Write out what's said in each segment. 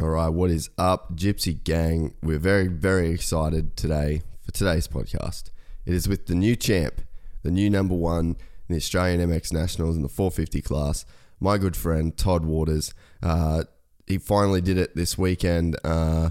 All right, what is up, Gypsy Gang? We're very, very excited today for today's podcast. It is with the new champ, the new number one in the Australian MX Nationals in the 450 class, my good friend Todd Waters. Uh, he finally did it this weekend. Uh,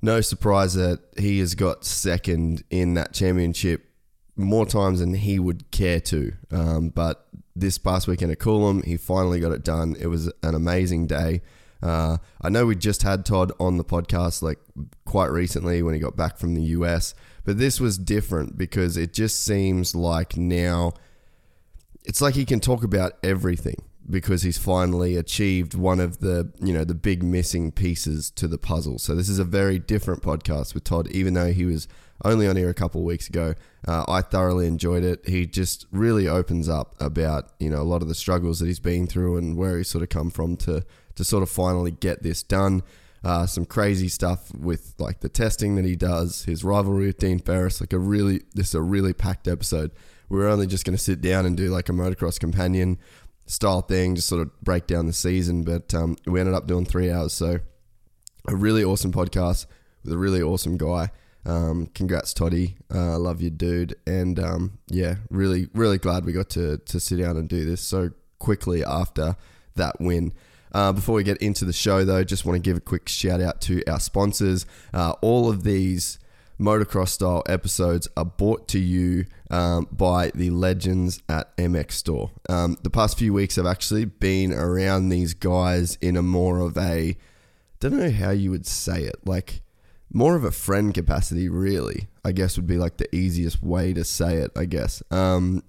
no surprise that he has got second in that championship more times than he would care to. Um, but this past weekend at Coolum, he finally got it done. It was an amazing day. Uh, I know we just had Todd on the podcast like quite recently when he got back from the US, but this was different because it just seems like now it's like he can talk about everything because he's finally achieved one of the you know the big missing pieces to the puzzle. So this is a very different podcast with Todd, even though he was only on here a couple of weeks ago. Uh, I thoroughly enjoyed it. He just really opens up about you know a lot of the struggles that he's been through and where he's sort of come from to to sort of finally get this done. Uh, some crazy stuff with like the testing that he does, his rivalry with Dean Ferris. Like a really, this is a really packed episode. We we're only just going to sit down and do like a motocross companion style thing, just sort of break down the season. But um, we ended up doing three hours. So a really awesome podcast with a really awesome guy. Um, congrats, Toddy. Uh, love you, dude. And um, yeah, really, really glad we got to to sit down and do this so quickly after that win. Uh, before we get into the show, though, just want to give a quick shout out to our sponsors. Uh, all of these motocross style episodes are brought to you um, by the legends at MX Store. Um, the past few weeks I've actually been around these guys in a more of a, don't know how you would say it, like more of a friend capacity, really. I guess would be like the easiest way to say it, I guess. Um,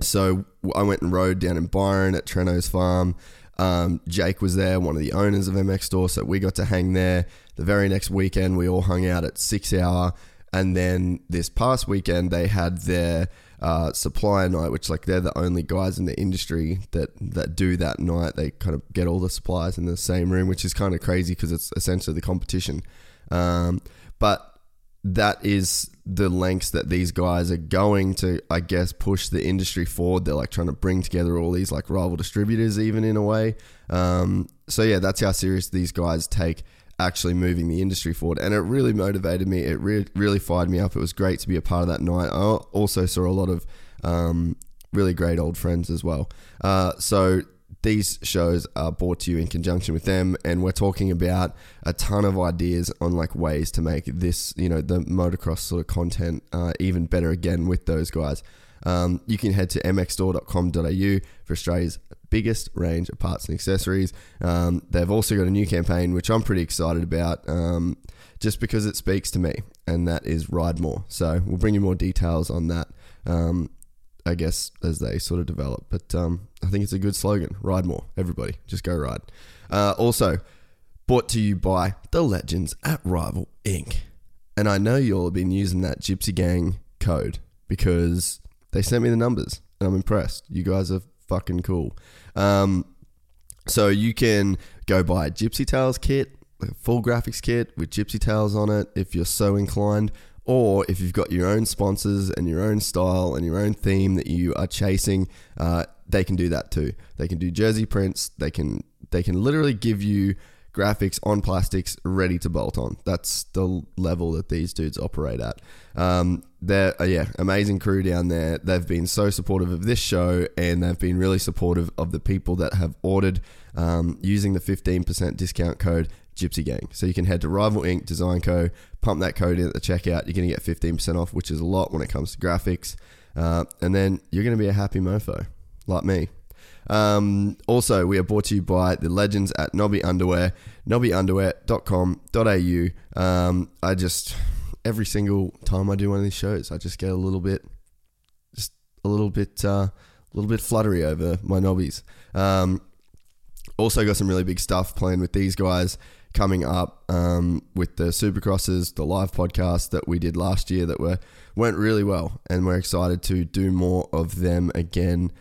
so I went and rode down in Byron at Treno's farm. Um, Jake was there, one of the owners of MX Store, so we got to hang there. The very next weekend, we all hung out at Six Hour, and then this past weekend, they had their uh, supplier night, which like they're the only guys in the industry that that do that night. They kind of get all the suppliers in the same room, which is kind of crazy because it's essentially the competition. Um, but that is the lengths that these guys are going to, I guess, push the industry forward. They're like trying to bring together all these like rival distributors, even in a way. Um, so yeah, that's how serious these guys take actually moving the industry forward, and it really motivated me. It re- really fired me up. It was great to be a part of that night. I also saw a lot of um, really great old friends as well. Uh, so these shows are brought to you in conjunction with them and we're talking about a ton of ideas on like ways to make this you know the motocross sort of content uh, even better again with those guys. Um, you can head to mxstore.com.au for australia's biggest range of parts and accessories. Um, they've also got a new campaign which i'm pretty excited about um, just because it speaks to me and that is ride more. So we'll bring you more details on that um, I guess, as they sort of develop. But um, I think it's a good slogan. Ride more, everybody. Just go ride. Uh, also, brought to you by the legends at Rival Ink. And I know you all have been using that Gypsy Gang code because they sent me the numbers and I'm impressed. You guys are fucking cool. Um, so you can go buy a Gypsy Tales kit, a full graphics kit with Gypsy Tales on it if you're so inclined, or if you've got your own sponsors and your own style and your own theme that you are chasing, uh, they can do that too. They can do jersey prints. They can they can literally give you graphics on plastics, ready to bolt on. That's the level that these dudes operate at. Um, they're uh, yeah, amazing crew down there. They've been so supportive of this show, and they've been really supportive of the people that have ordered um, using the fifteen percent discount code Gypsy Gang. So you can head to Rival Ink Design Co. Pump that code in at the checkout. You're going to get fifteen percent off, which is a lot when it comes to graphics. Uh, and then you're going to be a happy mofo like me. Um, also, we are brought to you by the legends at Nobby Underwear, nobbyunderwear.com.au. Um, I just, every single time I do one of these shows, I just get a little bit, just a little bit, uh, a little bit fluttery over my nobbies. Um, also got some really big stuff playing with these guys coming up um, with the Supercrosses, the live podcast that we did last year that were went really well, and we're excited to do more of them again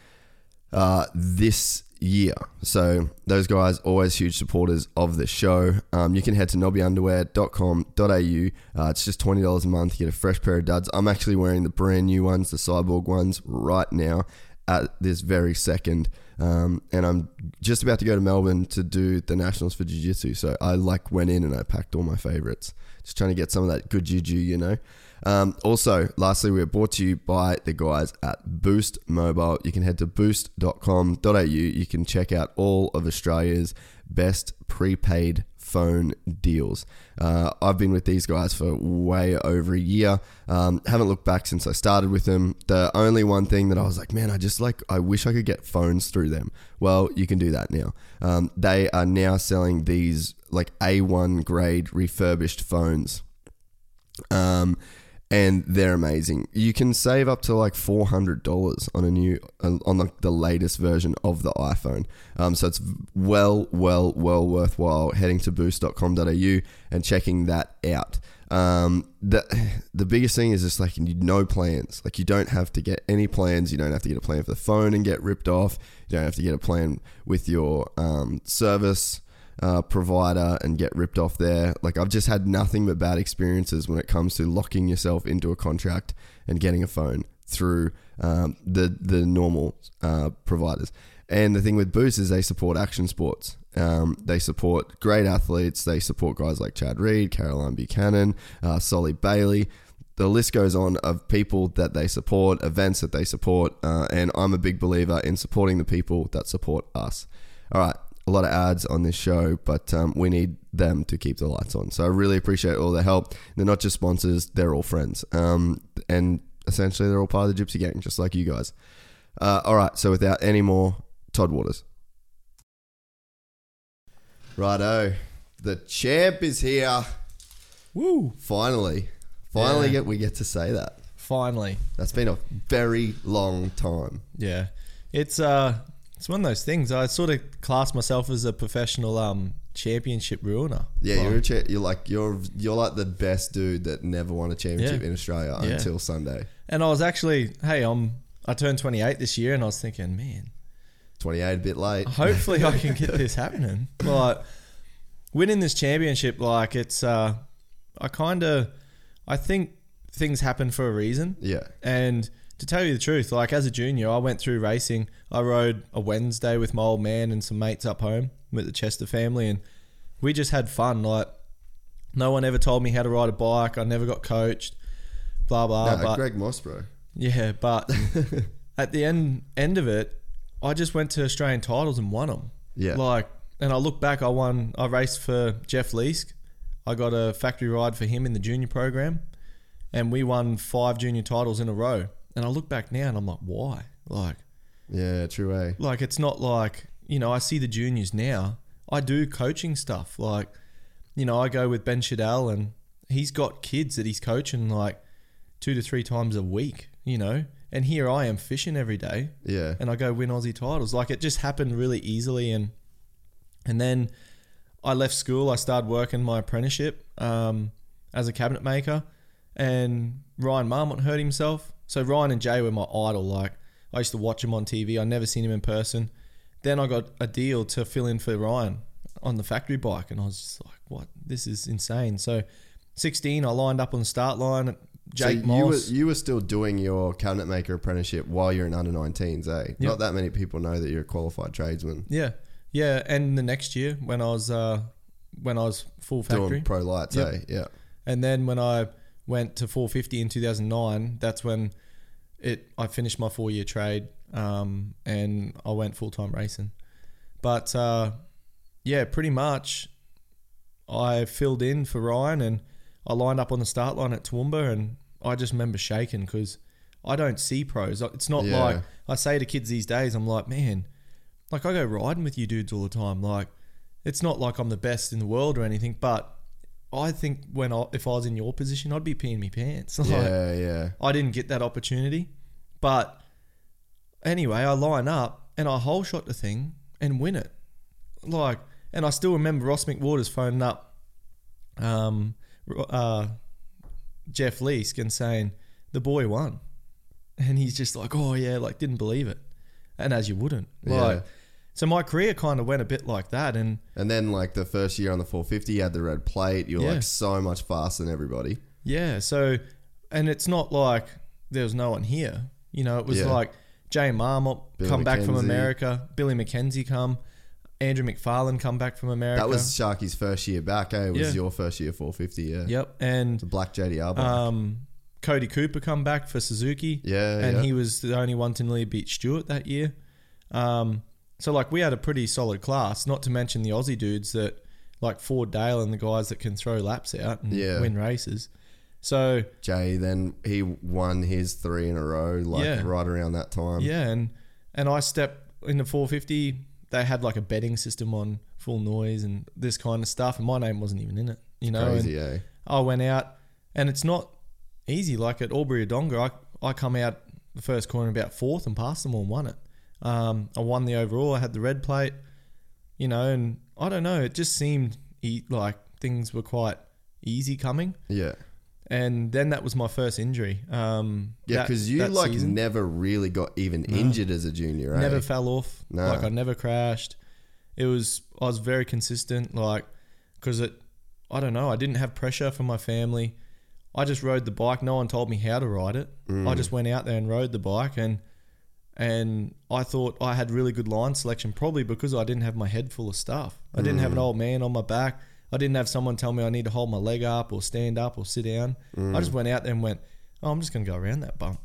uh, this year. So those guys always huge supporters of the show. Um, you can head to nobbyunderwear.com.au. Uh, it's just twenty dollars a month. You get a fresh pair of duds. I'm actually wearing the brand new ones, the Cyborg ones, right now at this very second. Um, and I'm just about to go to Melbourne to do the nationals for Jiu Jitsu. So I like went in and I packed all my favorites, just trying to get some of that good juju, you know. Um, also, lastly, we're brought to you by the guys at Boost Mobile. You can head to boost.com.au. You can check out all of Australia's best prepaid phone deals. Uh, I've been with these guys for way over a year. Um, haven't looked back since I started with them. The only one thing that I was like, man, I just like, I wish I could get phones through them. Well, you can do that now. Um, they are now selling these like A1 grade refurbished phones. Um, and they're amazing. You can save up to like four hundred dollars on a new on the, the latest version of the iPhone. Um, so it's well, well, well worthwhile heading to boost.com.au and checking that out. Um, the the biggest thing is just like no plans. Like you don't have to get any plans. You don't have to get a plan for the phone and get ripped off. You don't have to get a plan with your um, service uh, provider and get ripped off there. Like I've just had nothing but bad experiences when it comes to locking yourself into a contract and getting a phone through um, the the normal uh, providers. And the thing with Boost is they support action sports. Um, they support great athletes. They support guys like Chad Reed, Caroline Buchanan, uh, Solly Bailey. The list goes on of people that they support, events that they support, uh, and I'm a big believer in supporting the people that support us. All right, a lot of ads on this show, but um, we need them to keep the lights on. So I really appreciate all the help. They're not just sponsors; they're all friends, um, and essentially they're all part of the Gypsy Gang, just like you guys. Uh, all right, so without any more, Todd Waters. Righto, the champ is here. Woo! Finally, finally Yeah. get we get to say that. Finally, That's been a very long time. yeah. It's uh, it's one of those things. I sort of class myself as a professional um championship ruiner. Yeah, Like, you're a cha- you're like you're you're like the best dude that never won a championship Yeah. in Australia Yeah. until Sunday. And I was actually, hey, I'm I turned 28 this year, and I was thinking, man, 28 a bit late. hopefully I can get this happening. Like winning this championship, like it's uh, I kind of, I think things happen for a reason. Yeah. And to tell you the truth, like as a junior, I went through racing. I rode a Wednesday with my old man and some mates up home with the Chester family, and we just had fun. Like no one ever told me how to ride a bike. I never got coached. Blah blah. No, but Greg Moss, bro. yeah, but at the end end of it, I just went to Australian titles and won them. Yeah. Like, and I look back, I won. I raced for Jeff Leask. I got a factory ride for him in the junior program, and we won five junior titles in a row. And I look back now, and I'm like, why? Like, Yeah, true eh? like it's not like you know. I see the juniors now. I do coaching stuff. Like, you know, I go with Ben Shadell, and he's got kids that he's coaching like two to three times a week. You know, and here I am fishing every day Yeah. and I go win Aussie titles. Like it just happened really easily, and and then I left school. I started working my apprenticeship um, as a cabinet maker, and Ryan Marmont hurt himself. So Ryan and Jay were my idol. Like I used to watch him on TV. I never seen him in person. Then I got a deal to fill in for Ryan on the factory bike, and I was just like, "What? This is insane." So, 16, I lined up on the start line. Jake so you were, you were still doing your cabinet maker apprenticeship while you're in under 19s, eh? Yeah. Not that many people know that you're a qualified tradesman. Yeah, yeah. And the next year, when I was uh, when I was full factory. Doing pro lights, Yep. eh? Yeah. And then when I went to 450 in 2009, that's when it I finished my four year trade um, and I went full time racing. But uh, yeah, pretty much I filled in for Ryan and I lined up on the start line at Toowoomba and I just remember shaking because I don't see pros. It's not Yeah. like I say to kids these days, I'm like, man, like I go riding with you dudes all the time. Like it's not like I'm the best in the world or anything, but I think when I, if I was in your position, I'd be peeing me pants. Like, Yeah, yeah. I didn't get that opportunity. But anyway, I line up and I whole shot the thing and win it. Like, and I still remember Ross McWaters phoning up um, uh, Jeff Leask and saying, the boy won. And he's just like, oh, yeah, like, didn't believe it. And as you wouldn't. Like, Yeah. So my career kind of went a bit like that. And And then like the first year on the 450, you had the red plate. You were Yeah. like so much faster than everybody. Yeah, so and it's not like there was no one here. You know, it was Yeah. like Jay Marmont Billy come back from McKenzie. America, Billy McKenzie come, Andrew McFarlane come back from America. That was Sharky's first year back, eh? It was Yeah. your first year 450, yeah. yep, and The black JDR bike. um, Cody Cooper come back for Suzuki. Yeah, and yeah. he was the only one to nearly beat Stewart that year. Um, so like we had a pretty solid class. Not to mention the Aussie dudes that like Ford Dale and the guys that can throw laps out and Yeah. win races. So Jay, then he won his three in a row, like Yeah. right around that time. Yeah, and and I stepped in the 450. They had like a betting system on full noise and this kind of stuff, and my name wasn't even in it. You know, and Crazy, eh? I went out, and it's not easy. Like at Albury Wodonga, I I come out the first corner about fourth and passed them all and won it. Um, I won the overall. I had the red plate. You know, and I don't know. It just seemed e- like things were quite easy coming. Yeah. And then that was my first injury. Um, Yeah, because you like season. never really got even injured as a junior, eh? Never fell off. No. Like I never crashed. It was I was very consistent. Like because it, I don't know. I didn't have pressure from my family. I just rode the bike. No one told me how to ride it. Mm. I just went out there and rode the bike and and I thought I had really good line selection probably because I didn't have my head full of stuff. I didn't Mm. have an old man on my back. I didn't have someone tell me I need to hold my leg up or stand up or sit down. Mm. I just went out there and went, oh, I'm just going to go around that bump.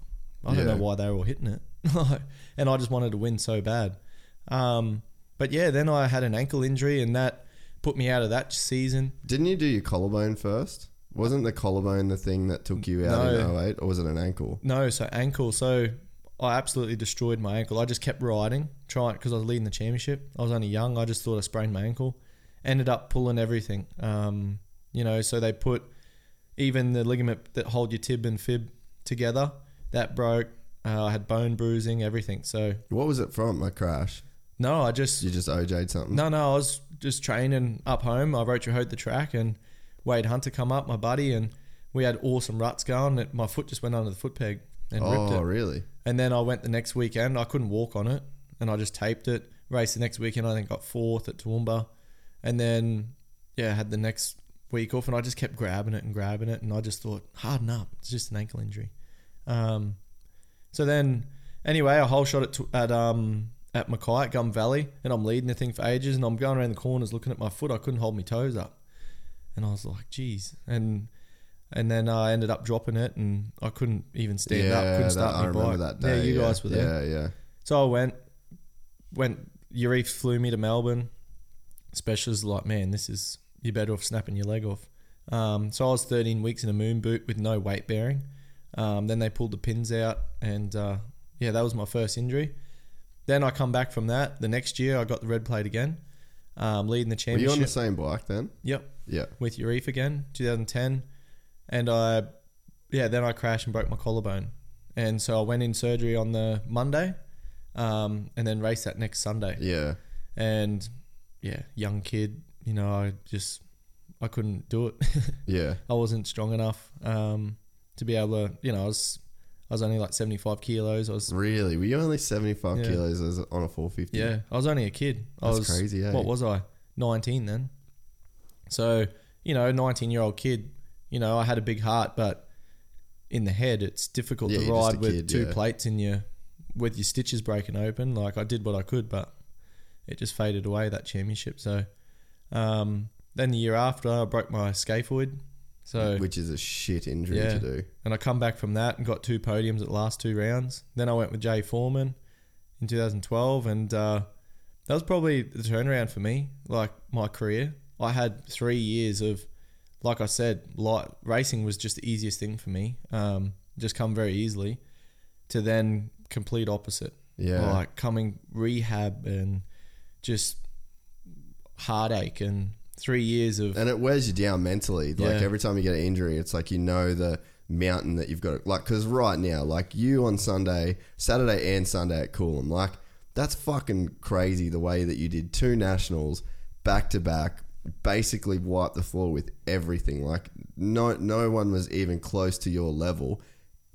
I don't know why they were all hitting it. and I just wanted to win so bad. Um, but yeah, then I had an ankle injury and that put me out of that season. Didn't you do your collarbone first? Wasn't the collarbone the thing that took you out in No. 08, or was it an ankle? No, so ankle. So I absolutely destroyed my ankle. I just kept riding, trying because I was leading the championship. I was only young. I just thought I sprained my ankle. Ended up pulling everything. Um, you know, so they put even the ligament that hold your tib and fib together that broke. Uh, I had bone bruising, everything. So What was it from? A crash? no, I just You just OJ'd something? no, no. I was just training up home. I wrote your hoed the track and Wade Hunter come up, my buddy, and we had awesome ruts going. It, my foot just went under the foot peg and ripped Oh, really? And then I went the next weekend. I couldn't walk on it, and I just taped it. Raced the next weekend. I think got fourth at Toowoomba, and then yeah, had the next week off, and I just kept grabbing it and grabbing it, and I just thought harden up. It's just an ankle injury. Um, so then anyway, I whole shot at t- at um at Mackay at Gum Valley, and I'm leading the thing for ages, and I'm going around the corners looking at my foot. I couldn't hold my toes up, and I was like, geez, and. And then I ended up dropping it, and I couldn't even stand up. Couldn't that- start I my remember bike. that day. Yeah, you guys were there. Yeah, yeah. So I went, went. Urief flew me to Melbourne. Specialists like, man, this is you're better off snapping your leg off. Um, so I was 13 weeks in a moon boot with no weight bearing. Um, then they pulled the pins out, and uh, yeah, that was my first injury. Then I come back from that. The next year, I got the red plate again, um, leading the championship. Were you on the same bike then? yep, Yeah. with Urief again, 2010, and I, yeah, then I crashed and broke my collarbone, and so I went in surgery on the Monday, um, and then raced that next Sunday, Yeah. and yeah, young kid, you know, I just I couldn't do it. Yeah. I wasn't strong enough um, to be able to, you know, I was I was only like 75 kilos. I was Really? Were you only 75 Yeah. kilos as on a 450? Yeah, I was only a kid. I That's was crazy, eh? What was I? 19 then. So, you know, 19 year old kid, you know, I had a big heart, but in the head, it's difficult Yeah, to ride with kid, two yeah. plates in your, with your stitches breaking open. Like I did what I could, but it just faded away that championship. So, um, then the year after, I broke my scaphoid. So which is a shit injury Yeah. to do. and I come back from that and got two podiums at the last two rounds. Then I went with Jay Foreman in 2012, and uh, that was probably the turnaround for me, like my career. I had three years of, like I said, light, racing was just the easiest thing for me. Um, just come very easily, to then complete opposite. Yeah. like coming rehab and just heartache and three years of and it wears you down mentally. Like Yeah. every time you get an injury, it's like you know the mountain that you've got. Like because right now, like you on Sunday, Saturday and Sunday at Coolum, like that's fucking crazy. The way that you did two nationals back to back, basically wiped the floor with everything. Like no no one was even close to your level.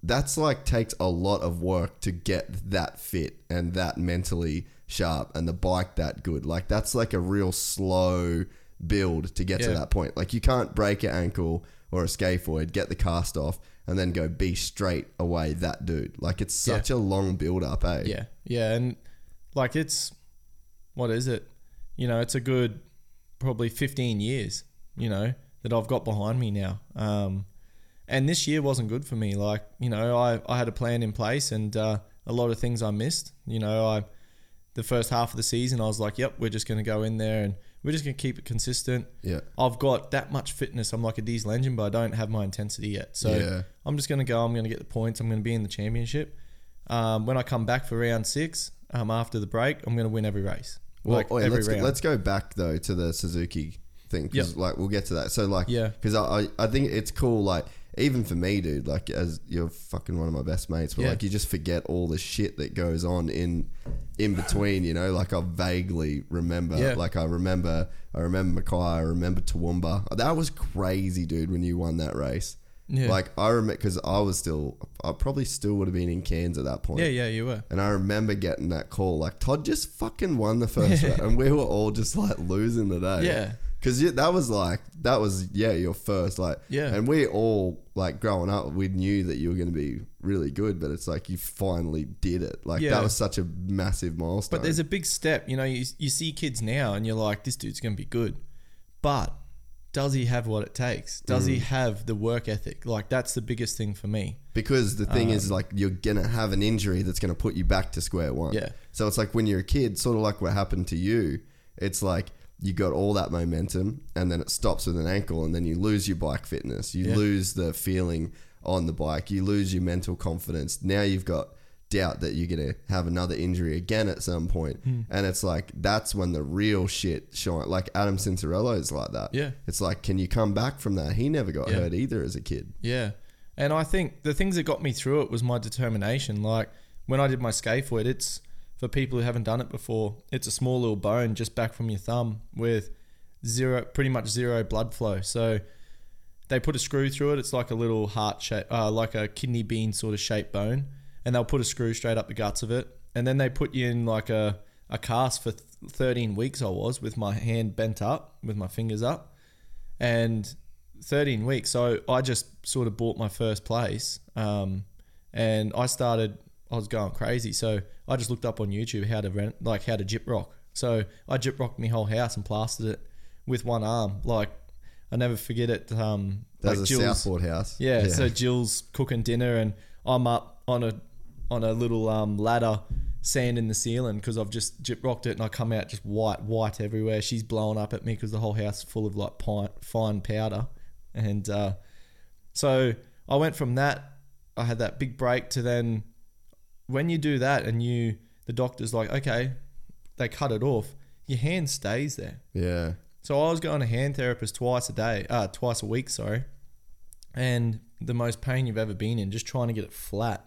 That's like takes a lot of work to get that fit and that mentally sharp and the bike that good. Like that's like a real slow build to get to that point. Like you can't break your ankle or a scaphoid, get the cast off, and then go be straight away that dude. Like it's Yeah. such a long build up, eh? Yeah, yeah, and like it's what is it? You know, it's a good probably 15 years. You know that I've got behind me now. Um, and this year wasn't good for me. Like you know, I I had a plan in place, and uh, a lot of things I missed. You know, I the first half of the season I was like, yep, we're just going to go in there and we're just going to keep it consistent. Yeah. I've got that much fitness. I'm like a diesel engine, but I don't have my intensity yet. So Yeah. I'm just going to go. I'm going to get the points. I'm going to be in the championship. Um, when I come back for round six, um, after the break, I'm going to win every race. Well, like wait, let's, round. let's go back though to the Suzuki thing because Yep. like we'll get to that. So like Yeah. because I, I I think it's cool like even for me, dude. Like as you're fucking one of my best mates, but Yeah. like you just forget all the shit that goes on in in between. You know, like I vaguely remember. Yeah. Like I remember I remember Mackay. I remember Toowoomba. That was crazy, dude. When you won that race. Yeah. Like I remember because I was still, I probably still would have been in Cairns at that point. yeah, yeah, you were. And I remember getting that call, like Todd just fucking won the first round, and we were all just like losing the day. Yeah. because that was like that was yeah your first like Yeah. and we all like growing up we knew that you were going to be really good, but it's like you finally did it. Like Yeah. that was such a massive milestone. But there's a big step. You know, you, you see kids now and you're like, this dude's going to be good. But does he have what it takes? Does Mm. he have the work ethic? Like, that's the biggest thing for me. Because the thing is, like, you're gonna have an injury that's gonna put you back to square one. Yeah. So it's like when you're a kid, sort of like what happened to you. It's like you got all that momentum, and then it stops with an ankle, and then you lose your bike fitness. You Yeah. lose the feeling on the bike. You lose your mental confidence. Now you've got doubt that you're gonna have another injury again at some point. Hmm. and it's like that's when the real shit shine. Like Adam Cianciarulo is like that. Yeah. It's like, can you come back from that? He never got Yeah. hurt either as a kid. Yeah. And I think the things that got me through it was my determination. Like when I did my scaphoid, it's for people who haven't done it before, it's a small little bone just back from your thumb with zero, pretty much zero blood flow. So they put a screw through it. It's like a little heart shape, uh, like a kidney bean sort of shaped bone. And they'll put a screw straight up the guts of it. And then they put you in like a, a cast for 13 weeks, I was with my hand bent up, with my fingers up. And 13 weeks. So I just sort of bought my first place. Um, and I started, I was going crazy. So I just looked up on YouTube how to rent, like how to jip rock. So I jip rocked my whole house and plastered it with one arm. Like I never forget it. Um, That's like a Jill's- Southport house. yeah, so Jill's cooking dinner and I'm up on a on a little um, ladder sanding the ceiling because I've just jip rocked it and I come out just white, white everywhere. She's blowing up at me because the whole house is full of like pine, fine powder. And uh, so I went from that, I had that big break to then when you do that and you, the doctor's like, okay, they cut it off, your hand stays there. yeah. So I was going to hand therapist twice a day, uh, twice a week, sorry, and the most pain you've ever been in, just trying to get it flat.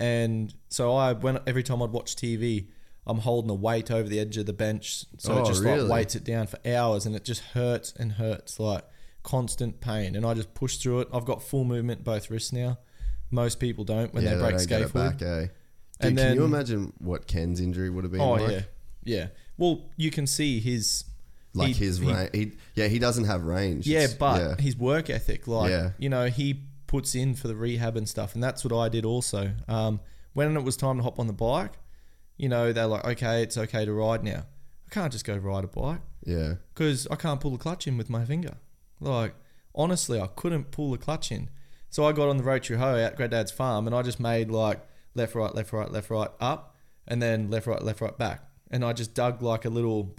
And so I, when every time I'd watch TV, I'm holding a weight over the edge of the bench, so Oh, it just really? like weights it down for hours, and it just hurts and hurts, like constant pain. And I just push through it. I've got full movement both wrists now. Most people don't when yeah, they break it scaphoid. back, eh? Dude, And can you imagine what Ken's injury would have been Oh like? yeah, yeah. Well, you can see his Like he- his range. He, yeah, he doesn't have range. Yeah, but yeah. his work ethic, like Yeah. you know, he puts in for the rehab and stuff, and that's what I did also. Um, when it was time to hop on the bike, you know, they're like, okay, it's okay to ride now. I can't just go ride a bike Yeah. because I can't pull the clutch in with my finger. Like, honestly, I couldn't pull the clutch in. So I got on the road to hoe at Granddad's farm and I just made like left, right, left, right, left, right, up, and then left, right, left, right, back. And I just dug like a little,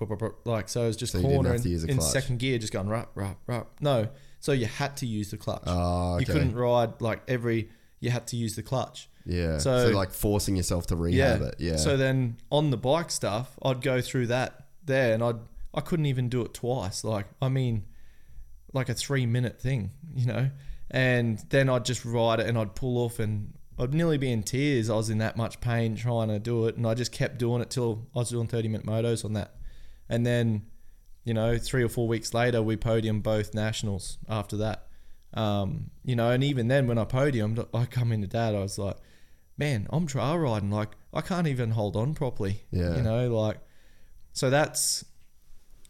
like, so it was just So corner in, in second gear, just going right, right, right. No. So you had to use the clutch. Oh, You okay. couldn't ride like every, you had to use the clutch. Yeah. So, So- like forcing yourself to rehab it. Yeah. So then on the bike stuff, I'd go through that there, and I'd I couldn't even do it twice. Like I mean, like a three minute thing, you know. And then I'd just ride it, and I'd pull off, and I'd nearly be in tears. I was in that much pain trying to do it, and I just kept doing it till I was doing thirty minute motos on that. And then, you know, three or four weeks later, we podium both nationals. After that, um, you know, and even then, when I podiumed, I come into dad, I was like, man, I'm trail riding. Like, I can't even hold on properly. Yeah. You know, like, so that's,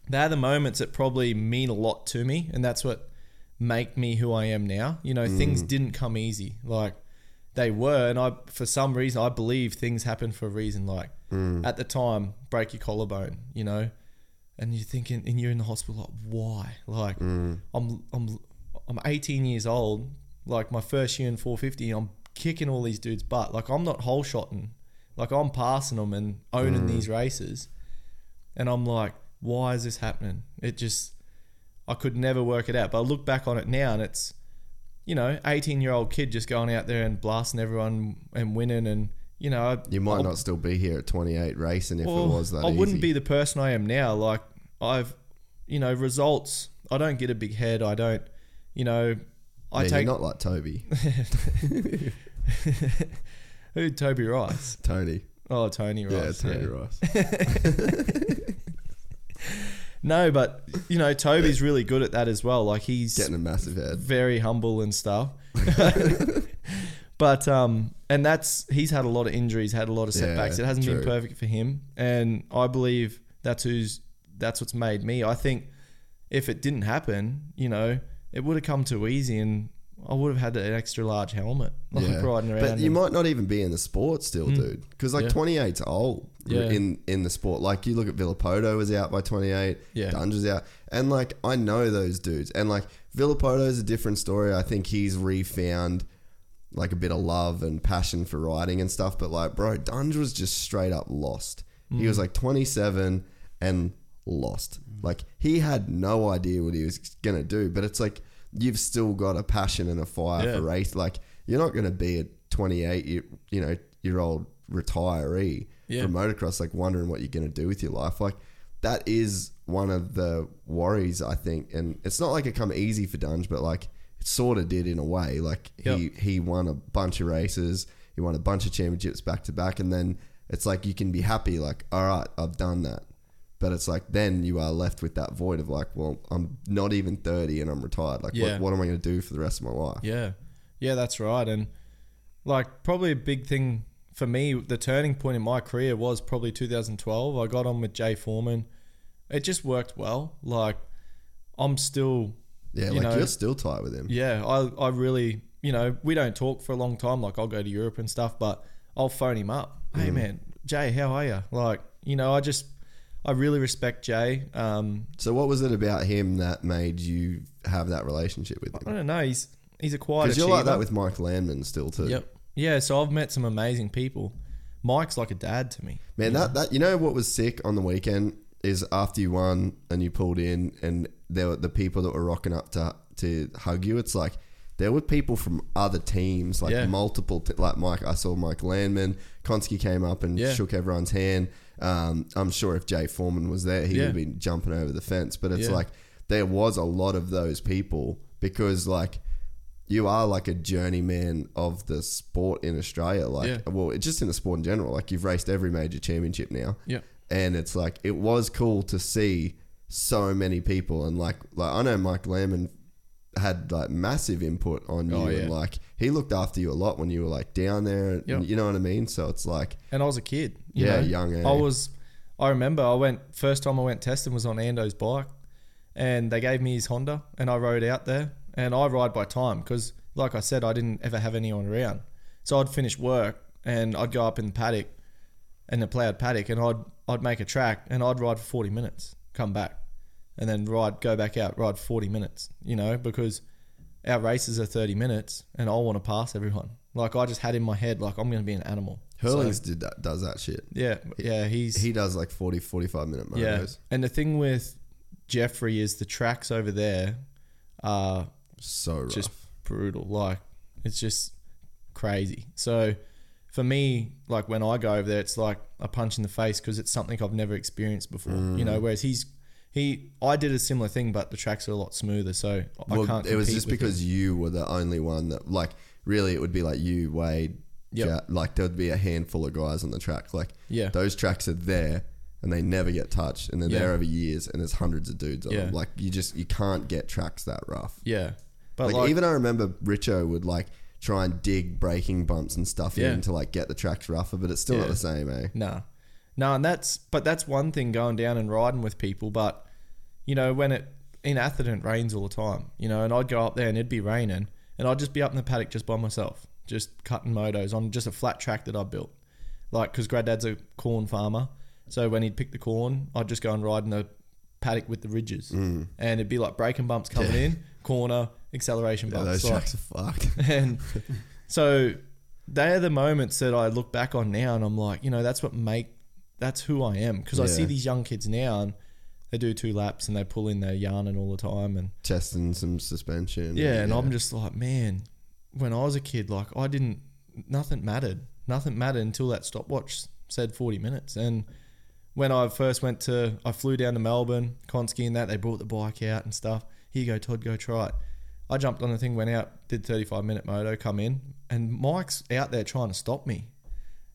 they're the moments that probably mean a lot to me. And that's what make me who I am now. You know, Mm. things didn't come easy. Like, they were. And I, for some reason, I believe things happen for a reason. Like, Mm. at the time, break your collarbone, you know? And you're thinking, and you're in the hospital, like, why? Like, Mm. I'm, I'm, I'm 18 years old. Like my first year in 450, I'm kicking all these dudes' butt. Like I'm not hole shotting. Like I'm passing them and owning these races. And I'm like, why is this happening? It just, I could never work it out. But I look back on it now and it's, you know, 18 year old kid just going out there and blasting everyone and winning. And, you know, you might I'll- not still be here at 28 racing if well, it was that I wouldn't be the person I am now. Like I've, you know, results. I don't get a big head. I don't, you know, I Yeah, take not like Toby. who Toby Rice. Tony. Oh, Tony Rice. Yeah, Tony yeah. Rice. No, but you know, Toby's really good at that as well. Like he's Getting a massive head. very humble and stuff. but um, and that's he's had a lot of injuries, had a lot of Yeah, setbacks. it hasn't been perfect for him, and I believe that's who's that's what's made me. I think if it didn't happen, you know, it would have come too easy, and I would have had an extra large helmet, like Yeah. riding around. But you might not even be in the sport still, dude. Because like Yeah. 28's old Yeah. in in the sport. Like you look at Villopoto was out by 28. Yeah. Dungey out, and like I know those dudes. And like Villopoto's a different story. I think he's refound like a bit of love and passion for riding and stuff. But like, bro, Dungey was just straight up lost. He Mm. was like 27 and lost. Like he had no idea what he was gonna do. But it's like you've still got a passion and a fire Yeah. for race. Like you're not gonna be a 28 year, you know year old retiree Yeah. from motocross, like wondering what you're gonna do with your life. Like that is one of the worries I think, and it's not like it come easy for Dungey, but like it sort of did in a way. Like he he won a bunch of races, he won a bunch of championships back to back, and then it's like you can be happy, like all right, I've done that. But it's like then you are left with that void of like, well, I'm not even 30 and I'm retired. Like, Yeah. what, what am I going to do for the rest of my life? Yeah, yeah, that's right. And like probably a big thing for me, the turning point in my career was probably 2012. I got on with Jay Foreman. It just worked well. Like I'm still, Yeah, You like know- you're still tight with him. yeah, I I really, you know, we don't talk for a long time. Like I'll go to Europe and stuff, but I'll phone him up. Hey mm. man, Jay, how are you? Like you know, I just I really respect Jay. Um, So what was it about him that made you have that relationship with him? I don't know. He's he's a quiet Because you're like that with Mike Landman still too. Yep. Yeah. So I've met some amazing people. Mike's like a dad to me. Man, that, that you know what was sick on the weekend is after you won and you pulled in and there were the people that were rocking up to to hug you. It's like there were people from other teams, like Yeah. multiple, t- like Mike. I saw Mike Landman. Konski came up and Yeah. shook everyone's hand. Um, I'm sure if Jay Foreman was there, he Yeah. would have been jumping over the fence. But it's Yeah. like there was a lot of those people because like you are like a journeyman of the sport in Australia. Like, Yeah. well, it's just in the sport in general. Like, you've raced every major championship now. Yep. And it's like, it was cool to see so many people. And like, like I know Mike Lehman had like massive input on you. Oh, yeah. And like, he looked after you a lot when you were like down there. And, Yep. You know what I mean? So it's like, And I was a kid. you Yeah, know. young, eh? I was. I remember I went first time I went testing was on Ando's bike, and they gave me his Honda, and I rode out there, and I ride by time because, like I said, I didn't ever have anyone around, so I'd finish work and I'd go up in the paddock, and the ploughed paddock, and I'd I'd make a track and I'd ride for forty minutes, come back, and then ride go back out, ride forty minutes. You know, because our races are thirty minutes, and I want to pass everyone. Like I just had in my head, like I'm going to be an animal. Herlings So, did that, does that shit. yeah, yeah, he's He does like 40, 45 minute yeah. And the thing with Jeffrey is the tracks over there are So rough. just brutal. Like it's just crazy. So for me, like when I go over there, it's like a punch in the face because it's something I've never experienced before. You know, mm. whereas he's he I did a similar thing, but the tracks are a lot smoother. So I well, can't. it was just because him. you were the only one that, like, really, it would be like you, Wade, Yep. Ja- like, there would be a handful of guys on the track. Like, Yeah. those tracks are there and they never get touched and they're Yeah. there over years and there's hundreds of dudes on Yeah. them. Like, you just, you can't get tracks that rough. yeah, but Like, like, even I remember Richo would, like, try and dig braking bumps and stuff Yeah. in to, like, get the tracks rougher, but it's still not the same, eh? Nah, no, and that's but that's one thing going down and riding with people. But you know, when it in Atherton it rains all the time, you know, and I'd go up there and it'd be raining, and I'd just be up in the paddock just by myself, just cutting motos on just a flat track that I built. Like, because granddad's a corn farmer, so when he'd pick the corn, I'd just go and ride in the paddock with the ridges, mm. and it'd be like braking bumps coming in, corner, acceleration Yeah, bumps. those like- tracks are fucked. and so they are the moments that I look back on now and I'm like, you know, that's what make that's who I am because I see these young kids now and they do two laps and they pull in their yarning all the time and Testing some suspension. yeah, and I'm just like, man, when I was a kid, like I didn't nothing mattered. Nothing mattered until that stopwatch said 40 minutes and when I first went to, I flew down to Melbourne, Konski and that, they brought the bike out and stuff. Here you go, Todd, go try it. I jumped on the thing, went out, did 35 minute moto, come in, and Mike's out there trying to stop me.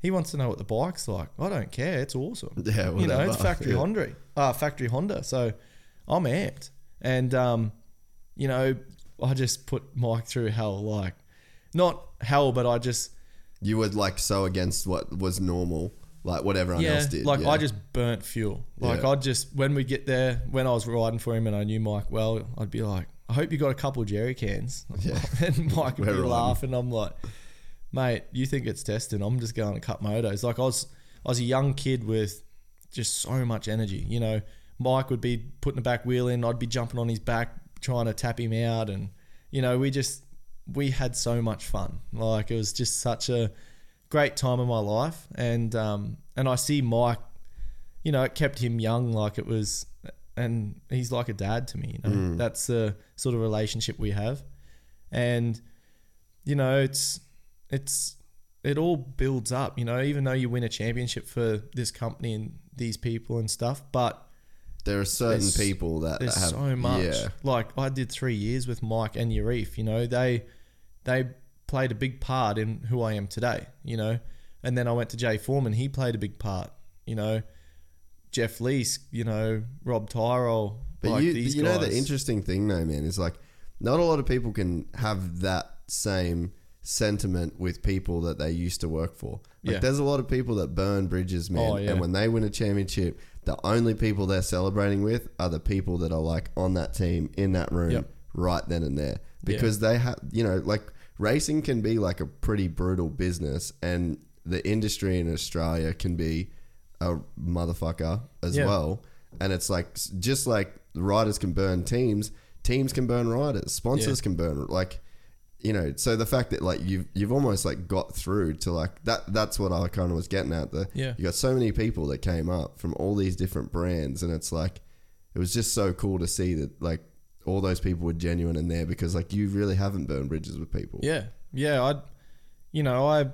He wants to know what the bike's like. I don't care. It's awesome. Yeah, you know, it's factory Yeah. Honda, uh, factory Honda. So I'm amped, and um, you know, I just put Mike through hell, like not hell, but I just You were like so against what was normal, like what everyone yeah, else did. like yeah. I just burnt fuel. Like Yeah. I'd just when we get there, when I was riding for him and I knew Mike well, I'd be like, I hope you got a couple of jerry cans. Yeah. and Mike would We're be riding. laughing. I'm like, mate, you think it's testing? I'm just going to cut motos. Like I was, I was a young kid with just so much energy. You know, Mike would be putting the back wheel in. I'd be jumping on his back trying to tap him out, and you know, we just we had so much fun. Like it was just such a great time of my life, and um, and I see Mike. You know, it kept him young. Like it was, and he's like a dad to me. You know, that's the sort of relationship we have, and you know, it's it's it all builds up. You know, even though you win a championship for this company and these people and stuff, but there are certain people that there's have so much. Yeah, Like I did three years with Mike and Yarif. You know, they they played a big part in who I am today. You know, and then I went to Jay Foreman. He played a big part. You know, Jeff Leask. You know, Rob Tyrell. but like you these you know the interesting thing though, man, is like not a lot of people can have that same sentiment with people that they used to work for. Like Yeah. there's a lot of people that burn bridges, man, Oh, yeah. and when they win a championship, the only people they're celebrating with are the people that are like on that team in that room Yep. right then and there because they have you know like racing can be like a pretty brutal business and the industry in Australia can be a motherfucker as Yeah. well and it's like just like riders can burn teams teams can burn riders sponsors Yeah. can burn like you know so the fact that like you've you've almost like got through to like that that's what I kind of was getting at the Yeah. you got so many people that came up from all these different brands and it's like it was just so cool to see that like all those people were genuine in there because like you really haven't burned bridges with people Yeah, yeah. I, you know, I,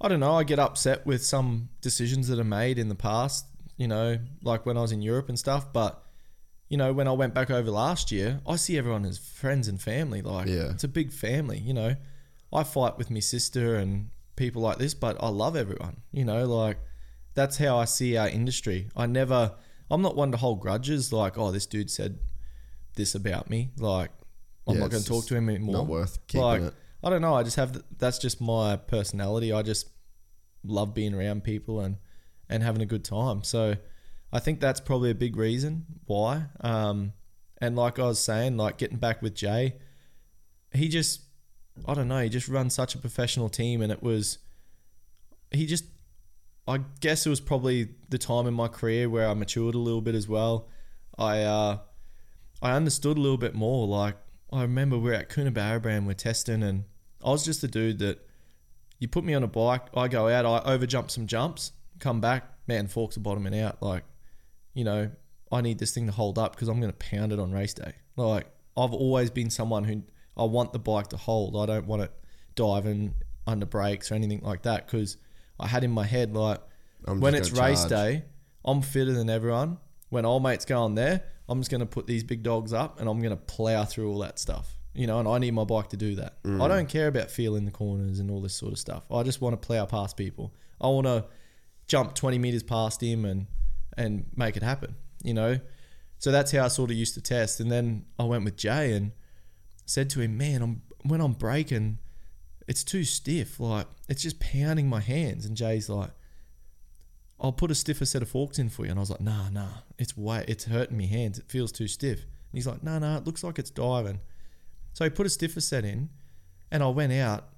I don't know. I get upset with some decisions that are made in the past. You know, like when I was in Europe and stuff. But you know, when I went back over last year, I see everyone as friends and family. Like, Yeah. it's a big family. You know, I fight with my sister and people like this, but I love everyone. You know, like that's how I see our industry. I never. I'm not one to hold grudges. Like, oh, this dude said this about me. Like, I'm Yeah, not going to talk to him anymore. not worth keeping like, it. I don't know. I just have that's just my personality. I just love being around people and and having a good time. So I think that's probably a big reason why. Um, and like I was saying, like getting back with Jay, he just I don't know. He just runs such a professional team, and it was he just I guess it was probably the time in my career where I matured a little bit as well. I uh, I understood a little bit more. Like I remember we are at Coonabarabran, we're testing, and I was just a dude that you put me on a bike, I go out, I overjump some jumps, come back, man, forks are bottoming out. Like, you know, I need this thing to hold up because I'm going to pound it on race day. Like, I've always been someone who I want the bike to hold. I don't want it diving under brakes or anything like that because I had in my head like I'm when it's race charge. day, I'm fitter than everyone. When old mates go on there, I'm just going to put these big dogs up and I'm going to plow through all that stuff. You know, and I need my bike to do that. Mm. I don't care about feeling the corners and all this sort of stuff. I just want to plow past people. I want to jump 20 meters past him and and make it happen. You know, so that's how I sort of used to test. And then I went with Jay and said to him, "Man, I'm when I'm braking, it's too stiff. Like it's just pounding my hands." And Jay's like, "I'll put a stiffer set of forks in for you." And I was like, "Nah, nah, it's way it's hurting me hands. It feels too stiff." And he's like, nah, nah, it looks like it's diving." So he put a stiffer set in, and I went out,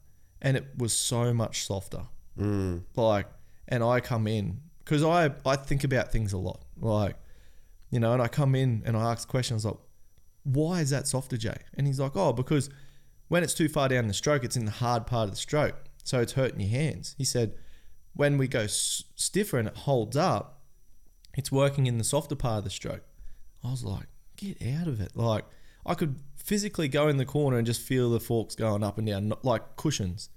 and it was so much softer. Mm. Like, and I come in because I I think about things a lot. Like, you know, and I come in and I ask questions like, "Why is that softer, Jay?" And he's like, "Oh, because when it's too far down the stroke, it's in the hard part of the stroke, so it's hurting your hands." He said, "When we go s- stiffer and it holds up, it's working in the softer part of the stroke." I was like, "Get out of it!" Like, I could physically go in the corner and just feel the forks going up and down like cushions.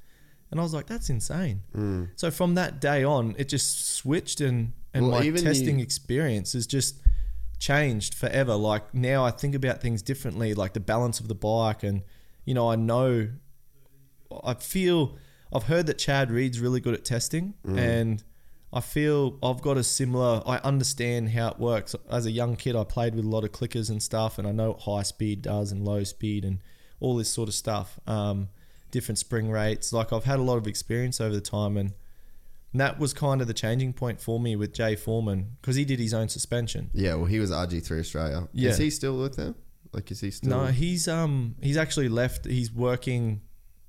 And I was like, that's insane. Mm. So from that day on, it just switched and, and Well, my testing you- experience has just changed forever. Like now I think about things differently, like the balance of the bike. And, you know, I know, I feel, I've heard that Chad Reed's really good at testing. Mm. And I feel I've got a similar, I understand how it works. As a young kid, I played with a lot of clickers and stuff. And I know what high speed does and low speed and all this sort of stuff. Um, different spring rates. Like I've had a lot of experience over the time, and that was kind of the changing point for me with Jay Marmont because he did his own suspension. Yeah, well, he was RG3 Australia. Yeah. Is he still with them? Like, is he still? No, he's um he's actually left. He's working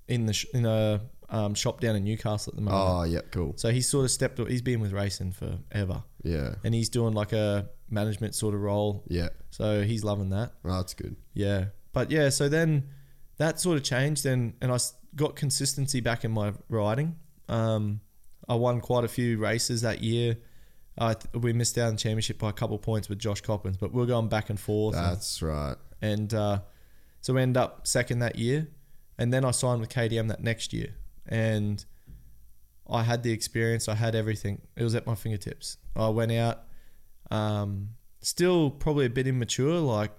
in the sh- in a um, shop down in Newcastle at the moment. Oh, yeah, cool. So he's sort of stepped. He's been with racing forever, Yeah, and he's doing like a management sort of role. yeah. So he's loving that. Oh, that's good. Yeah, but yeah, so then that sort of changed, and and I got consistency back in my riding. Um, I won quite a few races that year. I th- we missed out on the championship by a couple of points with Josh Coppins, but we are going back and forth, and, That's right. and uh, so we end up second that year, and then I signed with KTM that next year, and I had the experience, I had everything. It was at my fingertips. I went out, um, still probably a bit immature. Like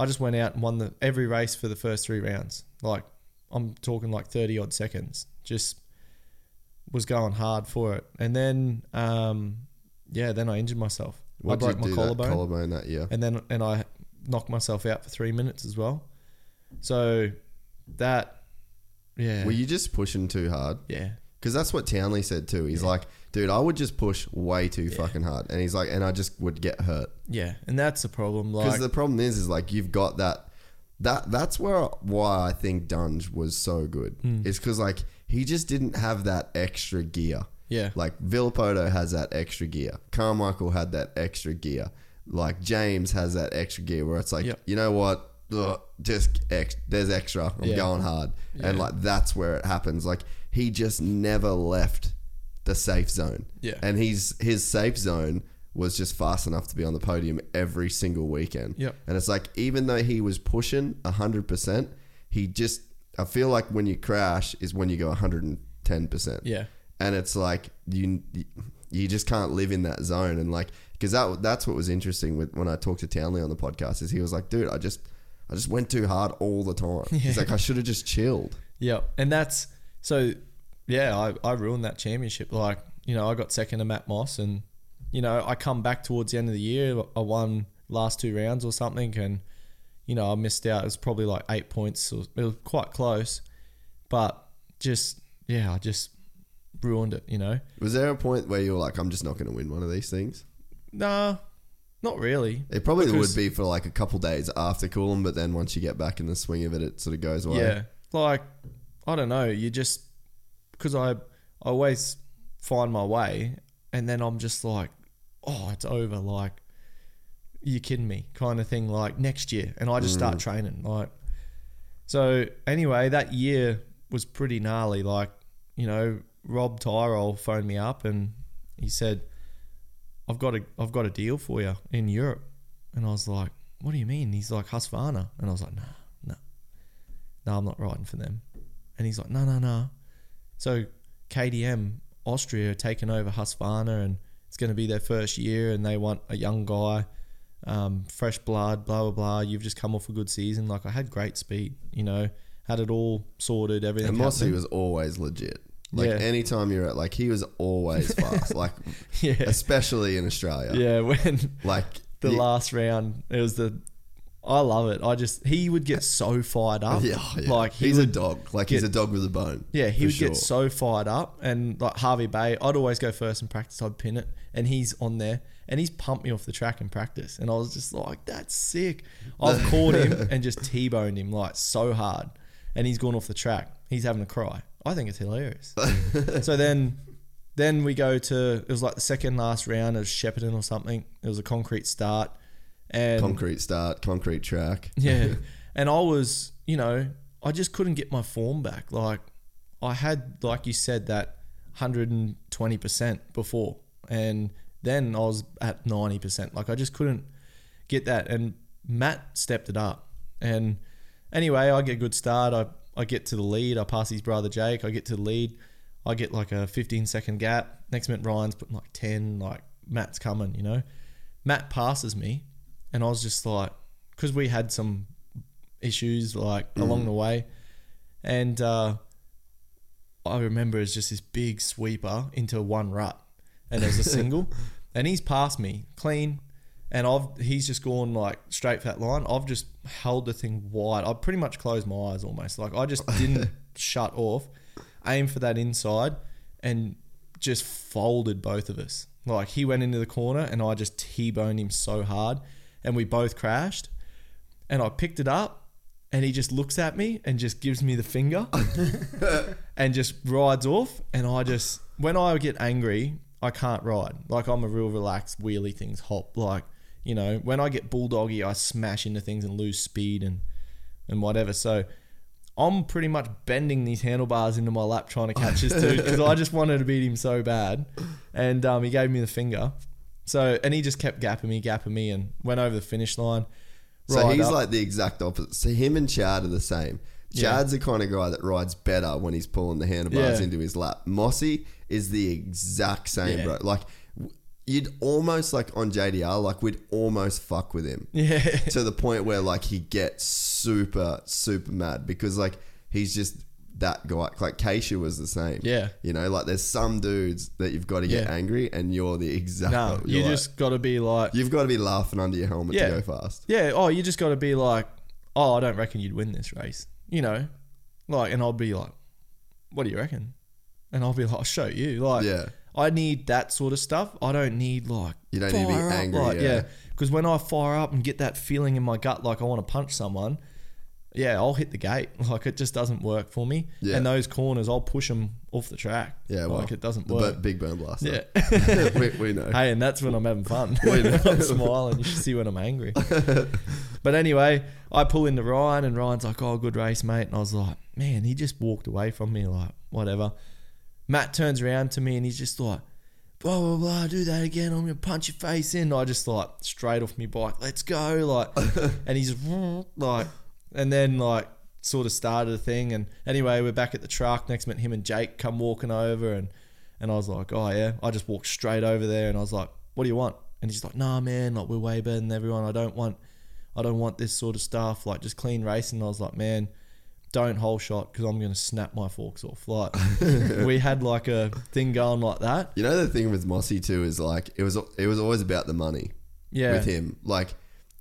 I just went out and won the every race for the first three rounds. Like I'm talking like thirty odd seconds. Just was going hard for it, and then um, yeah, then I injured myself. What I broke my collarbone that collarbone that year? and then and I knocked myself out for three minutes as well. So that, yeah, Were you just pushing too hard? yeah, Because that's what Townley said too. He's like, dude, I would just push way too fucking hard, and he's like, and I just would get hurt. yeah, and that's the problem. Because Like, the problem is, is like you've got that. That that's where why I think Dungey was so good. Hmm. Is because like he just didn't have that extra gear. yeah, Like Villopoto has that extra gear. Carmichael had that extra gear. Like James has that extra gear where it's like, Yep. you know what? Ugh, just ex- there's extra. I'm Yeah. going hard. And Yeah. like that's where it happens. Like he just never left the safe zone. Yeah. And he's his safe zone was just fast enough to be on the podium every single weekend. Yep. And it's like even though he was pushing 100%, he just I feel like when you crash is when you go 110% yeah, and it's like you you just can't live in that zone and like because that that's what was interesting with when I talked to Townley on the podcast is he was like dude I just I just went too hard all the time he's like I should have just chilled yeah, and that's so. Yeah, I, I ruined that championship. Like you know, I got second to Matt Moss, and you know, I come back towards the end of the year. I won last two rounds or something, and you know, I missed out. It was probably like eight points. or, it was quite close, but just yeah, I just ruined it. You know. was there a point where you were like I'm just not going to win one of these things Nah, not really. it probably would be for like a couple days after Coolum but then once you get back in the swing of it it sort of goes away Yeah, like I don't know. You just because I I always find my way. and then I'm just like, oh, it's over. Like, you kidding me? Kind of thing. Like next year, and I just start mm. training. Like, so anyway, that year was pretty gnarly. Like, you know, Rob Tyrell phoned me up and he said, "I've got a I've got a deal for you in Europe," and I was like, "What do you mean?" He's like, "Husqvarna," and I was like, "Nah, nah, no, I'm not riding for them." And he's like, "No, no, no." So KTM Austria are taking over Husqvarna, and it's going to be their first year, and they want a young guy, um, fresh blood, blah blah blah. You've just come off a good season. Like I had great speed, you know, had it all sorted, everything. And Mossy was always legit. Like Yeah. anytime you're at, like he was always fast. like yeah, especially in Australia. yeah. When Like the you- last round, it was the. I love it. I just he would get so fired up. Yeah, yeah. like he he's a dog. Like he's a dog with a bone. Yeah, he would sure. get so fired up, and like Hervey Bay, I'd always go first in practice. I'd pin it, and he's on there, and he's pumped me off the track in practice, and I was just like, "That's sick." I've caught him and just t-boned him like so hard, and he's gone off the track. He's having a cry. I think it's hilarious. so then, then we go to it was like the second last round of Shepparton or something. It was a concrete start, and concrete start, concrete track. yeah. and I was, you know, I just couldn't get my form back. Like I had, like you said, that 120% before. And then I was at 90%. Like I just couldn't get that. And Matt stepped it up. And anyway, I get a good start. I, I get to the lead. I pass his brother Jake. I get to the lead. I get like a 15 second gap. Next minute, Ryan's putting like 10. Like Matt's coming, you know. Matt passes me. And I was just like, because we had some issues like along the way. And uh, I remember it's just this big sweeper into one rut, and there's a single, and he's passed me clean, and I've he's just gone like straight for that line. I've just held the thing wide. I pretty much closed my eyes almost. Like I just didn't shut off, aim for that inside, and just folded both of us. Like he went into the corner, and I just t-boned him so hard, and we both crashed. And I picked it up, and he just looks at me and just gives me the finger and just rides off. And I just, when I get angry, I can't ride. Like I'm a real relaxed, wheelie things, hop. Like, you know, when I get bulldoggy, I smash into things and lose speed and, and whatever. So I'm pretty much bending these handlebars into my lap trying to catch this dude because I just wanted to beat him so bad. And um, he gave me the finger. So, and he just kept gapping me, gapping me, and went over the finish line. So he's up. like the exact opposite. So him and Chad are the same. Yeah. Chad's the kind of guy that rides better when he's pulling the handlebars Yeah. into his lap. Mossy is the exact same, Yeah. bro. Like you'd almost like on JDR, like we'd almost fuck with him Yeah. to the point where like he gets super super mad because like he's just that guy. Like Keisha was the same. Yeah. You know, like there's some dudes that you've got to get Yeah. angry, and you're the exact. No, you like- just got to be like, you've got to be laughing under your helmet Yeah. to go fast. yeah. Oh, you just got to be like, oh, I don't reckon you'd win this race. You know, like, and I'll be like, what do you reckon? And I'll be like, I'll show you. Like, Yeah. I need that sort of stuff. I don't need like You don't need to be angry, Like, yeah. because when I fire up and get that feeling in my gut, like I want to punch someone. Yeah, I'll hit the gate. Like it just doesn't work for me. Yeah. And those corners, I'll push them off the track. Yeah, well, like it doesn't work. big burn blaster. Yeah. we, we know. Hey, and that's when I'm having fun. I'm smiling. You should see when I'm angry. but anyway, I pull into Ryan, and Ryan's like, "Oh, good race, mate." And I was like, "Man, he just walked away from me, like whatever." Matt turns around to me, and he's just like, "Blah blah blah, do that again. I'm gonna punch your face in." I just like straight off my bike, "Let's go!" Like, and he's like, and then like sort of started a thing. And anyway, we're back at the truck. Next minute, him and Jake come walking over, and and I was like, oh yeah. I just walked straight over there and I was like, what do you want? And he's like, nah, man, like we're way better than everyone. I don't want, I don't want this sort of stuff. Like just clean racing. And I was like, man, don't whole shot because I'm gonna snap my forks off. Like we had like a thing going like that. You know the thing with Mossy too is like it was it was always about the money Yeah. with him. Like,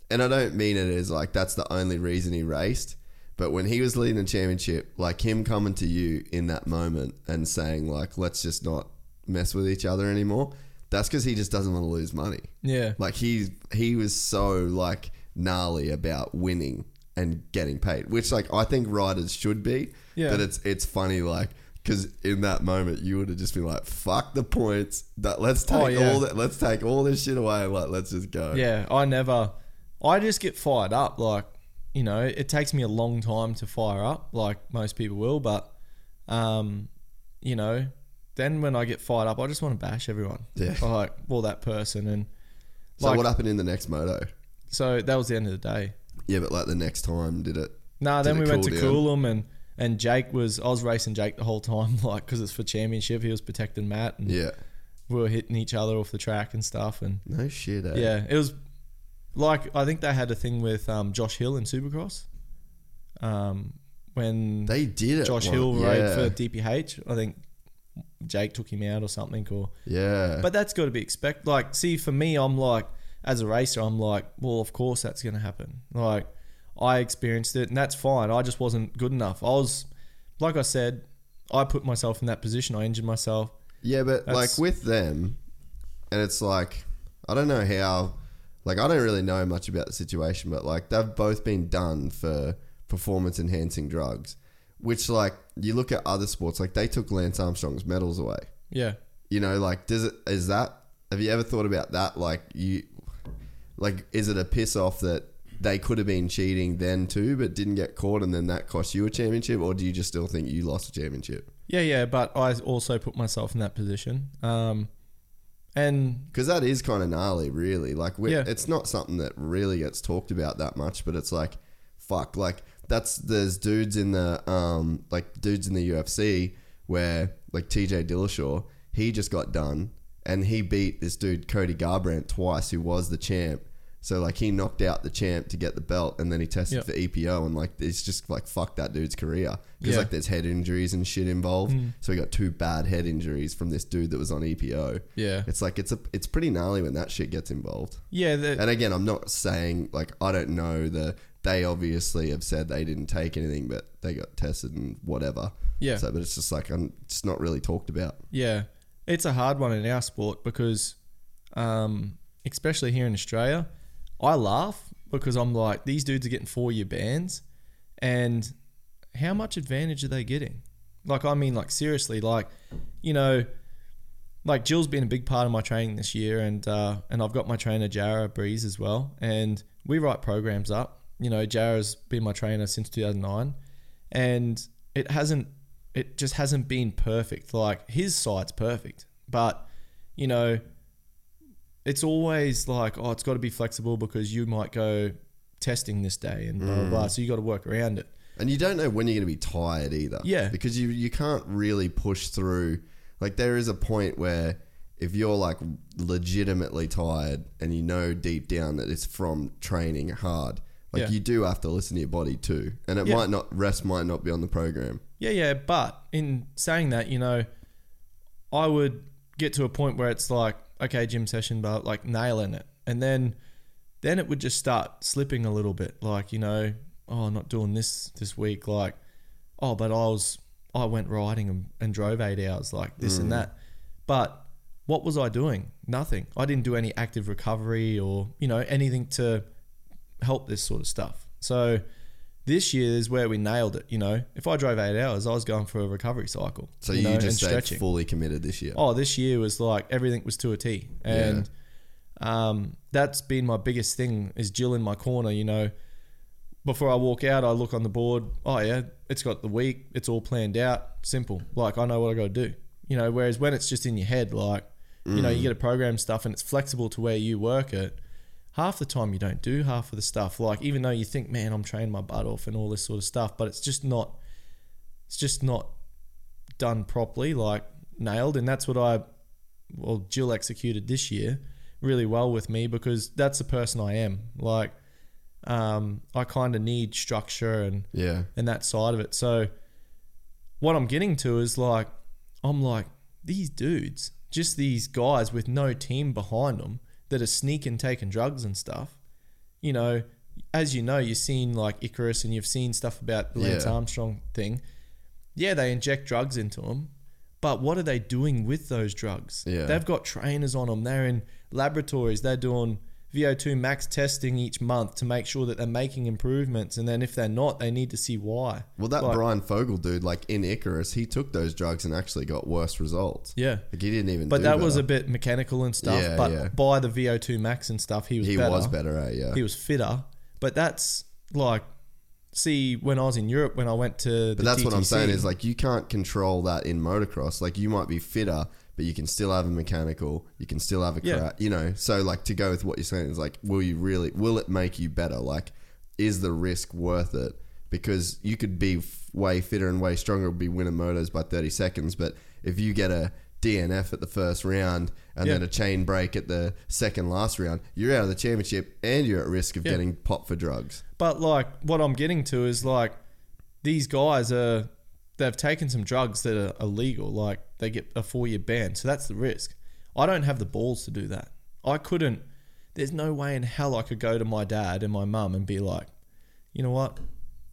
and I don't mean it as like that's the only reason he raced. But when he was leading the championship, like him coming to you in that moment and saying like, let's just not mess with each other anymore. That's because he just doesn't want to lose money. Yeah. Like he he was so like gnarly about winning and getting paid, which like I think riders should be. Yeah. But it's it's funny like Because in that moment, you would have just been like, "Fuck the points. That let's oh, take Oh, yeah. all that. Let's take all this shit away. Like, let's just go." Yeah, I never. I just get fired up. Like, you know, it takes me a long time to fire up, like most people will. But, um, you know, then when I get fired up, I just want to bash everyone. Yeah. Like, well, that person, and So like, what happened in the next moto? so that was the end of the day. Yeah, but like the next time, did it? Nah, then we went to down? Coolum and and Jake was. I was racing Jake the whole time, like because it's for championship. He was protecting Matt, and Yeah. we were hitting each other off the track and stuff. And No shit. Eh? yeah, it was like I think they had a thing with um, Josh Hill in Supercross. Um, when They did it. Josh one- Hill yeah. rode for DPH, I think Jake took him out or something. Or Yeah. but that's got to be expect. Like, see, for me, I'm like, as a racer, I'm like, well, of course that's going to happen. Like, I experienced it, and that's fine. I just wasn't good enough. I was, like I said, I put myself in that position. I injured myself. Yeah, but like with them, and it's like I don't know how. Like I don't really know much about the situation, but like they've both been done for performance enhancing drugs, which like you look at other sports, like they took Lance Armstrong's medals away. Yeah, You know, like does it is that? Have you ever thought about that? Like you, like is it a piss off that they could have been cheating then too, but didn't get caught, and then that cost you a championship, or do you just still think you lost a championship? yeah, yeah. But I also put myself in that position. Um, and Because that is kind of gnarly, really. Like, Yeah. it's not something that really gets talked about that much, but it's like, fuck, like that's there's dudes in the um like dudes in the UFC where like TJ Dillashaw, he just got done and he beat this dude Cody Garbrandt twice, who was the champ. So like he knocked out the champ to get the belt, and then he tested Yeah. for EPO, and like it's just like fuck that dude's career because Yeah. like there's head injuries and shit involved. So he got two bad head injuries from this dude that was on EPO. yeah, It's like it's a it's pretty gnarly when that shit gets involved. yeah, the, And again, I'm not saying like I don't know the they obviously have said they didn't take anything, but they got tested and whatever. yeah. So, but it's just like I'm it's not really talked about. Yeah, it's a hard one in our sport because, um, especially here in Australia, I laugh because I'm like, these dudes are getting four year bans, and how much advantage are they getting? Like, I mean, like seriously, like, you know, like Jill's been a big part of my training this year, and uh, and I've got my trainer Jara Breeze as well, and we write programs up. You know, Jara's been my trainer since 2009, and it hasn't, it just hasn't been perfect. Like his side's perfect, but you know, it's always like, oh, it's got to be flexible because you might go testing this day and blah blah blah. Mm. So you got to work around it. And you don't know when you're going to be tired either. Yeah. Because you you can't really push through. Like there is a point where if you're like legitimately tired and you know deep down that it's from training hard, like Yeah. you do have to listen to your body too. And it Yeah. might not rest might not be on the program. Yeah, yeah, but in saying that, you know, I would get to a point where it's like, okay, gym session, but like nailing it, and then then it would just start slipping a little bit, like you know, oh, I'm not doing this this week, like, oh, but I was I went riding and, and drove eight hours, like this and mm. that, but what was I doing? Nothing. I didn't do any active recovery or you know anything to help this sort of stuff. So this year is where we nailed it. You know, if I drove eight hours, I was going for a recovery cycle. So you, know, just stayed stretching. fully committed this year. Oh, this year was like everything was to a T, and um, that's been my biggest thing is Jill in my corner. You know, before I walk out, I look on the board. Oh yeah, it's got the week. It's all planned out. Simple. Like I know what I got to do. You know, whereas when it's just in your head, like you know, you get a program stuff and it's flexible to where you work it. Half the time you don't do half of the stuff. Like even though you think, man, I'm training my butt off and all this sort of stuff, but it's just not. It's just not done properly, like nailed, and that's what I, well, Jill executed this year really well with me because that's the person I am. Like, um, I kind of need structure and yeah. and that side of it. So, what I'm getting to is like, I'm like these dudes, just these guys with no team behind them that are sneaking, taking drugs and stuff. You know, as you know, you've seen like Icarus and you've seen stuff about the Lance Yeah. Armstrong thing. Yeah, they inject drugs into them, but what are they doing with those drugs? Yeah. They've got trainers on them. They're in laboratories. They're doing VO2 max testing each month to make sure that they're making improvements. And then if they're not, they need to see why. Well, that Like- Bryan Fogel dude, like in Icarus, he took those drugs and actually got worse results. Yeah. Like he didn't even. But do that was a bit mechanical and stuff. Yeah, but yeah. by the VO2 max and stuff, he was He better. was better at yeah. He was fitter. But that's like, see, when I was in Europe, when I went to the But that's what I'm saying is like you can't control that in motocross. Like you might be fitter, but you can still have a mechanical. You can still have a Yeah. cra- you know. So like to go with what you're saying is like, will you really? Will it make you better? Like, is the risk worth it? Because you could be f- way fitter and way stronger, be winning motos by 30 seconds. But if you get a DNF at the first round and Yeah. then a chain break at the second last round, you're out of the championship and you're at risk of Yeah. getting popped for drugs. But like, what I'm getting to is like, these guys are, they've taken some drugs that are illegal. Like, they get a four year ban. So that's the risk. I don't have the balls to do that. I couldn't, there's no way in hell I could go to my dad and my mum and be like, you know what?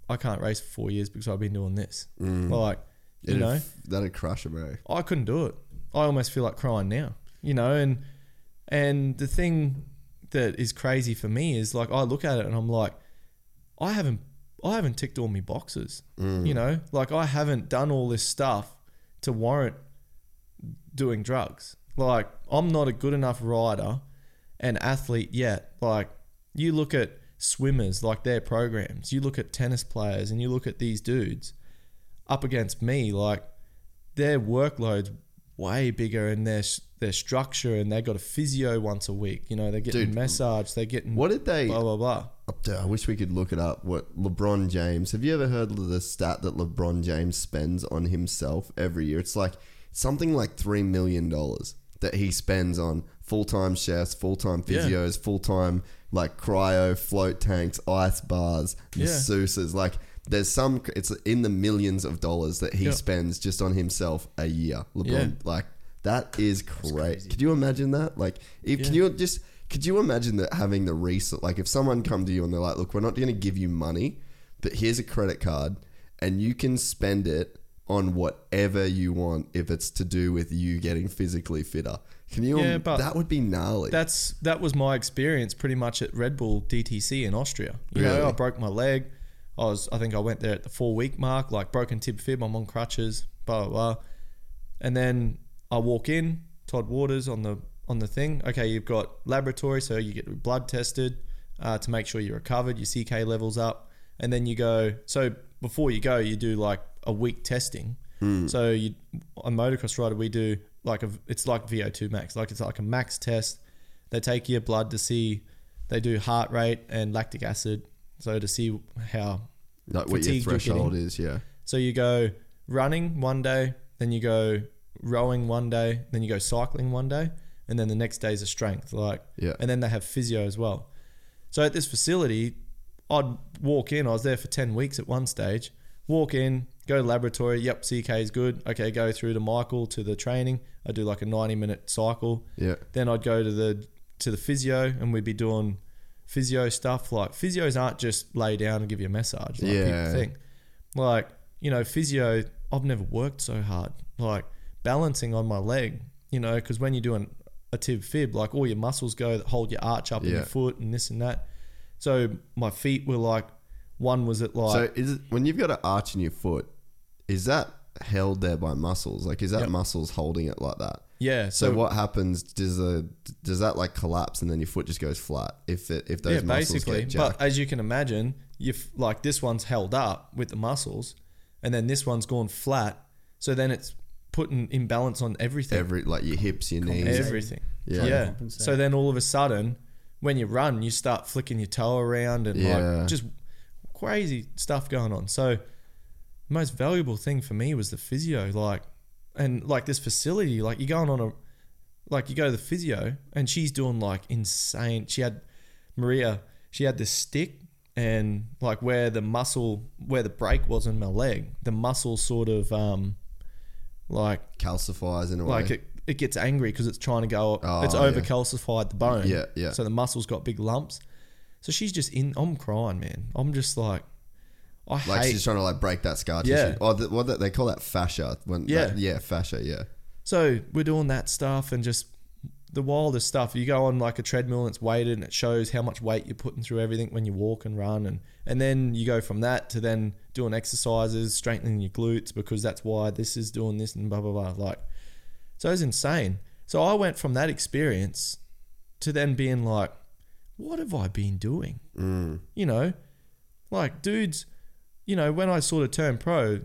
I can't race for four years because I've been doing this. Mm. Like, you It'd know, f- that'd crush him, bro. I couldn't do it. I almost feel like crying now, you know. And and the thing that is crazy for me is like I look at it and I'm like, I haven't I haven't ticked all my boxes, mm. you know. Like I haven't done all this stuff to warrant doing drugs. Like I'm not a good enough rider and athlete yet. Like you look at swimmers, like their programs. You look at tennis players, and you look at these dudes up against me. Like their workload's way bigger and their their structure and they got a physio once a week. You know, they're getting Dude, massage, they're getting What did they? blah blah blah. Dude, I wish we could look it up. What LeBron James? Have you ever heard of the stat that LeBron James spends on himself every year? It's like something like three million dollars that he spends on full time chefs, full time Yeah. physios, full time like cryo, float tanks, ice bars, Yeah. masseuses. Like there's some. It's in the millions of dollars that he Yeah. spends just on himself a year. LeBron, Yeah. like that is great. Could you imagine that? Like, if can you just could you imagine that having the resource? Like, if someone come to you and they're like, "Look, we're not going to give you money, but here's a credit card, and you can spend it on whatever you want if it's to do with you getting physically fitter." Can you? Yeah, but that would be gnarly. That's that was my experience pretty much at Red Bull DTC in Austria. You Really? know, I broke my leg. I was I think I went there at the four week mark, like broken tib fib. I'm on crutches, blah blah blah. And then I walk in, Todd Waters on the on the thing. Okay, you've got laboratory, so you get blood tested uh, to make sure you're recovered, your CK levels up, and then you go. So before you go, you do like a week testing. So you on motocross rider, we do like a it's like VO2 max, like it's like a max test. They take your blood to see, they do heart rate and lactic acid, so to see how like what your fatigue threshold is. Yeah. so you go running one day, then you go rowing one day, then you go cycling one day, and then the next day is a strength. Like, Yeah. and then they have physio as well. So at this facility, I'd walk in. I was there for ten weeks at one stage. Walk in, go to the laboratory. Yep, CK is good. Okay, go through to Michael to the training. I do like a ninety minute cycle. Yeah. Then I'd go to the to the physio, and we'd be doing physio stuff. Like physios aren't just lay down and give you a massage. Like Yeah. people think. Like you know, physio. I've never worked so hard. Like balancing on my leg. You know, because when you're doing a tib fib, like all your muscles go that hold your arch up in Yeah. your foot and this and that. So my feet were like, one was at like So is it, when you've got an arch in your foot, is that held there by muscles? Like, is that Yep. muscles holding it like that? yeah. So, So, what happens? Does the does that like collapse and then your foot just goes flat if it, if those yeah, muscles basically. get But as you can imagine, you like this one's held up with the muscles, and then this one's gone flat. So then it's putting imbalance on everything. Every like your hips, your knees. everything. Yeah. Yeah. So then all of a sudden, when you run, you start flicking your toe around and Yeah. like just crazy stuff going on. So the most valuable thing for me was the physio, like and like this facility, like you're going on a like you go to the physio and she's doing like insane she had Maria, she had this stick and like where the muscle where the break was in my leg, the muscle sort of um like calcifies in a like way. it, it gets angry because it's trying to go Oh, it's yeah. over calcified the bone Yeah, yeah. so the muscles got big lumps so she's just in i'm crying man i'm just like i like hate she's trying to like break that scar tissue. Yeah. tissue. Oh, the, what the- they call that fascia. When Yeah. that- yeah, fascia. Yeah, so we're doing that stuff and just the wildest stuff. You go on like a treadmill and it's weighted and it shows how much weight you're putting through everything when you walk and run and and then you go from that to then doing exercises, strengthening your glutes because that's why this is doing this and blah blah blah. Like so it's insane. So I went from that experience to then being like, what have I been doing? Mm. You know, like dudes, you know, when I sort of turned pro,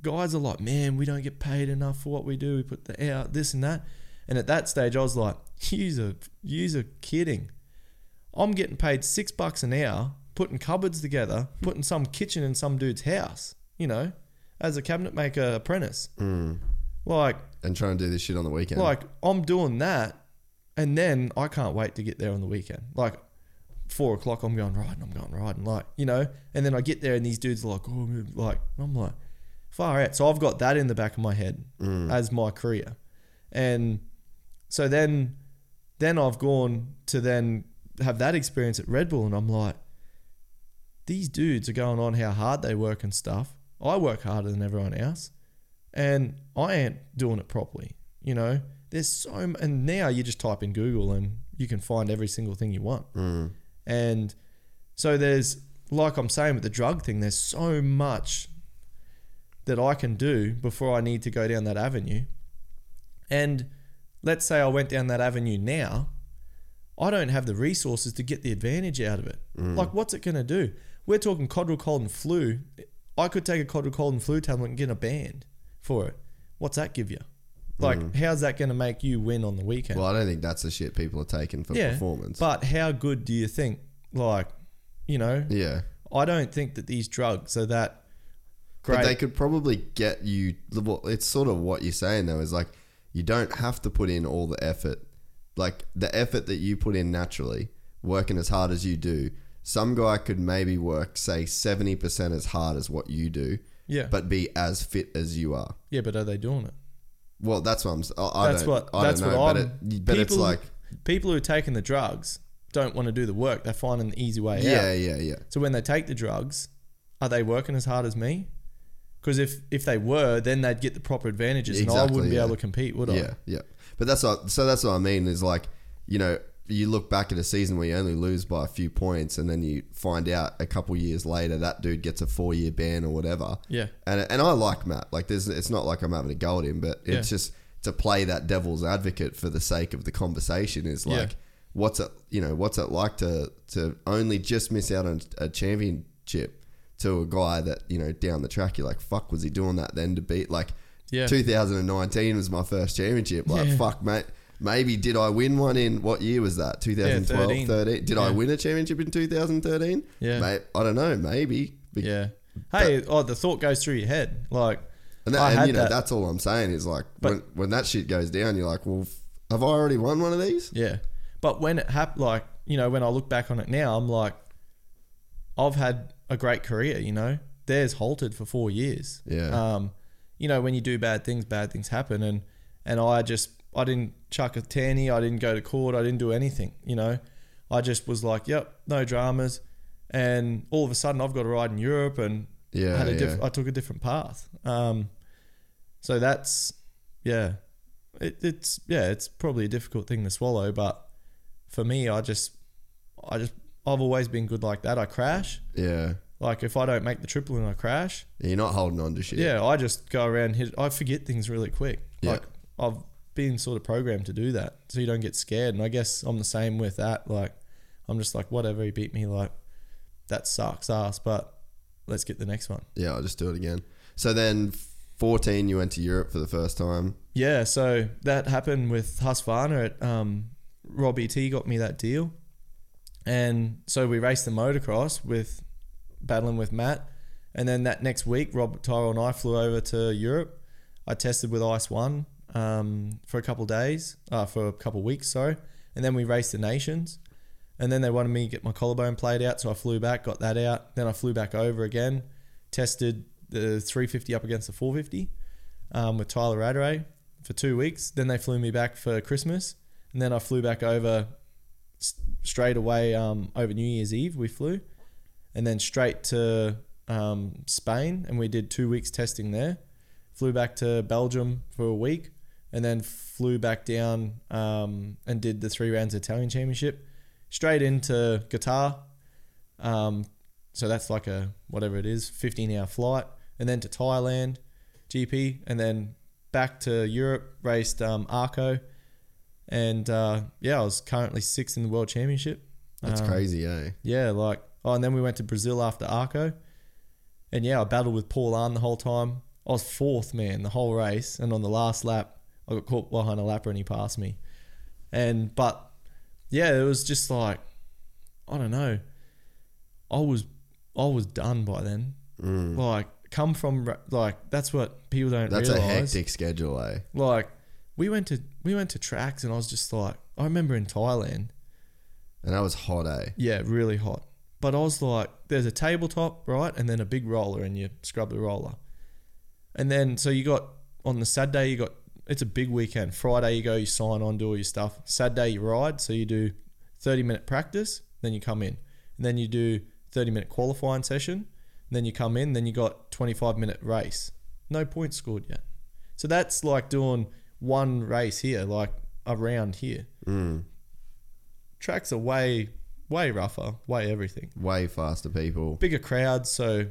guys are like, man, we don't get paid enough for what we do. We put the out this and that. And at that stage, I was like, "Yous are, yous are kidding. I'm getting paid six bucks an hour, putting cupboards together, putting some kitchen in some dude's house. You know, as a cabinet maker apprentice. Mm. Like, And trying to do this shit on the weekend. like I'm doing that, and then I can't wait to get there on the weekend. Like four o'clock, I'm going riding. I'm going riding. Like you know, and then I get there, and these dudes are like, oh, like I'm like, far out. So I've got that in the back of my head as my career, and so then, then I've gone to then have that experience at Red Bull, and I'm like, these dudes are going on how hard they work and stuff. I work harder than everyone else, and I ain't doing it properly. You know, there's so m- and now you just type in Google and you can find every single thing you want. Mm. And so there's like I'm saying with the drug thing, there's so much that I can do before I need to go down that avenue. And let's say I went down that avenue now, I don't have the resources to get the advantage out of it. Mm. Like, what's it going to do? We're talking Codral cold and flu. I could take a Codral cold and flu tablet and get a band for it. What's that give you? Like, mm. how's that going to make you win on the weekend? Well, I don't think that's the shit people are taking for performance. But how good do you think? Like, you know, yeah. I don't think that these drugs are that great. But they could probably get you. It's sort of what you're saying though. Is like you don't have to put in all the effort. Like the effort that you put in naturally, working as hard as you do. Some guy could maybe work say seventy percent as hard as what you do, yeah, but be as fit as you are. yeah, but are they doing it? Well, that's what I'm. s- I, I That's don't, what- I that's don't know, what but, I'm- it, but it's people- like People who are taking the drugs don't want to do the work. They're finding the easy way out. yeah, out. yeah, yeah. So when they take the drugs, are they working as hard as me? Because if if they were, then they'd get the proper advantages, and I Exactly, wouldn't be yeah. able to compete, would I? Yeah, yeah. But that's what. So that's what I mean. Is like you know you look back at a season where you only lose by a few points, and then you find out a couple years later that dude gets a four year ban or whatever. Yeah. And and I like Matt. Like there's it's not like I'm having a go at him, but it's Yeah. just to play that devil's advocate for the sake of the conversation is Yeah. like what's it you know what's it like to to only just miss out on a championship to a guy that you know down the track you're like fuck was he doing that then to beat like Yeah. 2019 was my first championship. Like, Yeah. fuck, mate. Maybe did I win one in what year was that? 2012, 13. 13. Did I win a championship in 2013? Yeah. Mate, I don't know. Maybe. Be- Yeah. Hey, oh, the thought goes through your head. Like, And, I that, and you know, that. that's all I'm saying is like But- when, when that shit goes down, you're like, well, f- have I already won one of these? Yeah. But when it happened, like, you know, when I look back on it now, I'm like, I've had a great career, you know? Theirs halted for four years. Yeah. Um, you know, when you do bad things, bad things happen. And, and I just, I didn't chuck a tanny. I didn't go to court. I didn't do anything, you know? I just was like, yep, no dramas. And all of a sudden, I've got a ride in Europe and Yeah, had a yeah. diff- I took a different path. Um, so that's yeah, it, it's yeah, it's probably a difficult thing to swallow, but for me, I just I just I've always been good like that. I crash. Yeah. Like if I don't make the triple and I crash, You're not holding on to shit. yeah, I just go around hit. I forget things really quick. Yeah. Like I've been sort of programmed to do that, so you don't get scared. And I guess I'm the same with that. Like I'm just like whatever he beat me, like that sucks ass, but let's get the next one. Yeah, I'll just do it again. So then 14, you went to Europe for the first time. Yeah, so that happened with Husqvarna at um, Robbie T got me that deal, and so we raced the motocross with battling with Matt, and then that next week, Rob Tyrell and I flew over to Europe. I tested with Ice One um, for a couple days, uh, for a couple weeks, sorry, and then we raced the Nations, and then they wanted me to get my collarbone played out, so I flew back, got that out. Then I flew back over again, tested the 350 up against the 450 um, with Tyla Rattray for two weeks. Then they flew me back for Christmas, and then I flew back over straight away um, over New Year's Eve. We flew, and then straight to um, Spain, and we did two weeks testing there. Flew back to Belgium for a week, and then flew back down um, and did the three rounds of Italian Championship, straight into Qatar. Um, so that's like a whatever it is, 15 hour flight, and then to Thailand, GP, and then back to Europe, raced um, Arco, and uh, yeah, I was currently sixth in the World Championship. That's Um, crazy, eh? Yeah, like oh, and then we went to Brazil after Arco, and yeah, I battled with Paul Arn the whole time. I was fourth man the whole race, and on the last lap, I got caught behind a lapper and he passed me. And but yeah, it was just like I don't know. I was I was done by then. Mm. Like come from like that's what people don't That's a hectic schedule, eh? Like we went to we went to tracks and I was just like I remember in Thailand And that was hot, eh? Yeah, really hot. But I was like, there's a tabletop, right? And then a big roller, and you scrub the roller. And then, so you got on the Saturday, you got, it's a big weekend. Friday, you go, you sign on, do all your stuff. Saturday, you ride. So you do 30 minute practice, then you come in. And then you do 30 minute qualifying session. Then you come in, then you got 25 minute race. No points scored yet. So that's like doing one race here, like a round here. Mm. Tracks are way, way rougher, way everything. Way faster people. Bigger crowds, so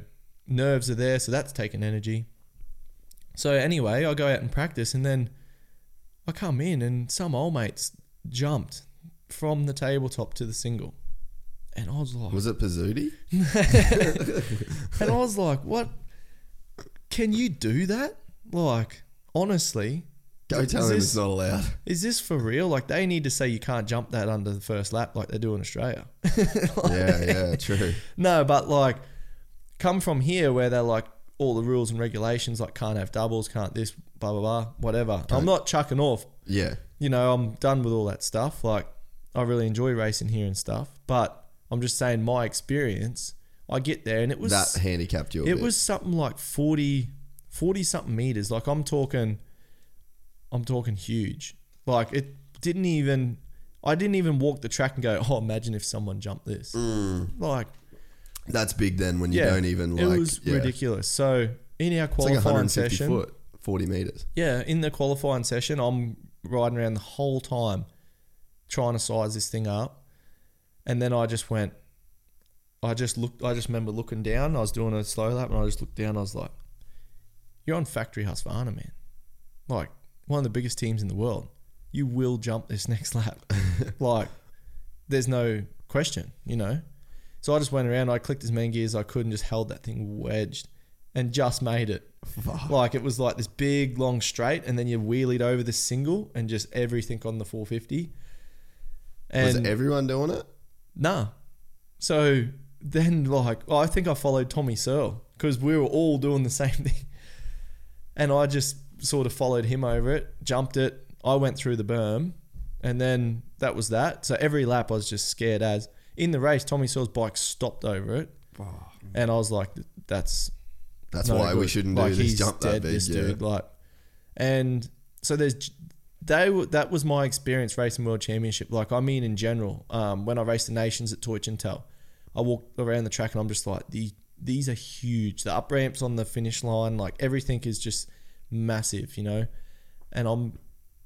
nerves are there, so that's taking energy. So anyway, I go out and practice, and then I come in, and some old mates jumped from the tabletop to the single, and I was like, Was it Pizzuti? and I was like, what? Can you do that? Like, honestly, Go Is tell him this- it's not allowed. is this for real? Like, they need to say you can't jump that under the first lap, like they do in Australia. yeah, yeah, true. No, but like, come from here where they're like all the rules and regulations, like can't have doubles, can't this, blah blah blah, whatever. I'm not chucking off. Yeah. You know, I'm done with all that stuff. Like, I really enjoy racing here and stuff, but I'm just saying my experience. I get there and it was that handicapped you a it bit. was something like 40, 40 something meters. Like I'm talking, I'm talking huge. Like it didn't even, I didn't even walk the track and go, oh, imagine if someone jumped this. Mm. Like That's big then when you yeah, don't even like it was yeah. ridiculous. So in our It's like qualifying 150 session, foot, 40 meters. yeah, in the qualifying session, I'm riding around the whole time trying to size this thing up, and then I just went. I just looked. I just remember looking down. I was doing a slow lap, and I just looked down. I was like, "You're on Factory Husqvarna, man. Like one of the biggest teams in the world. You will jump this next lap. like, there's no question, you know." So I just went around. I clicked as many gears as I could, and just held that thing wedged, and just made it. Like it was like this big long straight, and then you wheelied over this single, and just everything on the 450. was everyone doing it? Nah. So then, like, I think I followed Tommy Searle because we were all doing the same thing. And I just sort of followed him over it, jumped it. I went through the berm, and then that was that. So every lap, I was just scared as. In the race, Tommy Searle's bike stopped over it. And I was like, that's That's no why we shouldn't like, do this jump that dead, big. This yeah. dude, like, and so there's they were- that was my experience racing world championship. Like, I mean, in general, um, when I raced the nations at Teutschenthal, I walked around the track and I'm just like, these these are huge. The up ramps on the finish line, like everything is just massive, you know. And I'm,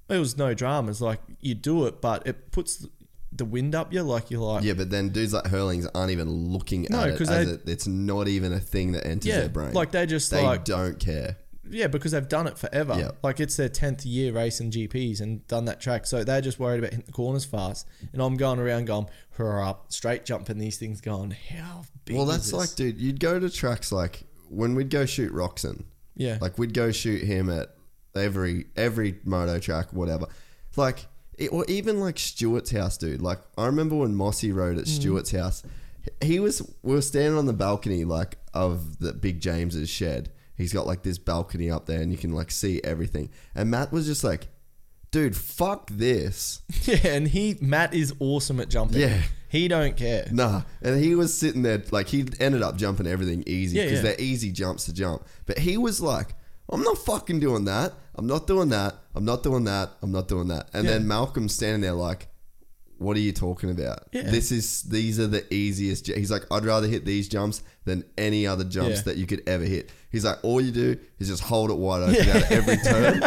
it was no dramas. Like you do it, but it puts the wind up you. Like you're like, Yeah, but then dudes like Herlings aren't even looking No, at it 'cause as they- it, it's not even a thing that enters yeah, their brain. like they just they like don't care. Yeah, because they've done it forever. Yeah. Like it's their tenth year racing GPs and done that track, so they're just worried about hitting the corners fast. And I'm going around going, hurrah up, straight jumping these things, going, how big? Well, that's this?" like, dude, you'd go to tracks like when we'd go shoot Roczen. Yeah, Like we'd go shoot him at every every moto track, whatever. Like it, or even like Stewart's house, dude. Like I remember when Mossy rode at Mm. Stewart's house. He was we were standing on the balcony like of the Big James's shed. He's got like this balcony up there, and you can like see everything. And Matt was just like, "Dude, fuck this." yeah. And he Matt is awesome at jumping. Yeah. He don't care. Nah, and he was sitting there like he ended up jumping everything easy Yeah, because yeah. they're easy jumps to jump. But he was like, "I'm not fucking doing that. I'm not doing that. I'm not doing that. I'm not doing that." And then Malcolm's standing there like, "What are you talking about? Yeah. This is these are the easiest." ju-" He's like, "I'd rather hit these jumps than any other jumps Yeah. that you could ever hit." He's like, "All you do is just hold it wide open out of every turn."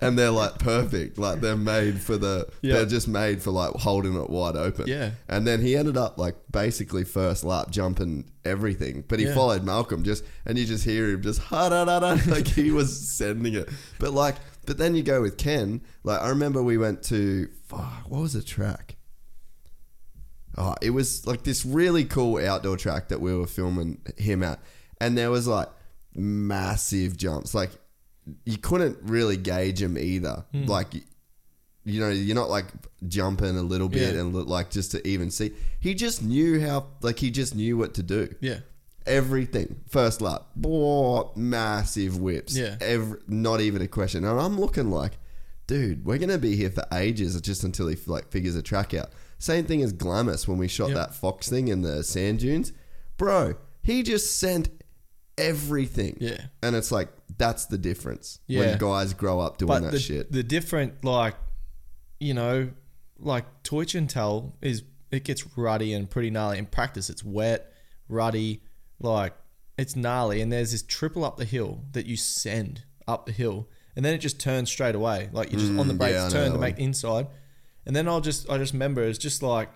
and they're like perfect. Like they're made for the. Yeah. They're just made for like holding it wide open. Yeah. And then he ended up like basically first lap jumping everything, but he Yeah. followed Malcolm just, and you just hear him just ha da da da like he was sending it. But like, but then you go with Ken. Like I remember we went to fuck, what was the track? Oh, it was like this really cool outdoor track that we were filming him at, and there was like massive jumps. Like you couldn't really gauge him either. Hmm. Like you know, you're not like jumping a little bit Yeah. and look like just to even see. He just knew how, like he just knew what to do. Yeah. Everything first lap, Boah, massive whips. Yeah. Every, not even a question. And I'm looking like, dude, we're gonna be here for ages, just until he like figures a track out. Same thing as Glamis when we shot Yep. that fox thing in the sand dunes, bro. He just sent everything. Yeah. And it's like that's the difference Yeah. when guys grow up doing But that the, shit. the different, like, you know, like Teutschenthal is it gets ruddy and pretty gnarly. In practice, it's wet, ruddy, like it's gnarly. And there's this triple up the hill that you send up the hill, and then it just turns straight away. Like you're just on the Mm, brakes yeah, turn to make inside, and then I'll just I just remember it's just like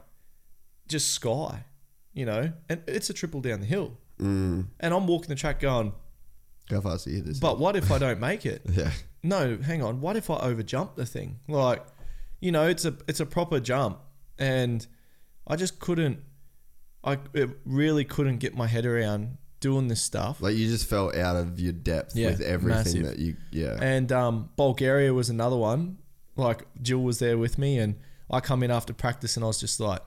just sky, you know, and it's a triple down the hill, Mm. and I'm walking the track going, How fast are you this? but what if I don't make it? yeah. no, hang on, what if I overjump the thing? Like, you know, it's a it's a proper jump, and I just couldn't, I it really couldn't get my head around doing this stuff. Like you just fell out of your depth Yeah, with everything massive. that you yeah. And um, Bulgaria was another one. Like Jill was there with me, and I come in after practice, and I was just like,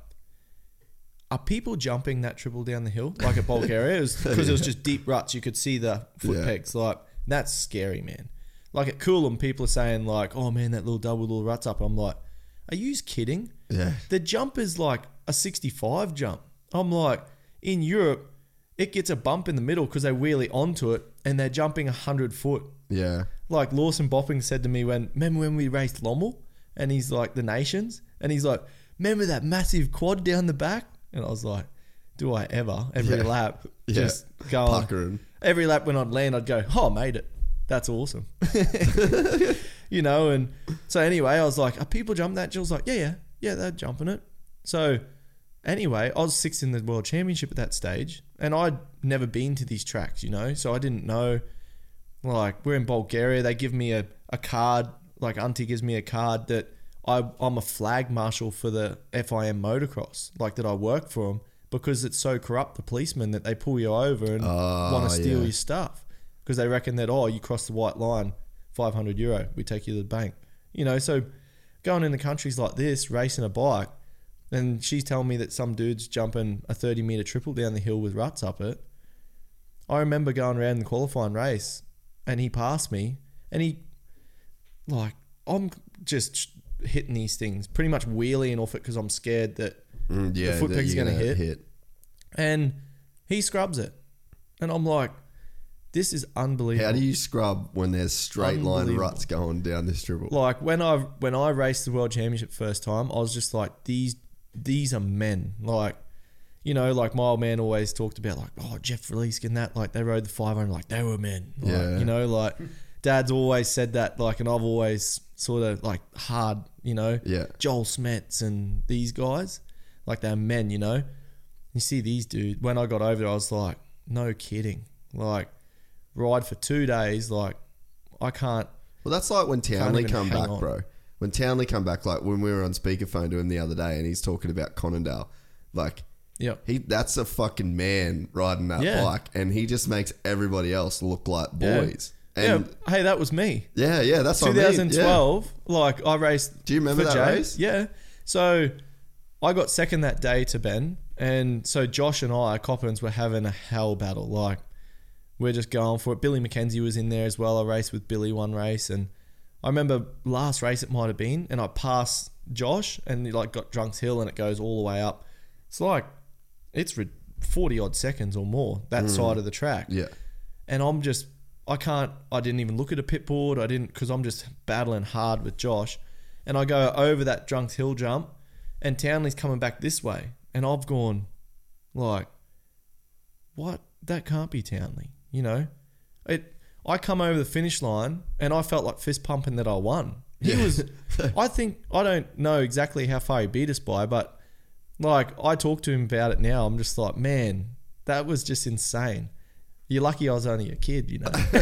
"Are people jumping that triple down the hill like at Bulgaria?" Because it was just deep ruts. You could see the foot Yeah. pegs. Like that's scary, man. Like at Coolum, people are saying like, "Oh man, that little double little ruts up." I'm like, "Are you kidding?" yeah. The jump is like a 65 jump. I'm like, in Europe, it gets a bump in the middle because they wheelie onto it, and they're jumping 100 foot Yeah. Like Lawson Bopping said to me when remember when we raced Lommel? And he's like the nations? And he's like remember that massive quad down the back? And I was like do I ever? Every Yeah. lap Yeah. just go on. Every lap when I'd land I'd go oh I made it. That's awesome. You know and so anyway I was like are people jumping that? Jill's like yeah yeah. Yeah they're jumping it. So anyway I was sixth in the world championship at that stage and I'd never been to these tracks you know? So I didn't know like we're in Bulgaria, they give me a, a card, like Auntie gives me a card that I, I'm a flag marshal for the FIM motocross, like that I work for them because it's so corrupt, the policemen, that they pull you over and ah, Oh, want to steal yeah. your stuff because they reckon that, oh, you crossed the white line, 500 euro, we take you to the bank. You know, so going in the countries like this, racing a bike, and she's telling me that some dude's jumping a 30 meter triple down the hill with ruts up it. I remember going around the qualifying race and he passed me and he like I'm just hitting these things pretty much wheeling off it because I'm scared that Mm, yeah. foot that peg's gonna hit. hit. and he scrubs it and I'm like this is unbelievable How do you scrub when there's straight line ruts going down this dribble? like when I when I raced the world championship first time, I was just like these these are men. Like you know, like my old man always talked about like oh Jeff Leask and that like they rode the 500 like they were men. Like, Yeah. you know, like Dad's always said that like, and I've always sort of like hard, you know, Yeah. Joel Smets and these guys, like they're men, you know. You see these dudes. When I got over there, I was like, no kidding, like ride for two days, like I can't. Well, that's like when Townley come back, on. bro. When Townley come back, like when we were on speakerphone to him the other day, and he's talking about Conondale, like Yeah. he that's a fucking man riding that Yeah. bike, and he just makes everybody else look like Yeah. boys. And yeah, hey, that was me. yeah, yeah, that's what I mean. Yeah. 2012, like I raced. Do you remember for that Jay. race? Yeah. So I got second that day to Ben, and so Josh and I, Coppins, were having a hell battle. Like we're just going for it. Billy McKenzie was in there as well. I raced with Billy one race, and I remember last race it might have been, and I passed Josh, and he like got Drunks Hill, and it goes all the way up. It's like it's rid- forty odd seconds or more that mm. side of the track. Yeah. and I'm just I can't I didn't even look at a pit board. I didn't because I'm just battling hard with Josh. And I go over that Drunks Hill jump and Townley's coming back this way. And I've gone like what? That can't be Townley you know? It I come over the finish line and I felt like fist pumping that I won. He was, I think, I don't know exactly how far he beat us by, but like I talk to him about it now. I'm just like, man, that was just insane. You're lucky I was only a kid, you know.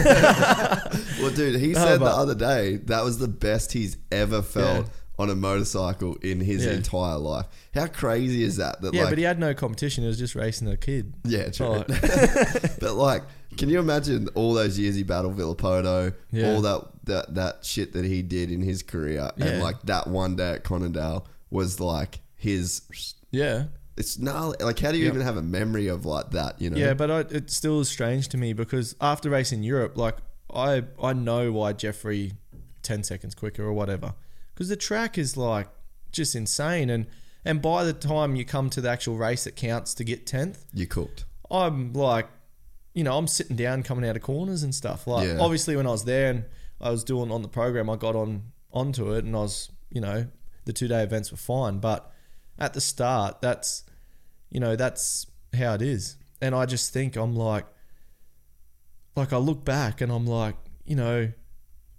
Well, dude, he No, said the other day that was the best he's ever felt Yeah. on a motorcycle in his Yeah. entire life. How crazy is that? That yeah, like, but he had no competition. He was just racing a kid. yeah, true. Oh, but like, can you imagine all those years he battled Villopoto, Yeah. all that, that that shit that he did in his career, and like that one day at Conondale was like his. Yeah. It's gnarly. Like, how do you Yep. even have a memory of like that? You know? Yeah, but I, it still is strange to me because after racing Europe, like I I know why Jeffrey ten seconds quicker or whatever, because the track is like just insane, and and by the time you come to the actual race that counts to get tenth, you cooked. I'm like, you know, I'm sitting down coming out of corners and stuff. Like Yeah. obviously when I was there and I was doing on the program, I got on onto it and I was, you know, the two day events were fine, but at the start, that's you know, that's how it is. And I just think I'm like like I look back and I'm like, you know,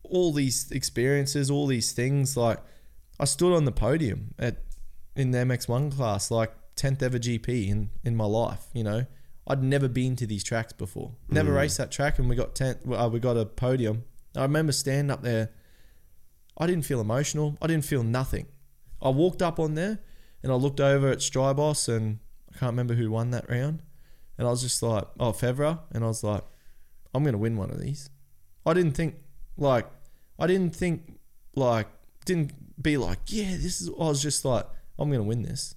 all these experiences, all these things, like I stood on the podium at in the MX1 class, like 10th ever GP in, in my life, you know. I'd never been to these tracks before. Never raced that track and we got 10th, uh, we got a podium. I remember standing up there. I didn't feel emotional. I didn't feel nothing. I walked up on there and I looked over at Strijbos and I can't remember who won that round. And I was just like, oh, Febvre. And I was like, I'm going to win one of these. I didn't think, like, I didn't think, like, didn't be like, yeah, this is, I was just like, I'm going to win this.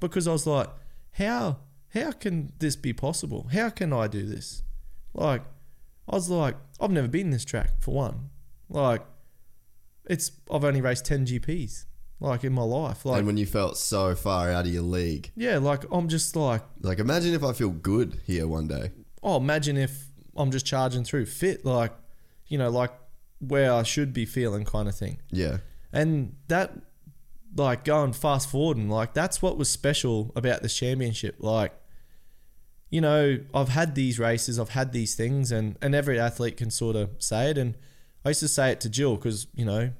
Because I was like, how, how can this be possible? How can I do this? Like, I was like, I've never been this track for one. Like, it's, I've only raced 10 GPs, like, in my life. Like, and when you felt so far out of your league, yeah, like, I'm just like, like imagine if I feel good here one day. oh, imagine if I'm just charging through fit, like, you know, like where I should be feeling kind of thing. Yeah. And that, like, going fast forward and like, that's what was special about this championship. Like, you know, I've had these races, I've had these things, and, and every athlete can sort of say it. And I used to say it to Jill because, you know,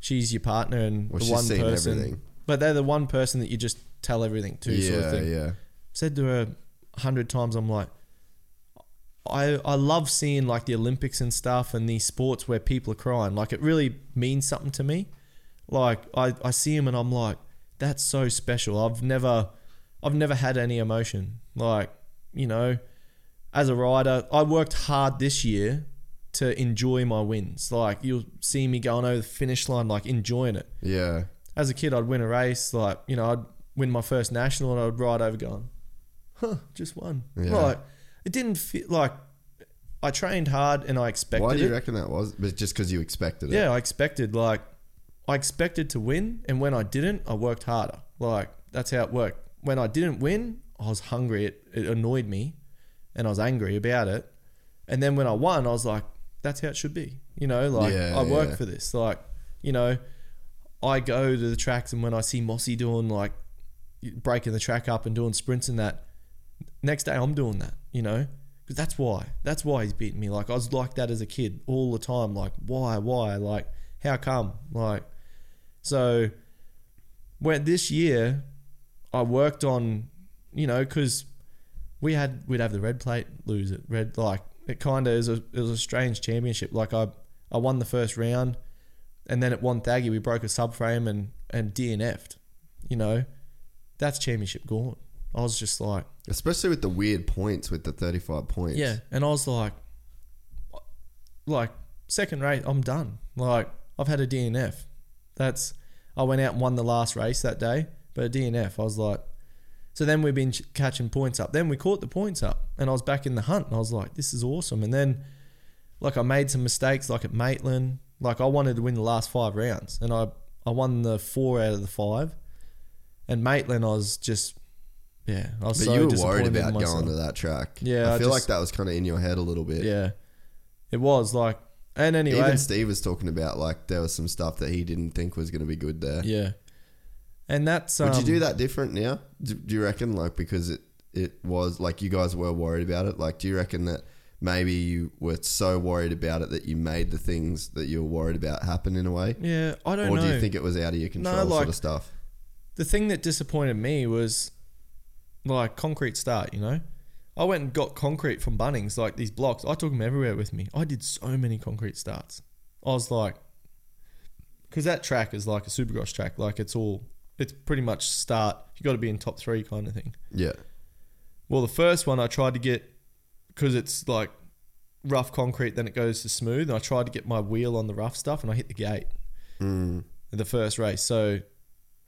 she's your partner and Well, the she's one seen person. everything. But they're the one person that you just tell everything to, yeah, sort of thing yeah. said to her a hundred times, I'm like, I I love seeing like the Olympics and stuff and these sports where people are crying. Like it really means something to me. Like I, I see them and I'm like, that's so special. I've never I've never had any emotion. Like, you know, as a rider, I worked hard this year to enjoy my wins. Like you'll see me going over the finish line, like enjoying it Yeah. as a kid, I'd win a race, like, you know, I'd win my first national and I'd ride over going, huh, just won. Yeah. Like, it didn't feel like I trained hard and I expected Why do you it. reckon that was? But just because you expected it. Yeah, I expected, like, I expected to win. And when I didn't, I worked harder. Like, that's how it worked. When I didn't win, I was hungry. It, it annoyed me and I was angry about it. And then when I won, I was like, that's how it should be. You know, like, Yeah, I work yeah. for this. Like, you know, I go to the tracks and when I see Mossy doing like breaking the track up and doing sprints and that, next day I'm doing that, you know, because that's why. That's why he's beating me. Like I was like that as a kid all the time. Like why, why, like how come, like so. When this year, I worked on, you know, because we had we'd have the red plate, lose it, red like it kind of is a it was a strange championship. Like I I won the first round, and then at Wonthaggi we broke a subframe and and DNF'd. You know, that's championship gone. I was just like, Especially with the weird points with the 35 points. yeah, and I was like, like second race, I'm done. Like I've had a DNF. That's I went out and won the last race that day, but a DNF. I was like, so then we've been ch- catching points up. Then we caught the points up, and I was back in the hunt. And I was like, this is awesome. And then, like I made some mistakes, like at Maitland. Like I wanted to win the last five rounds, and I I won the four out of the five. And Maitland, I was just, yeah, I was But so you were worried about going to that track. Yeah, I I feel like that was kind of in your head a little bit. Yeah, it was like, and anyway, Even Steve was talking about like there was some stuff that he didn't think was going to be good there. yeah, and that's um, Would you do that different now? Do, do you reckon like because it it was like you guys were worried about it? Like, do you reckon that maybe you were so worried about it that you made the things that you were worried about happen in a way? Yeah, I don't or know. do you think it was out of your control sort like- of stuff? the thing that disappointed me was like concrete start, you know? I went and got concrete from Bunnings, like these blocks. I took them everywhere with me. I did so many concrete starts. I was like, because that track is like a supercross track. Like it's all, it's pretty much start. You got to be in top three kind of thing. Yeah. Well, the first one I tried to get, because it's like rough concrete, then it goes to smooth. And I tried to get my wheel on the rough stuff and I hit the gate Mm. in the first race. So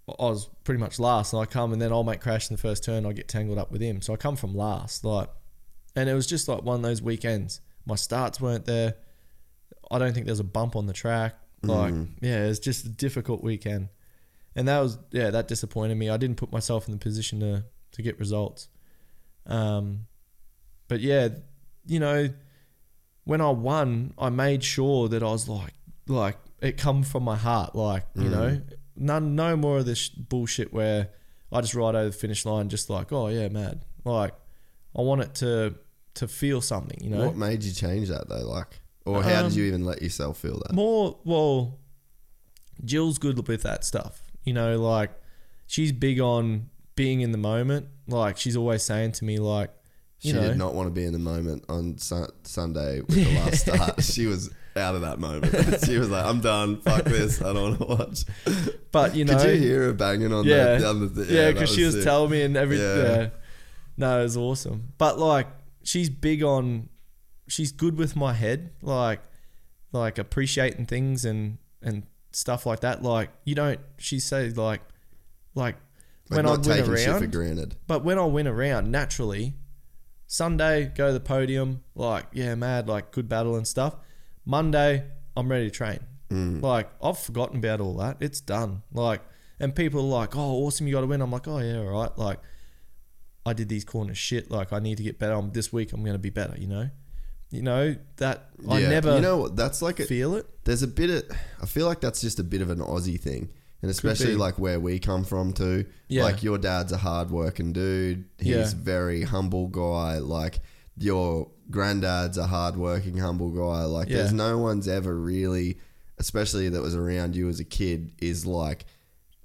I was pretty much last, and I come and then I'll make crash in the first turn. I get tangled up with him, so I come from last. Like, and it was just like one of those weekends. My starts weren't there. I don't think there's a bump on the track. Like, Mm. yeah, it's just a difficult weekend, and that was yeah that disappointed me. I didn't put myself in the position to to get results. Um, but yeah, you know, when I won, I made sure that I was like like it come from my heart, like you Mm. know, none no more of this bullshit where I just ride over the finish line just like oh yeah mad like I want it to to feel something you know What made you change that though? Like, or how Um, did you even let yourself feel that? more well Jill's good with that stuff you know like she's big on being in the moment like she's always saying to me like She you know did not want to be in the moment on su- Sunday with the last start. She was out of that moment. she was like, "I'm done. Fuck this. I don't want to watch." but you know Could you hear her banging on yeah, the, yeah, because she was sick. telling me and everything. Yeah. yeah. No, it was awesome. But like, she's big on, she's good with my head, like, like appreciating things and and stuff like that. Like, you don't. She said like, like like when I win taking shit for around, granted. but when I win around, naturally, Sunday go to the podium, like yeah, mad, like good battle and stuff. Monday, I'm ready to train. Mm. Like I've forgotten about all that. It's done. Like, and people are like, "Oh, awesome, you got to win." I'm like, "Oh yeah, all right." Like, I did these corners shit. Like, I need to get better. I'm, this week, I'm going to be better. You know, you know that I Yeah. never You know what? That's like a, feel it. there's a bit of I feel like that's just a bit of an Aussie thing. And especially be. like where we come from too. Yeah. Like your dad's a hard working dude. He's Yeah. very humble guy. Like your granddad's a hard working, humble guy. Like Yeah. there's no one's ever really especially that was around you as a kid, is like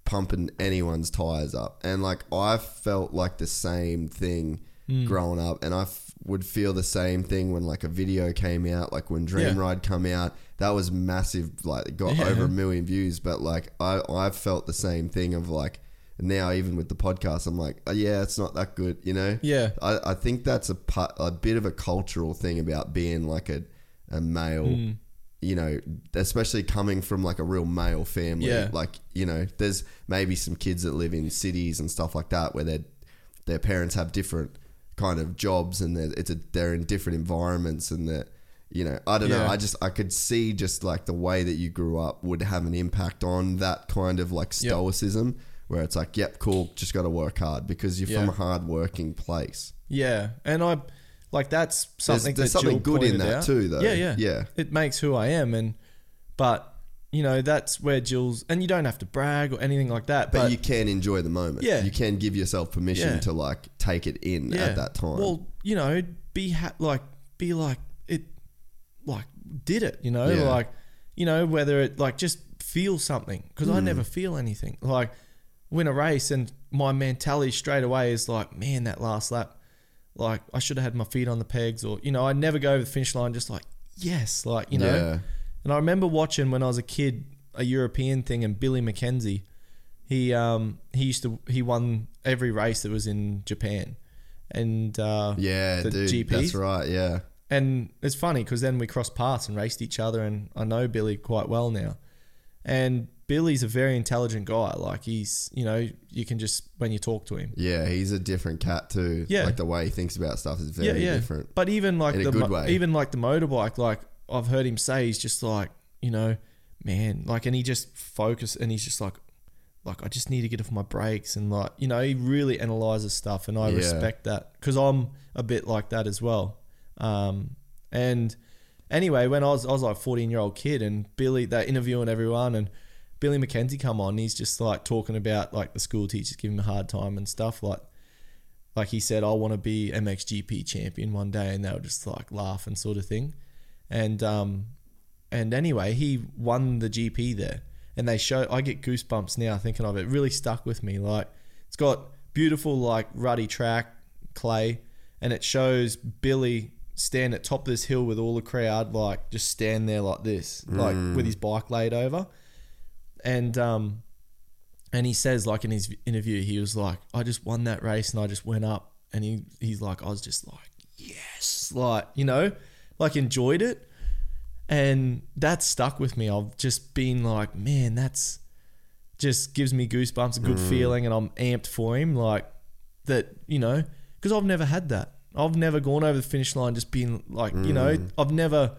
pumping anyone's tires up. And like I felt like the same thing Hmm. growing up, and I f- would feel the same thing when like a video came out, like when Dream Yeah. Ride come out. That was massive, like it got Yeah. over a million views. But like I, I've felt the same thing of like now, even with the podcast, I'm like, oh, yeah, it's not that good, you know. Yeah, I, I think that's a part, a bit of a cultural thing about being like a, a male, Hmm. you know, especially coming from like a real male family. Yeah. Like, you know, there's maybe some kids that live in cities and stuff like that where their their parents have different kind of jobs and they're, it's a, they're in different environments and that, you know, I don't know. I just, I could see just like the way that you grew up would have an impact on that kind of like Yep. stoicism where it's like, yep, cool, just got to work hard because you're from a hard working place. yeah, and I like that's something there's that something Jill good in that out. too, though. Yeah, yeah, Yeah. It makes who I am, and but you know that's where Jill's, and you don't have to brag or anything like that. But, But, you can enjoy the moment. Yeah. You can give yourself permission Yeah. to like take it in yeah, at that time. Well, you know, be ha- like be like it, like did it. You know, Yeah. like you know whether it like just feel something because Hmm. I never feel anything. Like win a race and my mentality straight away is like, man, that last lap, like I should have had my feet on the pegs, or you know, I never go over the finish line just like yes, like you know. Yeah. And I remember watching when I was a kid a European thing, and Billy McKenzie, he um he used to he won every race that was in Japan, and uh, yeah, the dude. GPs. That's right. Yeah. and it's funny because then we crossed paths and raced each other, and I know Billy quite well now. And Billy's a very intelligent guy. Like he's, you know, you can just when you talk to him. Yeah. He's a different cat too. Yeah. Like the way he thinks about stuff is very different. But even like In the good mo- way. even like the motorbike, like I've heard him say, he's just like, you know, man, like, and he just focus and he's just like, like I just need to get off my brakes and like, you know, he really analyzes stuff, and I Yeah. respect that because I'm a bit like that as well. Um, and anyway, when I was I was like 14 year old kid, and Billy, they're interviewing everyone, and Billy McKenzie come on, he's just like talking about like the school teachers giving him a hard time and stuff like. like he said, I want to be MXGP champion one day, and they were just like laughing sort of thing. And um, and anyway, he won the GP there, and they show. I get goosebumps now thinking of it. it really stuck with me. Like it's got beautiful like ruddy track clay, and it shows Billy stand at top of this hill with all the crowd, like just stand there like this, like with his bike laid over, and um, and he says like in his interview, he was like, I just won that race and I just went up, and he he's like, I was just like, yes, like you know, like enjoyed it, and that stuck with me. I've just been like, man, that's just gives me goosebumps, a good mm. feeling, and I'm amped for him, like that, you know, because I've never had that. I've never gone over the finish line just been like, you know, mm. I've never,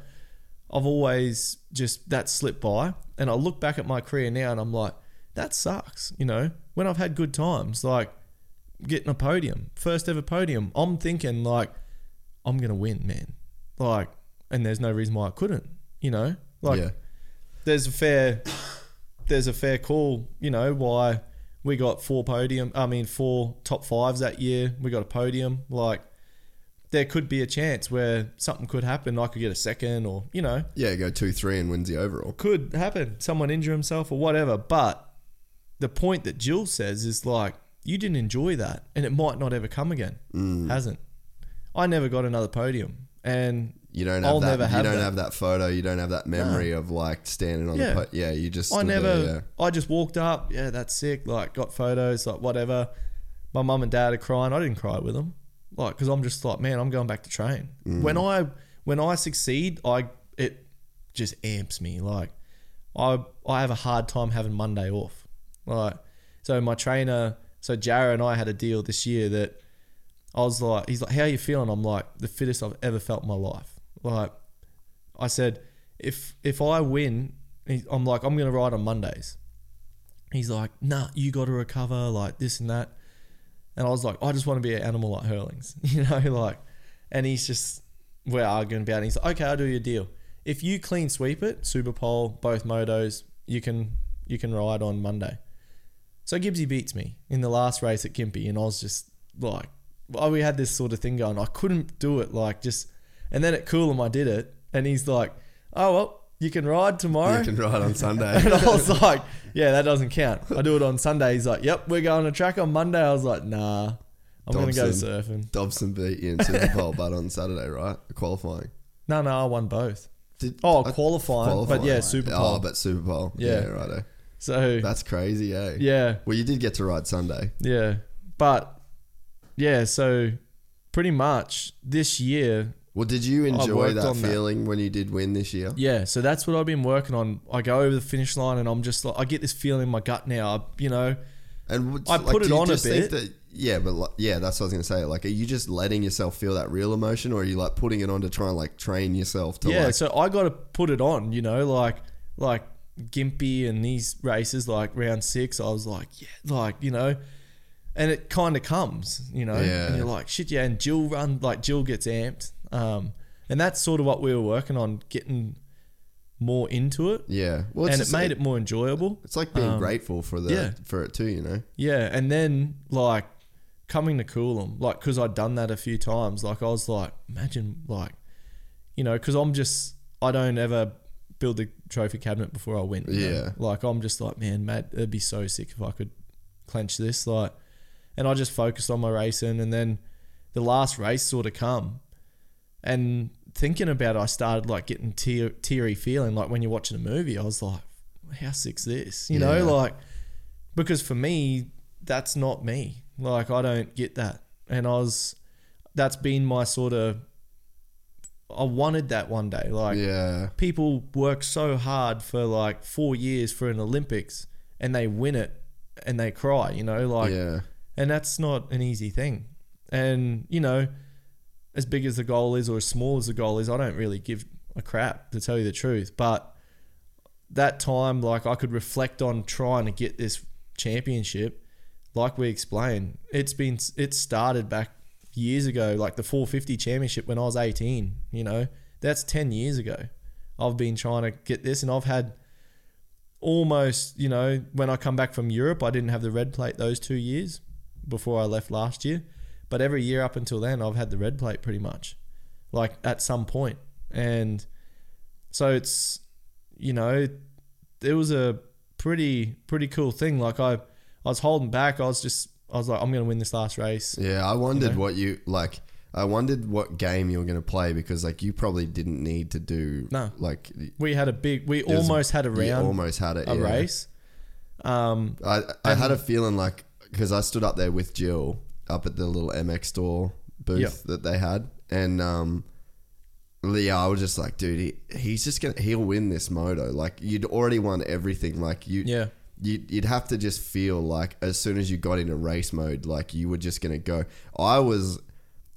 I've always just that slipped by, and I look back at my career now, and I'm like, that sucks, you know. When I've had good times, like getting a podium, first ever podium, I'm thinking like, I'm gonna win, man. Like, and there's no reason why I couldn't, you know. Like, yeah. there's a fair there's a fair call, you know, why we got four podium I mean four top fives that year. We got a podium. Like there could be a chance where something could happen. I could get a second or, you know, Yeah, go two three and wins the overall. could happen. Someone injure himself or whatever. But the point that Jill says is like, you didn't enjoy that and it might not ever come again. Mm. Hasn't. I never got another podium. And You don't have I'll that. never you have don't that. have that photo. You don't have that memory of like standing on Yeah. the. Po- yeah, you just. I stood never. there, yeah. I just walked up. Yeah, that's sick. Like, got photos. Like, whatever. My mum and dad are crying. I didn't cry with them. Like, because I'm just like, man, I'm going back to train. Mm. When I when I succeed, I it just amps me. Like, I I have a hard time having Monday off. Like, so my trainer, so Jarrah and I had a deal this year that I was like, he's like, how you feeling? I'm like, the fittest I've ever felt in my life. Like, I said, if if I win, I'm like, I'm gonna ride on Mondays. He's like, nah, you got to recover, like this and that. And I was like, I just want to be an animal like Herlings, you know, like. And he's just, we're arguing about it. He's like, okay, I'll do your deal. If you clean sweep it, Super Pole, both motos, you can you can ride on Monday. So Gibbsy beats me in the last race at Gympie, and I was just like, we had this sort of thing going. I couldn't do it, like just. And then at Coolum, I did it, and he's like, "Oh well, you can ride tomorrow." You can ride on Sunday. and I was like, "Yeah, that doesn't count." I do it on Sunday. He's like, "Yep, we're going to track on Monday." I was like, "Nah, I'm gonna go surfing." Dobson beat you in Super Pole, but on Saturday, right? Qualifying. No, no, I won both. Did, Oh, I- qualifying, but yeah, Super Pole. Oh, but Super Pole. Yeah, Yeah. righto. So That's crazy, eh? yeah, Well, you did get to ride Sunday. yeah, but yeah, so pretty much this year Well, did you enjoy that on that. feeling when you did win this year? Yeah, so that's what I've been working on. I go over the finish line and I'm just like, I get this feeling in my gut now. You know, And I put do it on a bit. That, yeah, but like, yeah, that's what I was gonna say. Like, are you just letting yourself feel that real emotion, or are you like putting it on to try and like train yourself to yeah. like? so I got to put it on. You know, like like Gympie and these races, like round six. I was like, yeah, like you know, and it kind of comes, you know, Yeah. and you're like, shit, yeah. And Jill run like Jill gets amped, um, and that's sort of what we were working on, getting more into it, yeah, well, and it made it more enjoyable. It's like being um, grateful for the yeah. for it too, you know. Yeah, and then like coming to Coolum, like because I'd done that a few times, like I was like, imagine like, you know, because I'm just I don't ever build the trophy cabinet before I win. you know? Yeah. like I'm just like, man, Matt, it'd be so sick if I could clench this, like, and I just focused on my racing, and then the last race sort of come, and thinking about it, I started like getting tear, teary feeling, like when you're watching a movie, I was like, how sick's this, you Yeah. know, like because for me that's not me. Like i don't get that. And i was that's been my sort of i wanted that one day. Like yeah, people work so hard for like four years for an olympics and they win it and they cry you know like yeah, and that's not an easy thing. And you know as big as the goal is or as small as the goal is i don't really give a crap to tell you the truth. But that time like i could reflect on trying to get this championship like we explained it's been it started back years ago like the 450 championship when i was 18 you know? That's 10 years ago. I've been trying to get this and i've had almost you know when i come back from europe i didn't have the red plate those two years before I left last year. But every year up until then, I've had the red plate pretty much, like at some point. and so it's you know, it was a pretty pretty cool thing. Like I, I was holding back. I was just I was like, I'm gonna win this last race. Yeah, I wondered know? what you like. I wondered what game you were going to play because like you probably didn't need to do No. like We had a big. We almost had a you round, almost had it a yeah. race. Um, I I had a feeling like because I stood up there with Jill up at the little MX store booth Yeah. that they had, and um, yeah, I was just like, dude, he, he's just gonna he'll win this moto. Like you'd already won everything. Like you, Yeah. you'd, you'd have to just feel like as soon as you got into race mode, like you were just gonna go. I was,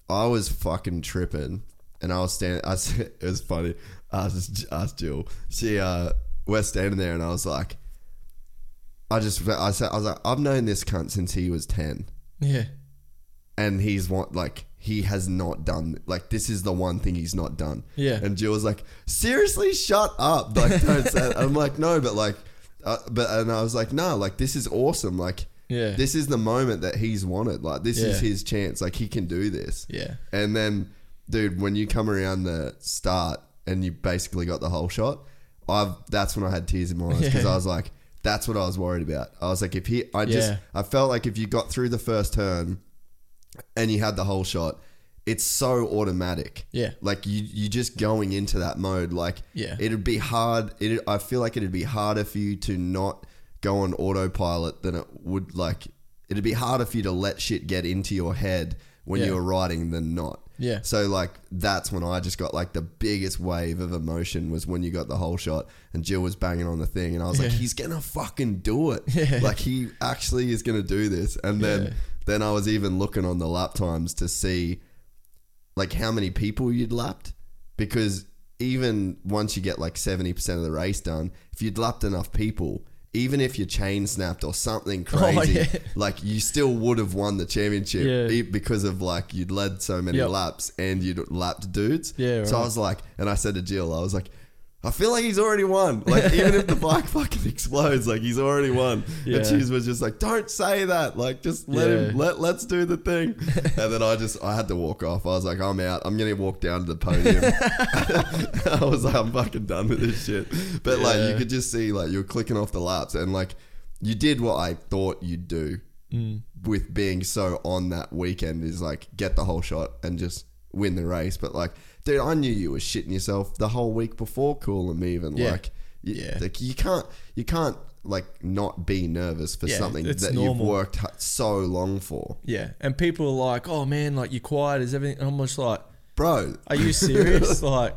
I was fucking tripping, and I was standing. I was, it was funny. I was asked Jill. She uh, we're standing there, and I was like. I just I said I was like I've known this cunt since he was ten, yeah, and he's what like he has not done like this is the one thing he's not done. Yeah. And Jill was like, seriously, shut up, like don't say. That. I'm like, no, but like, uh, but and I was like, no, like this is awesome, like. Yeah. This is the moment that he's wanted. Like this is Yeah. his chance. Like he can do this. yeah, And then, dude, when you come around the start and you basically got the whole shot, I've that's when I had tears in my eyes because Yeah. I was like, that's what I was worried about. I was like, if he, I just, Yeah. I felt like if you got through the first turn and you had the whole shot, it's so automatic. Yeah. Like you, you just going into that mode. Like, Yeah. it'd be hard. It, I feel like it'd be harder for you to not go on autopilot than it would like. It'd be harder for you to let shit get into your head when Yeah. you were riding than not. Yeah. So like that's when I just got like the biggest wave of emotion was when you got the whole shot and Jill was banging on the thing and I was like, Yeah. he's gonna fucking do it. Yeah. Like he actually is gonna do this. And then Yeah. then I was even looking on the lap times to see like how many people you'd lapped because even once you get like 70% of the race done if you'd lapped enough people even if your chain snapped or something crazy Oh, yeah. like you still would have won the championship Yeah. because of like you'd led so many Yep. laps and you'd lapped dudes Yeah, so I was like and I said to Jill I was like I feel like he's already won. Like even if the bike fucking explodes, like he's already won. Yeah. And she was just like, "Don't say that. Like just let him. Let let's do the thing." and then I just I had to walk off. I was like, "I'm out. I'm gonna walk down to the podium." I was like, "I'm fucking done with this shit." But like you could just see like you were clicking off the laps and like you did what I thought you'd do Mm. with being so on that weekend is like get the whole shot and just win the race. But like, dude, I knew you were shitting yourself the whole week before calling me even. Yeah. Like, you, Yeah. like you can't, you can't like not be nervous for Yeah, something that normal. you've worked so long for, yeah. And people are like, "Oh man, like you're quiet. Is everything?" And I'm just like, bro. "Are you serious?" like,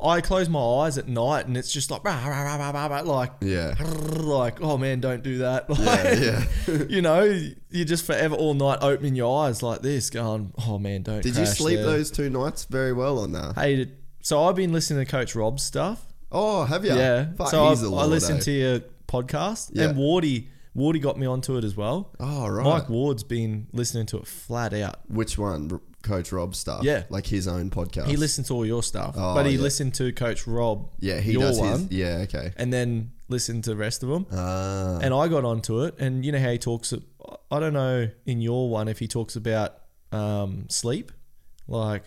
I close my eyes at night and it's just like, rah, rah, rah, rah, rah, like, Yeah, like, oh man, don't do that. yeah, Like, yeah. you know, you're just forever all night opening your eyes like this, going, oh man, don't. Did you sleep there." those two nights very well on that? Hated. So I've been listening to Coach Rob's stuff. Oh, have you? Yeah. Fuck, so I, I listened eh? to your podcast, Yeah. and Wardy Wardy got me onto it as well. Oh, right. Mike Ward's been listening to it flat out. Which one? R- Coach Rob stuff. Yeah. like his own podcast. He listened to all your stuff, Oh, but he yeah. listened to Coach Rob. Yeah, he your does one, his. Yeah, okay. and then listened to the rest of them. Ah, and I got onto it, and you know how he talks. I don't know in your one if he talks about um, sleep, like.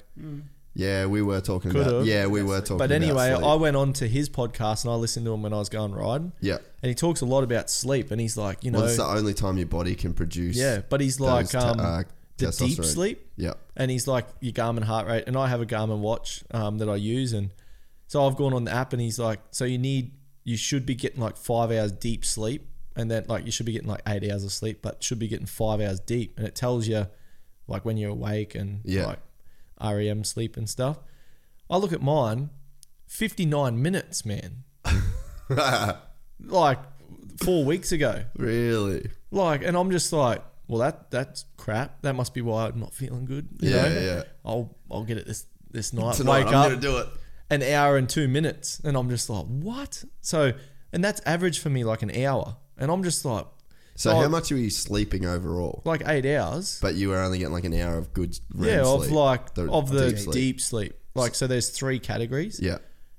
yeah, we were talking Could've. about. Yeah, we were talking. But about anyway, sleep. I went on to his podcast and I listened to him when I was going riding, yeah. and he talks a lot about sleep, and he's like, you know, Well, it's the only time your body can produce. yeah, but he's like te- um, uh, the deep sleep. Yep. and he's like your Garmin heart rate, and I have a Garmin watch um, that I use, and so I've gone on the app, and he's like, so you need, you should be getting like five hours deep sleep, and then like you should be getting like eight hours of sleep, but should be getting five hours deep, and it tells you like when you're awake and Yeah. like REM sleep and stuff. I look at mine, fifty nine minutes, man, like four weeks ago, really? like, and I'm just like. Well, that that's crap. That must be why I'm not feeling good. you Yeah, know? yeah. I'll I'll get it this this night. Tonight, Wake I'm up gonna do it. an hour and two minutes, and I'm just like, what? So, and that's average for me, like an hour, and I'm just like, So, Oh. how much were you sleeping overall? like eight hours. But you were only getting like an hour of good REM yeah, of sleep. like of the deep deep sleep. sleep. Like, so there's three categories, Yeah.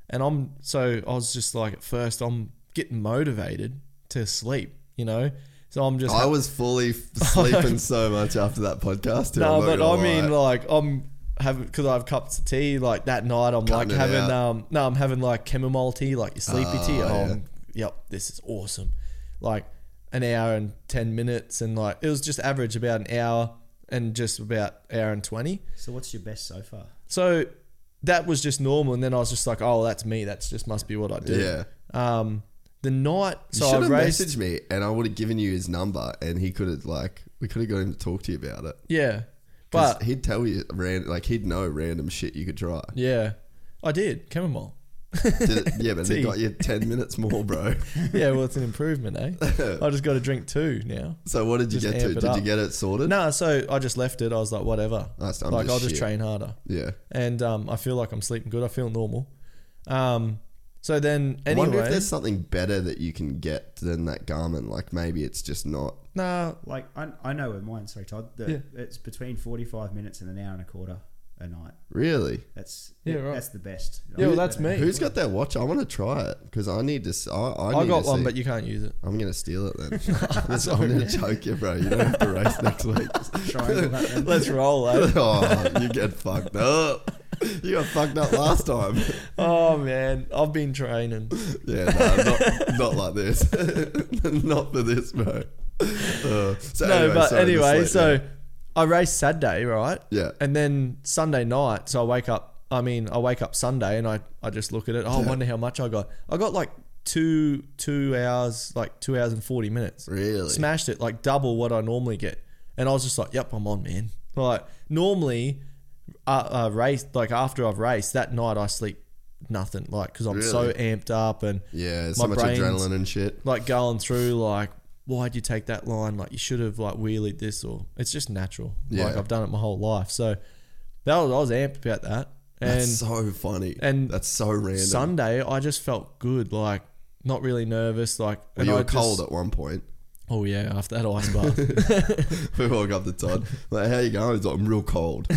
and I'm so I was just like at first I'm getting motivated to sleep, you know. So I'm just I was fully sleeping so much after that podcast. No, I'm but I mean lie. like I'm having because I have cups of tea like that night. I'm like Cutting it having out. um no, I'm having like chamomile tea, like your sleepy tea. Oh, Oh, yeah. Yep, this is awesome. Like an hour and ten minutes, and like it was just average about an hour and just about hour and twenty. So what's your best so far? So that was just normal, and then I was just like, oh, that's me. That's just must be what I do. yeah. Um, the night You so should I have raced. messaged me, and I would have given you his number, and he could have like we could have got him to talk to you about it. Yeah, but he'd tell you ran like he'd know random shit you could try. yeah, I did chamomile. Did it, yeah, but he got you ten minutes more, bro. Yeah, well, it's an improvement, eh? I just got to drink two now. So what did you Just get to? Did you get it sorted? No, so I just left it. I was like, whatever. I'm like just I'll just train harder, Yeah. and um, I feel like I'm sleeping good. I feel normal. Um, so then I wonder if there's something better that you can get than that Garmin. Like maybe it's just not. nah, Like I, I know with mine, sorry Todd, that Yeah. it's between forty five minutes and an hour and a quarter a night. Really? That's Yeah, right. That's the best. Yeah, well, that's me. Who's got that watch? I want to try it because I need to. s- I, I, I need I got to one, see. but you can't use it. I'm gonna steal it then. I'm gonna choke you, bro. You don't have to race next week. Triangle that then. Let's roll, eh? oh, you get fucked up. You got fucked up last time. oh man, I've been training. Yeah, no, not, not like this. not for this, bro. Uh, so no, anyway, but sorry, anyway, so yeah. I raced Saturday, right? Yeah. And then Sunday night, so I wake up. I mean, I wake up Sunday and I, I just look at it. Oh, I wonder how much I got. I got like two two hours, like two hours and forty minutes. Really? Smashed it, like double what I normally get. And I was just like, "Yep, I'm on, man." Like normally, uh, uh race like after I've raced that night, I sleep nothing, like because I'm so amped up and Yeah, so much adrenaline and shit. like going through like why'd you take that line like you should have like wheelied this or it's just natural like i've done it my whole life so that was i was amped about that and That's so funny. and that's so random. sunday i just felt good like not really nervous like Well, and you I were just- cold at one point. Oh yeah after that ice bath We walk up to Todd. Like, how you going? He's like, I'm real cold. he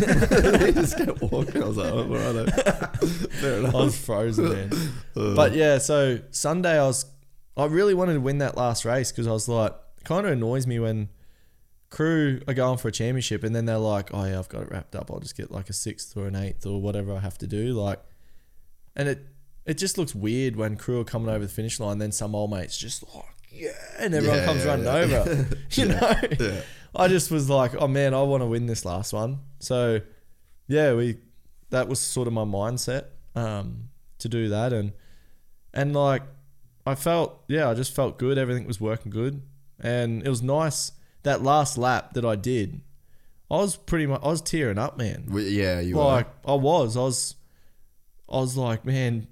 just kept walking. I was like, oh, all right. Fair enough. i was frozen man uh. but yeah so sunday i was i really wanted to win that last race because i was like kind of annoys me when crew are going for a championship and then they're like, oh yeah, I've got it wrapped up. I'll just get like a sixth or an eighth or whatever I have to do. Like, and it it just looks weird when crew are coming over the finish line. Then some old mates just like, yeah, and everyone Yeah, comes yeah, running yeah. over. you know, yeah. I just was like, oh man, I want to win this last one. So yeah, we that was sort of my mindset um, to do that, and and like I felt, yeah, I just felt good. Everything was working good, and it was nice that last lap that I did. I was pretty much, I was tearing up, man. We- yeah, you like I was, I was, I was like, man,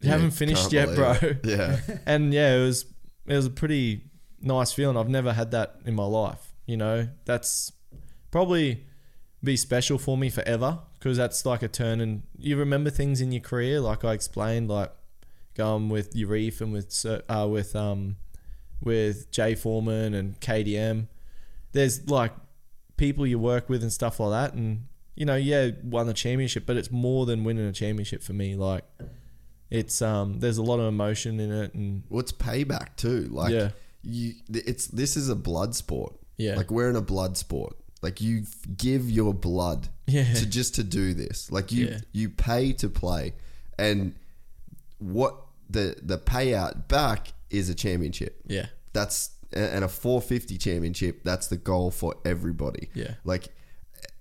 you were. haven't Yeah, finished can't yet, bro. believe it. Yeah. and yeah, it was it was a pretty nice feeling. I've never had that in my life. You know, that's probably be special for me forever because that's like a turn and you remember things in your career, like I explained, like going with Urif and with uh, with um with Jay Foreman and KTM. There's like people you work with and stuff like that, and you know, yeah, won the championship, but it's more than winning a championship for me. Like, it's um, there's a lot of emotion in it, and What's payback too? Like, Yeah. you, it's this is a blood sport. Yeah. like we're in a blood sport. Like you give your blood Yeah. to just to do this. Like you Yeah. you pay to play, and what the the payout back is a championship. yeah, That's and a 450 championship. That's the goal for everybody. Yeah. like.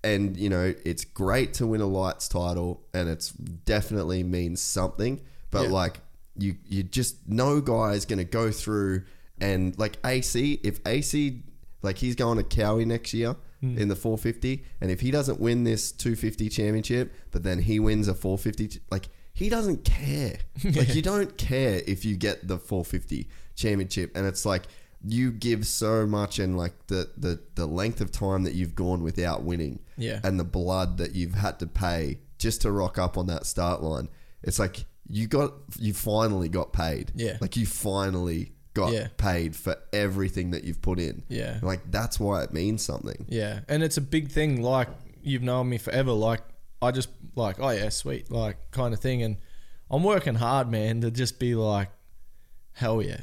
And you know it's great to win a lights title, and it's definitely means something. But Yeah. like you, you just no guy is going to go through and like AC. If AC like he's going to Kawi next year Hmm. in the 450, and if he doesn't win this 250 championship, but then he wins a 450, like he doesn't care. Like you don't care if you get the 450 championship, and it's like you give so much and like the the the length of time that you've gone without winning, Yeah. and the blood that you've had to pay just to rock up on that start line. It's like you got you finally got paid. Yeah. Like you finally got Yeah. paid for everything that you've put in. Yeah. Like that's why it means something. yeah, and it's a big thing. Like you've known me forever. Like I just like, oh yeah, sweet, like kind of thing. And I'm working hard, man, to just be like, hell yeah,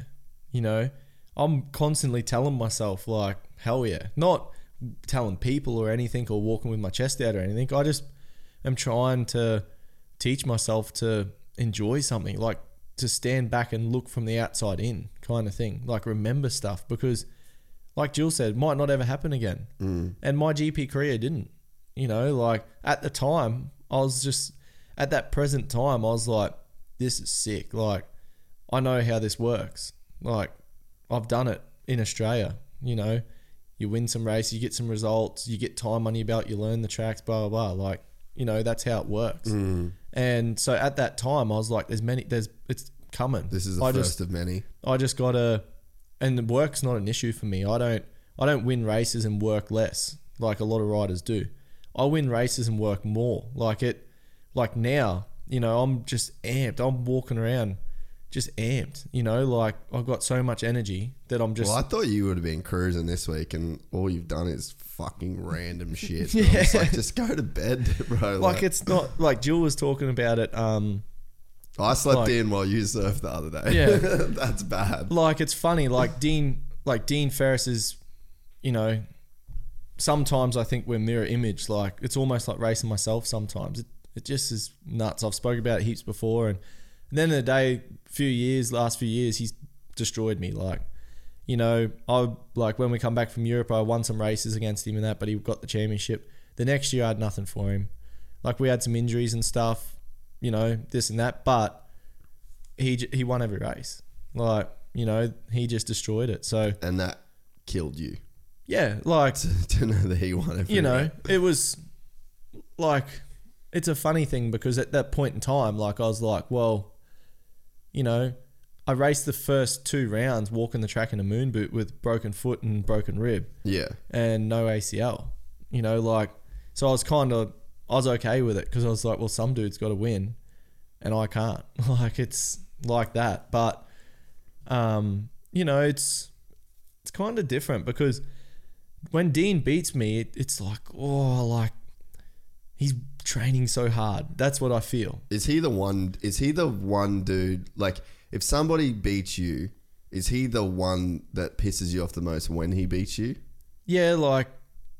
you know. I'm constantly telling myself like, hell yeah, not telling people or anything or walking with my chest out or anything. I just am trying to teach myself to enjoy something, like to stand back and look from the outside in, kind of thing. Like remember stuff because, like Jill said, might not ever happen again. Mm. And my GP career didn't. You know, like at the time, I was just at that present time, I was like, this is sick. Like, I know how this works. Like, I've done it in Australia. You know, you win some races, you get some results, you get time on your belt, you learn the tracks, blah blah blah. Like, you know, that's how it works. Mm. And so at that time, I was like, "There's many. There's it's coming. This is the I first just, of many. I just gotta, and the work's not an issue for me. I don't. I don't win races and work less like a lot of riders do. I win races and work more. Like it, like now, you know, I'm just amped. I'm walking around just amped, you know, like I've got so much energy that I'm just. Well, I thought you would have been cruising this week, and all you've done is fucking random shit. Yeah. Was like, just go to bed, bro. like it's not like Jill was talking about it. Um, I slept like- in while you surfed the other day. Yeah. that's bad. like it's funny. Like Dean, like Dean Ferris is, you know, sometimes I think we're mirror image. Like it's almost like racing myself. Sometimes it, it just is nuts. I've spoken about it heaps before, and at the end of the day, few years, last few years, he's destroyed me. Like, you know, I like when we come back from Europe, I won some races against him and that, but he got the championship. The next year, I had nothing for him. Like we had some injuries and stuff, you know, this and that, but he he won every race. Like, you know, he just destroyed it. So And that killed you yeah, like to know that he won every you know, round. it was like it's a funny thing because at that point in time, like I was like, well, you know, I raced the first two rounds walking the track in a moon boot with broken foot and broken rib Yeah. and no ACL. You know, like so I was kind of I was okay with it because I was like, well, some dude's got to win, and I can't. like it's like that, but um, you know, it's it's kind of different because when Dean beats me, it, it's like oh, like he's training so hard. That's what I feel. Is he the one? Is he the one dude? Like, if somebody beats you, is he the one that pisses you off the most when he beats you? Yeah, like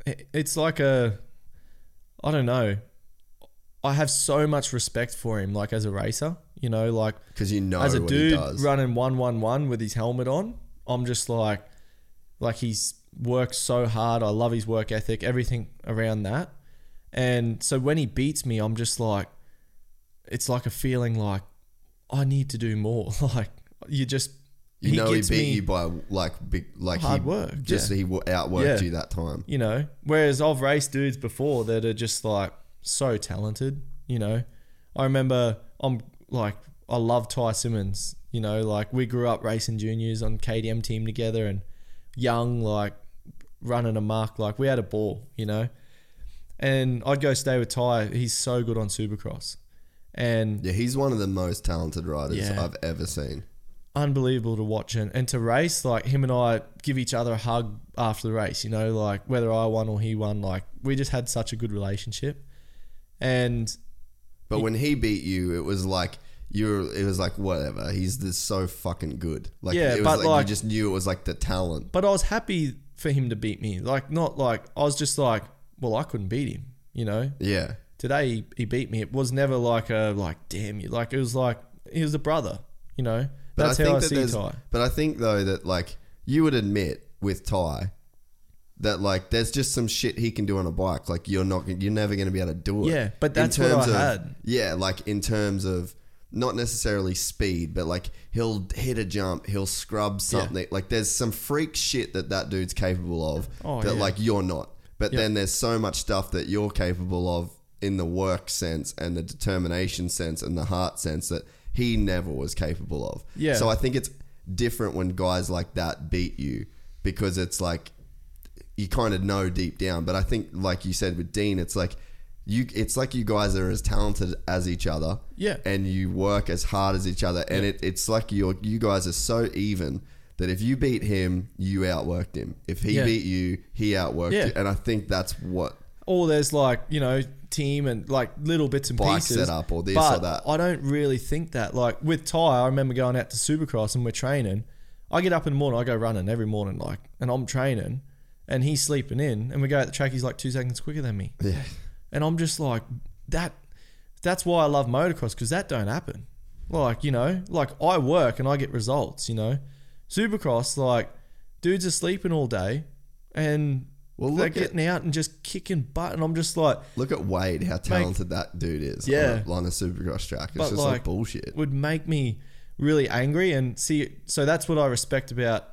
it's like a I don't know. I have so much respect for him, like as a racer. You know, like Because you know as a dude does. running one one one with his helmet on, I'm just like, like he's worked so hard. I love his work ethic, everything around that. And so when he beats me, I'm just like, it's like a feeling like I need to do more. like you just You know he beat me- you by like big like Hard he work, Just yeah. he outworked Yeah. you that time. you know. Whereas I've raced dudes before that are just like so talented, you know. I remember I'm like I love Ty Simmons, you know, like we grew up racing juniors on KTM team together and young, like running a mark, like we had a ball, you know. And I'd go stay with Ty. He's so good on Supercross. And Yeah, he's one of the most talented riders Yeah. I've ever seen. unbelievable to watch and, and to race like him and I give each other a hug after the race you know like whether I won or he won like we just had such a good relationship and But when he beat you, it was like you were. It was like whatever. He's just so fucking good. Like Yeah, it was but like, like- you just knew it was like the talent. but I was happy for him to beat me like not like I was just like well I couldn't beat him you know Yeah, today he, he beat me it was never like a like damn you like it was like he was a brother you know but that's I how think I that see. Ty But I think though that like you would admit with Ty that like there's just some shit he can do on a bike. Like you're not. You're never going to be able to do it. Yeah, but In that's what I terms of- had. Yeah, like in terms of. Not necessarily speed, but like he'll hit a jump, he'll scrub something. Like there's some freak shit that that dude's capable of Oh, that yeah. like you're not. But Yeah. then there's so much stuff that you're capable of in the work sense and the determination sense and the heart sense that he never was capable of. Yeah. So I think it's different when guys like that beat you because it's like you kind of know deep down. But I think, like you said with Dean, it's like you. It's like you guys are as talented as each other. Yeah. And you work as hard as each other, and it, it's like you you guys are so even that if you beat him, you outworked him. If he Yeah. beat you, he outworked Yeah. you. And I think that's what or there's like you know team and like little bits and Bike pieces setup or this but or that. I don't really think that like with Ty I remember going out to Supercross and we're training I get up in the morning, I go running every morning, like, and I'm training, and he's sleeping in, and we go at the track, he's like two seconds quicker than me, Yeah. and I'm just like that. That's why I love motocross because that don't happen. Like you know, like I work and I get results. You know, Supercross like dudes are sleeping all day, and Well, they're look at- getting out and just kicking butt, and I'm just like, Look at Wade, how talented that dude is. Yeah. On a, on a supercross track. It's But, just like, like, bullshit. would make me really angry and see so that's what I respect about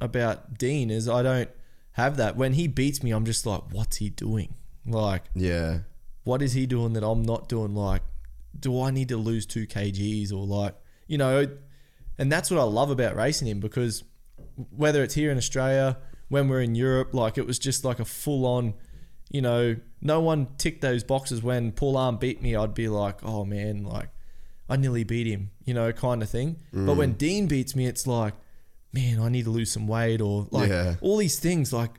about Dean is I don't have that when he beats me I'm just like what's he doing like Yeah. what is he doing that I'm not doing like do I need to lose 2 kgs or like you know and that's what I love about racing him because whether it's here in Australia when we're in Europe like it was just like a full on you know no one ticked those boxes when Paul Arm beat me I'd be like oh man like I nearly beat him you know kind of thing but when mm. Dean beats me it's like man I need to lose some weight or like Yeah. all these things like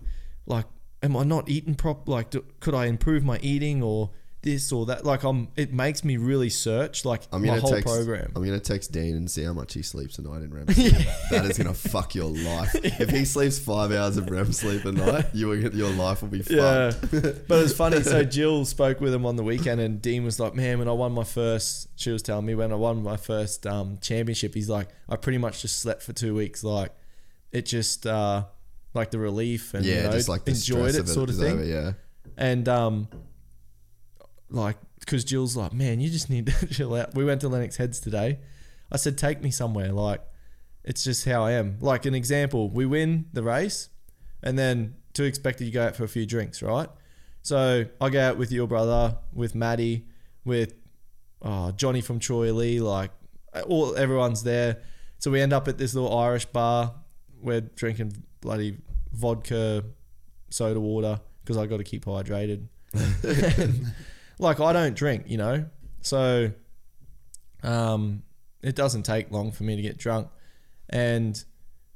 like am I not eating prop like do, could I improve my eating or this or that like I'm it makes me really search like I'm my gonna whole text. program I'm gonna text Dean and see how much he sleeps a night in REM sleep. That is gonna fuck your life. If he sleeps five hours of REM sleep a night, you will your life will be fucked. Yeah, but it's funny. So Jill spoke with him on the weekend, and Dean was like, "Man, when I won my first," she was telling me when I won my first um, championship, he's like, "I pretty much just slept for two weeks. Like, it just uh, like the relief and Yeah, you know, just like the enjoyed it, of it sort of thing." over, yeah. And um, like, because Jill's like, man, you just need to chill out. We went to Lennox Heads today. I said, take me somewhere. Like, it's just how I am. Like an example, we win the race, and then to expect that you go out for a few drinks, right? So I go out with your brother, with Maddie, with oh, Johnny from Troy Lee, like all everyone's there. So we end up at this little Irish bar. We're drinking bloody vodka, soda water because I got to keep hydrated. like I don't drink, you know, so um, it doesn't take long for me to get drunk, and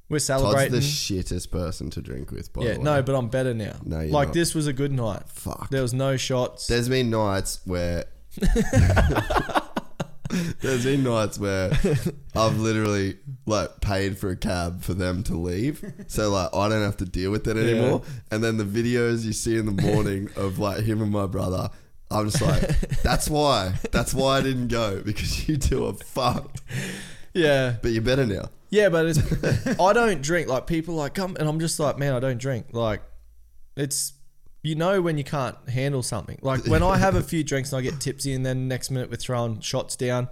we're celebrating. Todd's the shittest person to drink with, by yeah, the way. no, but I'm better now. No, you're like not. this was a good night. Fuck. There was no shots. There's been nights where There's been nights where I've literally like paid for a cab for them to leave, so like I don't have to deal with it anymore. And then the videos you see in the morning of like him and my brother, I'm just like, that's why, that's why I didn't go because you two are fucked. yeah, But you're better now. Yeah, but it's I don't drink. Like people like come and I'm just like, man, I don't drink. Like it's you know when you can't handle something. Like when I have a few drinks and I get tipsy and then next minute we're throwing shots down.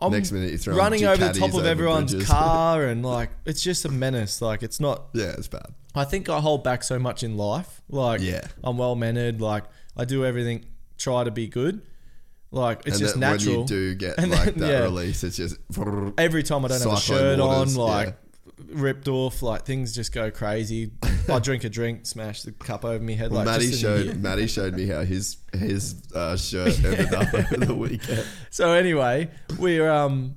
I'm Next minute you're throwing running over the top of over everyone's bridges. car and like it's just a menace. Like it's not Yeah, it's bad. I think I hold back so much in life. Like Yeah. I'm well mannered, like I do everything try to be good. Like it's and just natural. when you do get And like then, that yeah. release, it's just every time I don't have a shirt waters, on, like ripped off, like things just go crazy. I drink a drink, smash the cup over my head. Well, like Maddie showed Maddie showed me how his his uh, shirt ended up over the weekend. So anyway, we're um,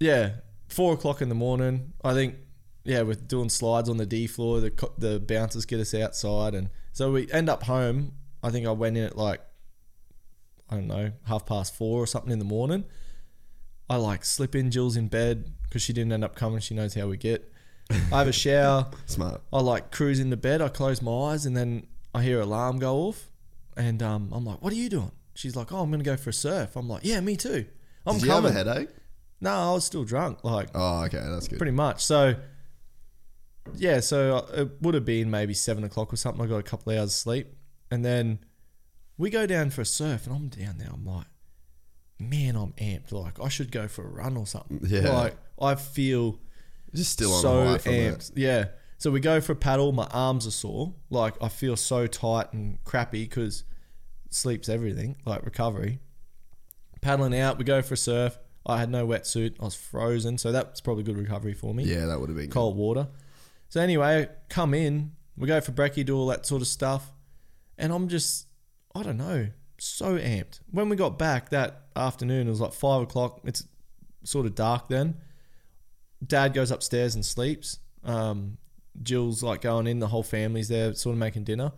yeah, four o'clock in the morning. I think yeah, we're doing slides on the D floor. The the bouncers get us outside, and so we end up home. I think I went in at like I don't know half past four or something in the morning. I like slip in Jill's in bed because she didn't end up coming. She knows how we get. I have a shower. Smart. I like cruise into bed. I close my eyes and then I hear alarm go off, and um, I'm like, "What are you doing?" She's like, "Oh, I'm gonna go for a surf." I'm like, "Yeah, me too." I'm Did you coming. have a headache? No, I was still drunk, like Oh, okay, that's good. pretty much. So, yeah, so uh, it would have been maybe seven o'clock or something. I got a couple of hours sleep, and then we go down for a surf, and I'm down there. I'm like, man, I'm amped. Like I should go for a run or something. Yeah. like I feel Just still on so amped. Yeah. So we go for a paddle. My arms are sore. Like I feel so tight and crappy because sleep's everything. Like recovery. Paddling out, we go for a surf. I had no wetsuit. I was frozen, so that's probably good recovery for me. Yeah, that would have been Cold water. So anyway, come in. We go for brekkie, do all that sort of stuff, and I'm just, I don't know, so amped. When we got back that afternoon, it was like five o'clock. It's sort of dark then. Dad goes upstairs and sleeps. Um, Jill's like going in. The whole family's there, sort of making dinner.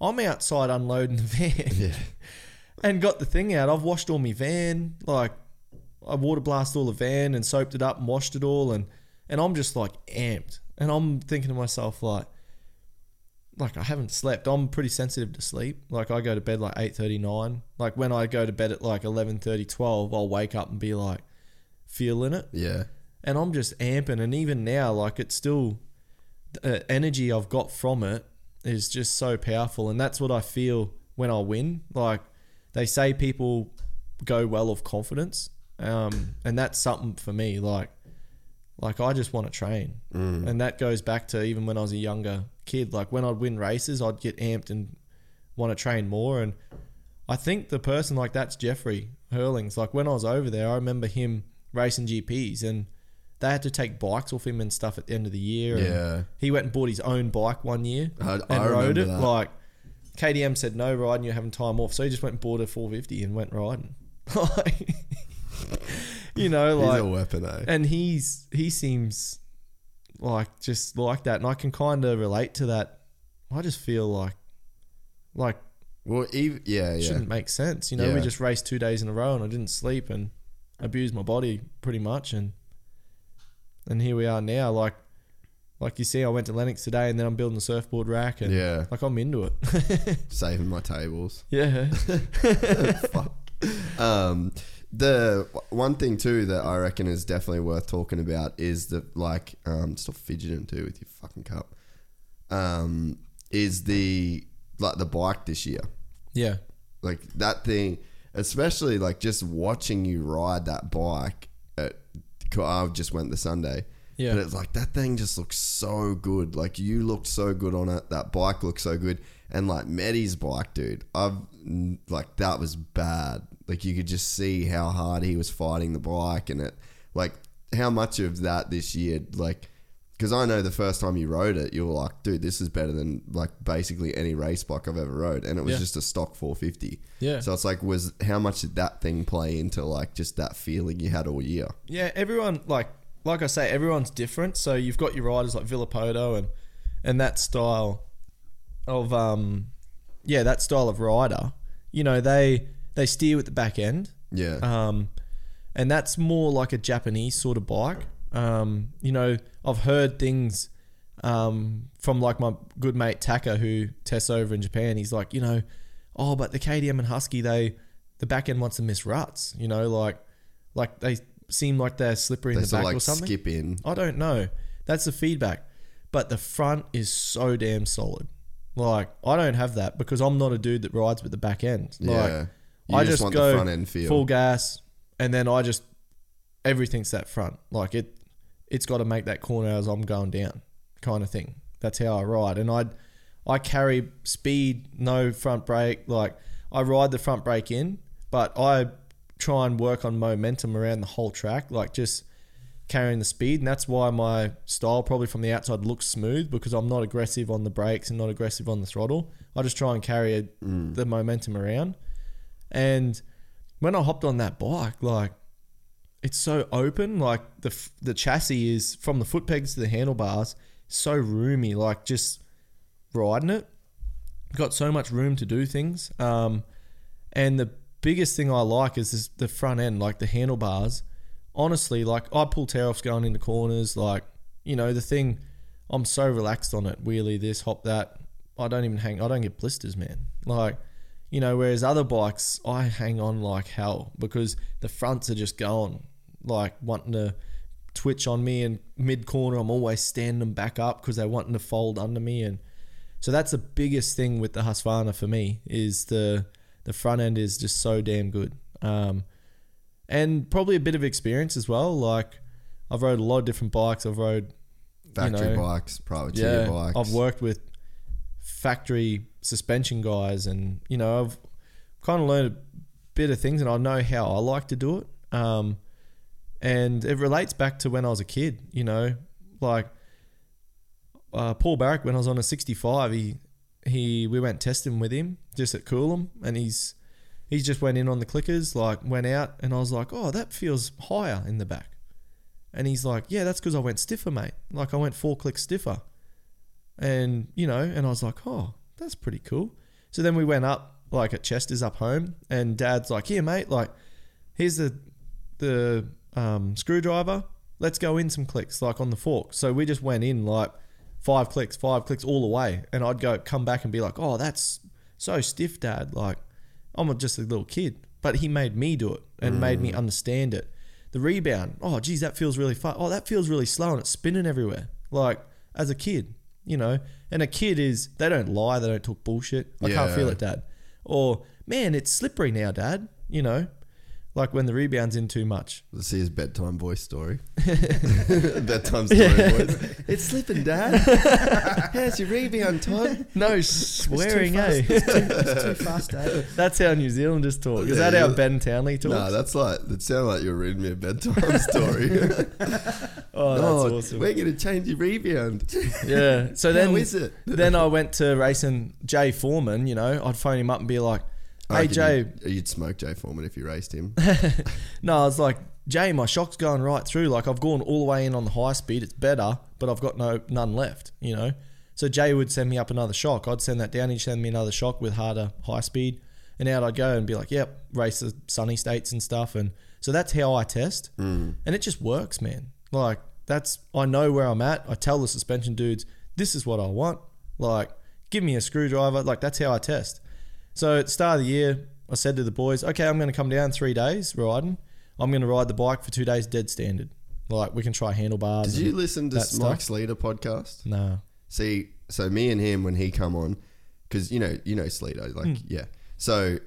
I'm outside unloading the van Yeah. and got the thing out. I've washed all my van. Like, I water blasted all the van and soaped it up and washed it all. And and I'm just like amped, and I'm thinking to myself like, like I haven't slept. I'm pretty sensitive to sleep. Like I go to bed like eight thirty nine. Like when I go to bed at like 11, 12, I'll wake up and be like feeling it, Yeah. and I'm just amping. And even now, like it's still the energy I've got from it is just so powerful, and that's what I feel when I win. Like they say, people go well of confidence, um, and that's something for me. Like, like I just want to train, Mm. and that goes back to even when I was a younger kid. Like when I'd win races, I'd get amped and want to train more. And I think the person like that's Jeffrey Herlings. Like when I was over there, I remember him racing GPs and they had to take bikes off him and stuff at the end of the year. and Yeah. he went and bought his own bike one year I- and I rode it. that. Like KTM said, no riding, you're having time off. So he just went and bought a 450 and went riding. You know, He's like a weapon, eh? and he's he seems like just like that, and I can kind of relate to that. I just feel like like Well, even, yeah, it yeah. shouldn't make sense. You know, we just raced two days in a row, and I didn't sleep and abused my body pretty much, and and here we are now. Like like you see, I went to Lennox today, and then I'm building a surfboard rack, and Yeah. like I'm into it. Saving my tables. yeah, Fuck. Um, the one thing too that I reckon is definitely worth talking about is the like um stop fidgeting too with your fucking cup. Um, is the like the bike this year. yeah, Like that thing, especially like just watching you ride that bike. At, I just went the Sunday. Yeah. But it's like that thing just looks so good. Like you looked so good on it. That bike looks so good. And like Medi's bike, dude, I've like that was bad. Like you could just see how hard he was fighting the bike and it like how much of that this year like because I know the first time you rode it, you were like, dude, this is better than like basically any race bike I've ever rode. And it was Yeah. just a stock 450. Yeah. So it's like, was how much did that thing play into like just that feeling you had all year? Yeah, everyone like like I say, everyone's different. So you've got your riders like Villopoto and and that style of um yeah, that style of rider. You know, they they steer with the back end. Yeah. Um and that's more like a Japanese sort of bike. Um, you know, I've heard things um, from like my good mate Taka who tests over in Japan. He's like, you know, oh, but the KTM and Husky, they the back end wants to miss ruts. You know, like like they seem like they're slippery in they the sort back like or something. skip in. I don't know. That's the feedback. But the front is so damn solid. Like I don't have that because I'm not a dude that rides with the back end. Like Yeah. You I just just, want the go front end feel. full gas, and then I just everything's that front. Like it, it's got to make that corner as I'm going down, kind of thing. That's how I ride, and I, I carry speed, no front brake. Like I ride the front brake in, but I try and work on momentum around the whole track, like just carrying the speed, and that's why my style probably from the outside looks smooth because I'm not aggressive on the brakes and not aggressive on the throttle. I just try and carry a, the momentum around. And when I hopped on that bike, like it's so open, like the the chassis is from the foot pegs to the handlebars, so roomy. Like just riding it, got so much room to do things. Um, and the biggest thing I like is this, the front end, like the handlebars. Honestly, like I pull tear offs going into corners, like you know the thing. I'm so relaxed on it. Wheelie this, hop that. I don't even hang. I don't get blisters, man. Like you know, whereas other bikes, I hang on like hell because the fronts are just going like wanting to twitch on me, and mid corner, I'm always standing them back up because they're wanting to fold under me, and so that's the biggest thing with the Husqvarna for me is the the front end is just so damn good, um, and probably a bit of experience as well. Like I've rode a lot of different bikes. I've rode Factory know, bikes, privateer yeah, bikes. I've worked with factory suspension guys, and you know, I've kind of learned a bit of things, and I know how I like to do it. Um, and it relates back to when I was a kid. You know, like uh, Paul Barrick when I was on a 65, he he we went testing with him just at Coolum, and he's he just went in on the clickers, like went out, and I was like, oh, that feels higher in the back. And he's like, yeah, that's because I went stiffer, mate. Like I went four clicks stiffer. And, you know, and I was like, oh, that's pretty cool. So then we went up, like at Chester's up home, and dad's like, here, mate, like, here's the the um, screwdriver. let's go in some clicks like on the fork. So we just went in like five clicks, five clicks all the way, and I'd go come back and be like, oh, that's so stiff, Dad. Like I'm just a little kid, but he made me do it and made me mm. understand it. The rebound, oh geez, that feels really fast. Oh, that feels really slow and it's spinning everywhere. Like as a kid, you know, and a kid is they don't lie, they don't talk bullshit. I can't feel it, Dad. Or man, it's slippery now, Dad. You know, like when the rebound's in too much. Let's see his bedtime voice story. bedtime story voice. It's slipping, Dad. How's your rebound, Todd? No swearing, eh? It's too fast, Dad. That's how New Zealanders talk. Is Yeah, that how yeah. Ben Townley talks? No, that's like it sounded like you were reading me a bedtime story. oh, that's oh, awesome. we're gonna change your rebound. Yeah. So then, How is it? then I went to racing Jay Foreman. You know, I'd phone him up and be like, "Hey Jay, you'd, you'd smoke Jay Foreman if you raced him. no," I was like, "Jay, my shock's going right through. Like I've gone all the way in on the high speed. It's better, but I've got no none left. You know." So Jay would send me up another shock. I'd send that down. He'd send me another shock with harder high speed, and out I'd go and be like, "Yep, race the sunny states and stuff." And so that's how I test, Mm. and it just works, man. Like that's I know where I'm at. I tell the suspension dudes, "This is what I want." Like, give me a screwdriver. Like that's how I test. So at the start of the year, I said to the boys, okay, I'm going to come down three days riding. I'm going to ride the bike for two days dead standard. Like we can try handlebars. Did you listen to that Mike. Sleeter podcast? No. See, so me and him when he come on, because you know, you know Sleeto, like Hmm. yeah. So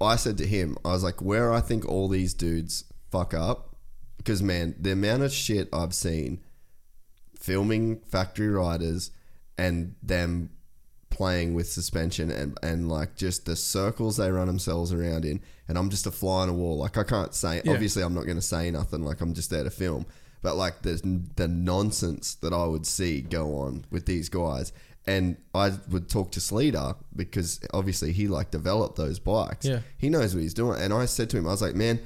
I said to him, I was like, where I think all these dudes fuck up, because man, the amount of shit I've seen filming factory riders and them playing with suspension and, and like just the circles they run themselves around in and I'm just a fly on a wall. Like I can't say Yeah. obviously I'm not going to say nothing like I'm just there to film. But like the the nonsense that I would see go on with these guys. And I would talk to Sleeter because obviously he like developed those bikes. Yeah. he knows what he's doing. And I said to him I was like man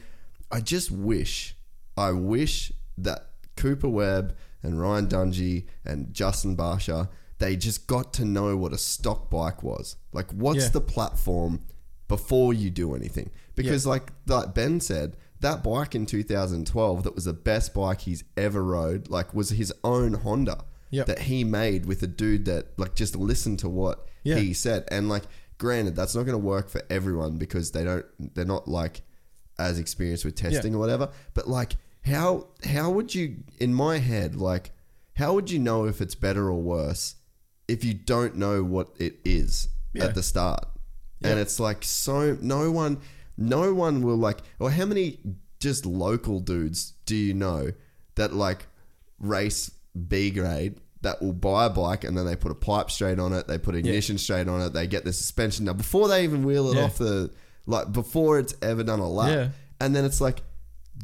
I just wish I wish that Cooper Webb and Ryan Dungey and Justin Barcia, they just got to know what a stock bike was. Like, what's Yeah. the platform before you do anything? Because, like, like Ben said, that bike in 2012 that was the best bike he's ever rode, like, was his own Honda Yep. that he made with a dude that, like, just listened to what Yeah. he said. And, like, granted, that's not going to work for everyone because they don't, they're not, like, as experienced with testing or whatever. But like, how how would you in my head like how would you know if it's better or worse if you don't know what it is Yeah. at the start? And it's like so no one no one will like or how many just local dudes do you know that like race B grade that will buy a bike and then they put a pipe straight on it, they put ignition straight on it, they get the suspension now before they even wheel it Yeah. off the like before it's ever done a lap. Yeah. And then it's like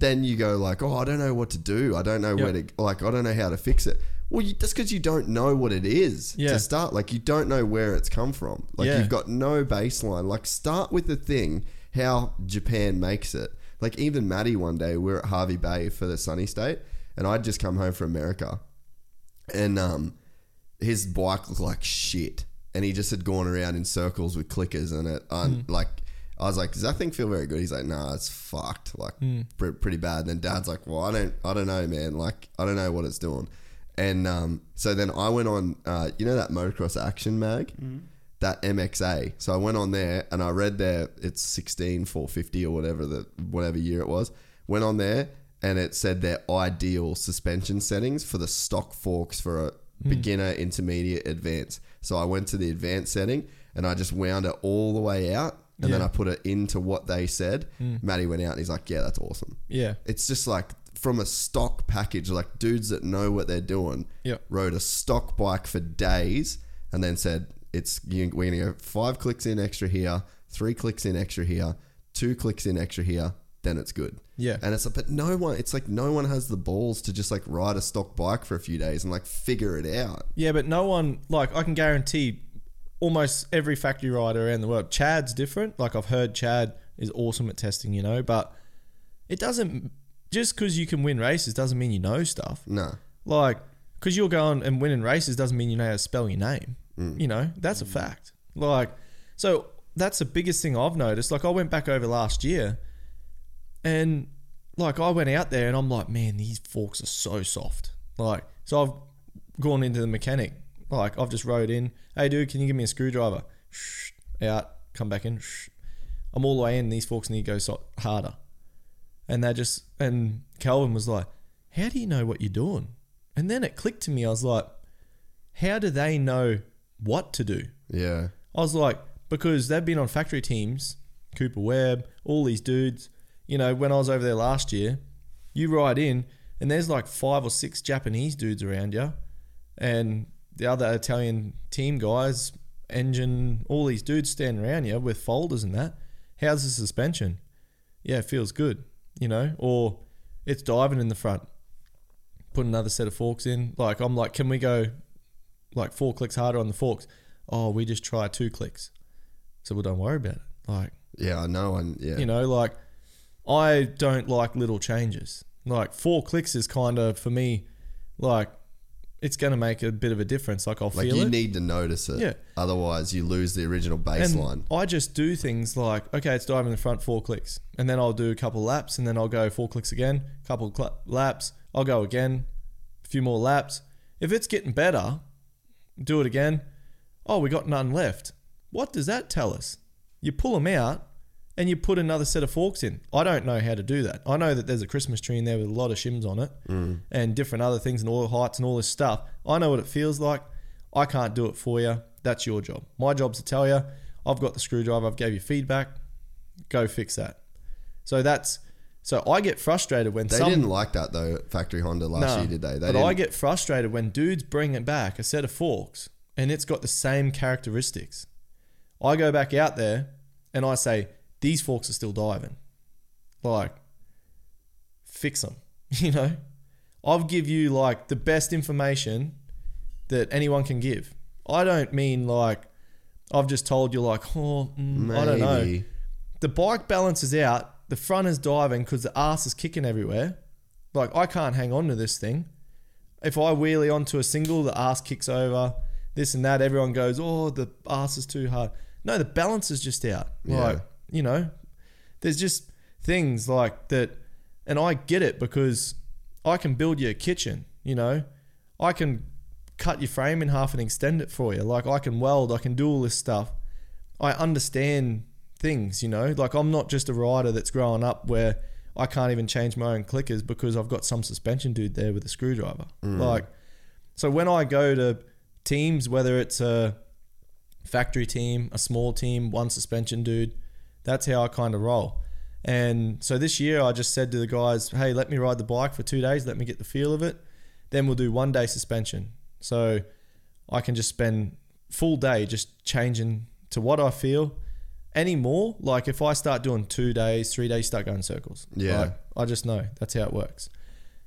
then you go like, "Oh, I don't know what to do. I don't know where to like I don't know how to fix it." Well, you, that's because you don't know what it is Yeah. to start. Like you don't know where it's come from. Like Yeah. you've got no baseline. Like start with the thing how Japan makes it. Like even Maddie one day we we're at Hervey Bay for the sunny state, and I'd just come home from America, and um, his bike looked like shit, and he just had gone around in circles with clickers and it. Um, Like I was like, "Does that thing feel very good?" He's like, "Nah, it's fucked. Like pre- pretty bad." And then Dad's like, "Well, I don't, I don't know, man. Like I don't know what it's doing." And um, so then I went on, uh, you know that motocross action mag, that MXA. So I went on there and I read there it's 16 450 or whatever the whatever year it was. Went on there and it said their ideal suspension settings for the stock forks for a beginner, intermediate, advanced. So I went to the advanced setting and I just wound it all the way out and then I put it into what they said. Matty went out and he's like, "Yeah, that's awesome." Yeah. It's just like from a stock package, like dudes that know what they're doing. Yep. Rode a stock bike for days and then said, "It's you, we're gonna go five clicks in extra here, three clicks in extra here, two clicks in extra here, then it's good." Yeah. And it's like, but no one, it's like no one has the balls to just like ride a stock bike for a few days and like figure it out. Yeah, but no one like I can guarantee almost every factory rider around the world. Chad's different. Like I've heard Chad is awesome at testing, you know, but it doesn't just because you can win races doesn't mean you know stuff. No. Like because you're going and winning races doesn't mean you know how to spell your name. Mm. You know that's a fact. Like so that's the biggest thing I've noticed. Like I went back over last year, and like I went out there and I'm like, man, these forks are so soft. Like, so I've gone into the mechanic. Like, I've just rode in. Hey, dude, can you give me a screwdriver? Shh, out, come back in. Shh. I'm all the way in. These forks need to go so- harder. And they just, and Calvin was like, how do you know what you're doing? And then it clicked to me. I was like, how do they know what to do? Yeah. I was like, because they've been on factory teams, Cooper Webb, all these dudes. You know, when I was over there last year, you ride in and there's like five or six Japanese dudes around you, and the other Italian team guys, engine, all these dudes standing around you with folders and that. How's the suspension? Yeah, it feels good, you know, or it's diving in the front. Put another set of forks in. Like, I'm like, can we go like four clicks harder on the forks? Oh, we just try two clicks. So, well, don't worry about it. Like, Yeah, I know. And yeah. you know, like I don't like little changes. Like four clicks is kind of for me, like it's going to make a bit of a difference. Like I'll like feel you it. need to notice it. Yeah. Otherwise, you lose the original and baseline. I just do things like, okay, it's diving the front, four clicks, and then I'll do a couple laps, and then I'll go four clicks again, couple cl- laps, I'll go again, a few more laps. If it's getting better, do it again. Oh, we got none left. What does that tell us? You pull them out, and you put another set of forks in. I don't know how to do that. I know that there's a Christmas tree in there with a lot of shims on it, mm. and different other things and oil heights and all this stuff. I know what it feels like. I can't do it for you. That's your job. My job's to tell you. I've got the screwdriver. I've gave you feedback. Go fix that. So that's so I get frustrated when they some didn't like that though. Factory Honda last No, year, did they? They but didn't. I get frustrated when dudes bring it back a set of forks and it's got the same characteristics. I go back out there and I say these forks are still diving. Like, fix them. You know, I'll give you like the best information that anyone can give. I don't mean like I've just told you like, oh, mm, I don't know the bike balances out, the front is diving because the ass is kicking everywhere. Like I can't hang on to this thing. If I wheelie onto a single, the ass kicks over, this and that. Everyone goes, "Oh, the ass is too hard." No, the balance is just out. Yeah. Like you know, there's just things like that, and I get it because I can build you a kitchen. You know, I can cut your frame in half and extend it for you. Like I can weld, I can do all this stuff. I understand things, you know. Like I'm not just a rider that's growing up where I can't even change my own clickers because I've got some suspension dude there with a screwdriver. Mm. Like, so when I go to teams, whether it's a factory team, a small team, one suspension dude, that's how I kind of roll. And so this year I just said to the guys, hey, let me ride the bike for two days, let me get the feel of it. Then we'll do one day suspension. So I can just spend full day just changing to what I feel. Anymore, like if I start doing two days, three days, start going circles. Yeah. Like, I just know that's how it works.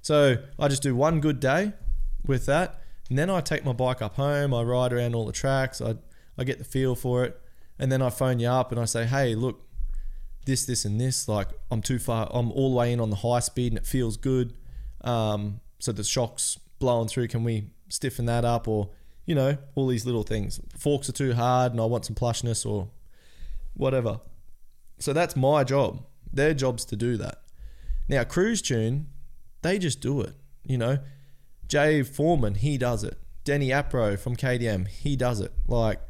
So I just do one good day with that, and then I take my bike up home. I ride around all the tracks. I I get the feel for it, and then I phone you up and I say, hey, look, this, this, and this. Like I'm too far. I'm all the way in on the high speed, and it feels good. Um, so the shocks blowing through. Can we stiffen that up, or you know, all these little things. Forks are too hard, and I want some plushness, or whatever. So that's my job. Their job's to do that. Now, Krooztune, they just do it. You know, Jay Foreman, he does it. Denny Apro from KTM, he does it. Like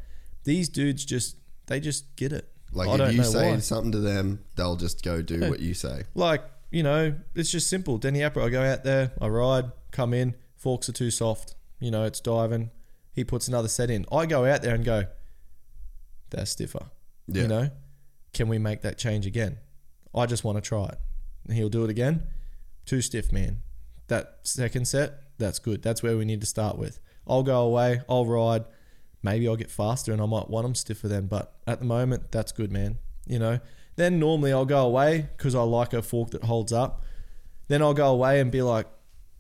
these dudes just they just get it. Like I if don't you know say why. something to them, they'll just go do what you say. Like, you know, it's just simple. Denny Apro, I go out there, I ride, come in, forks are too soft. You know, it's diving. He puts another set in. I go out there and go, that's stiffer. Yeah. You know, can we make that change again? I just want to try it. And he'll do it again. Too stiff, man. That second set, that's good. That's where we need to start with. I'll go away, I'll ride. Maybe I'll get faster and I might want them stiffer then. But at the moment, that's good, man. You know, then normally I'll go away because I like a fork that holds up. Then I'll go away and be like,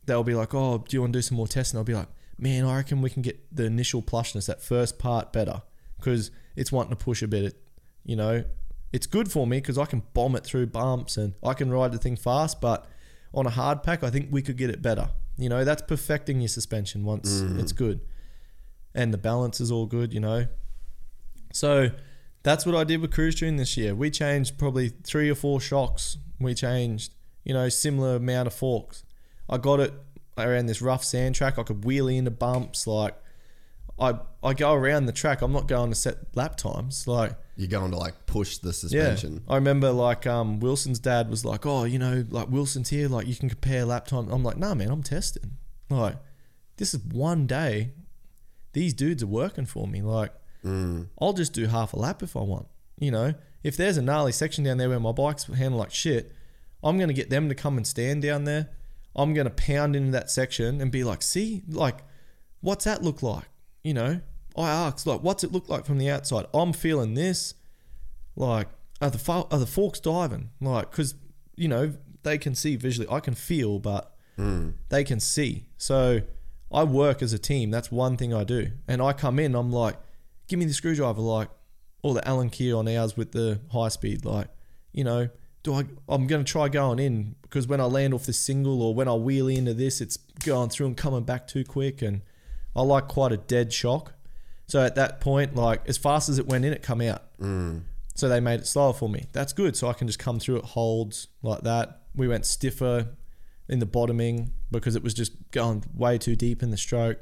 they'll be like, oh, do you want to do some more tests? And I'll be like, man, I reckon we can get the initial plushness, that first part better because it's wanting to push a bit. You know, it's good for me because I can bomb it through bumps and I can ride the thing fast. But on a hard pack, I think we could get it better. You know, that's perfecting your suspension once mm. it's good. And the balance is all good, you know. So that's what I did with Krooztune this year. We changed probably three or four shocks. We changed, You know, similar amount of forks. I got it around this rough sand track. I could wheelie into bumps. Like, I I go around the track. I'm not going to set lap times. Like, You're going to like push the suspension. yeah. I remember like um, Wilson's dad was like, "Oh, you know, like Wilson's here. Like, you can compare lap time." I'm like, "Nah, man, I'm testing. Like, this is one day. These dudes are working for me. Like, Mm. I'll just do half a lap if I want. You know, if there's a gnarly section down there where my bike's handled like shit, I'm gonna get them to come and stand down there. I'm gonna pound into that section and be like, see, like, what's that look like? You know, I ask, like, what's it look like from the outside? I'm feeling this. Like, are the fo- are the forks diving? Like, because you know they can see visually. I can feel, but they can see. So I work as a team. That's one thing I do. And I come in, I'm like, give me the screwdriver, like, or the Allen key on ours with the high speed. Like, you know, do I? I'm gonna try going in because when I land off this single or when I wheelie into this, it's going through and coming back too quick. And I like quite a dead shock. So at that point, like as fast as it went in, it come out. Mm. So they made it slower for me. That's good. So I can just come through it holds like that. We went stiffer in the bottoming because it was just going way too deep in the stroke,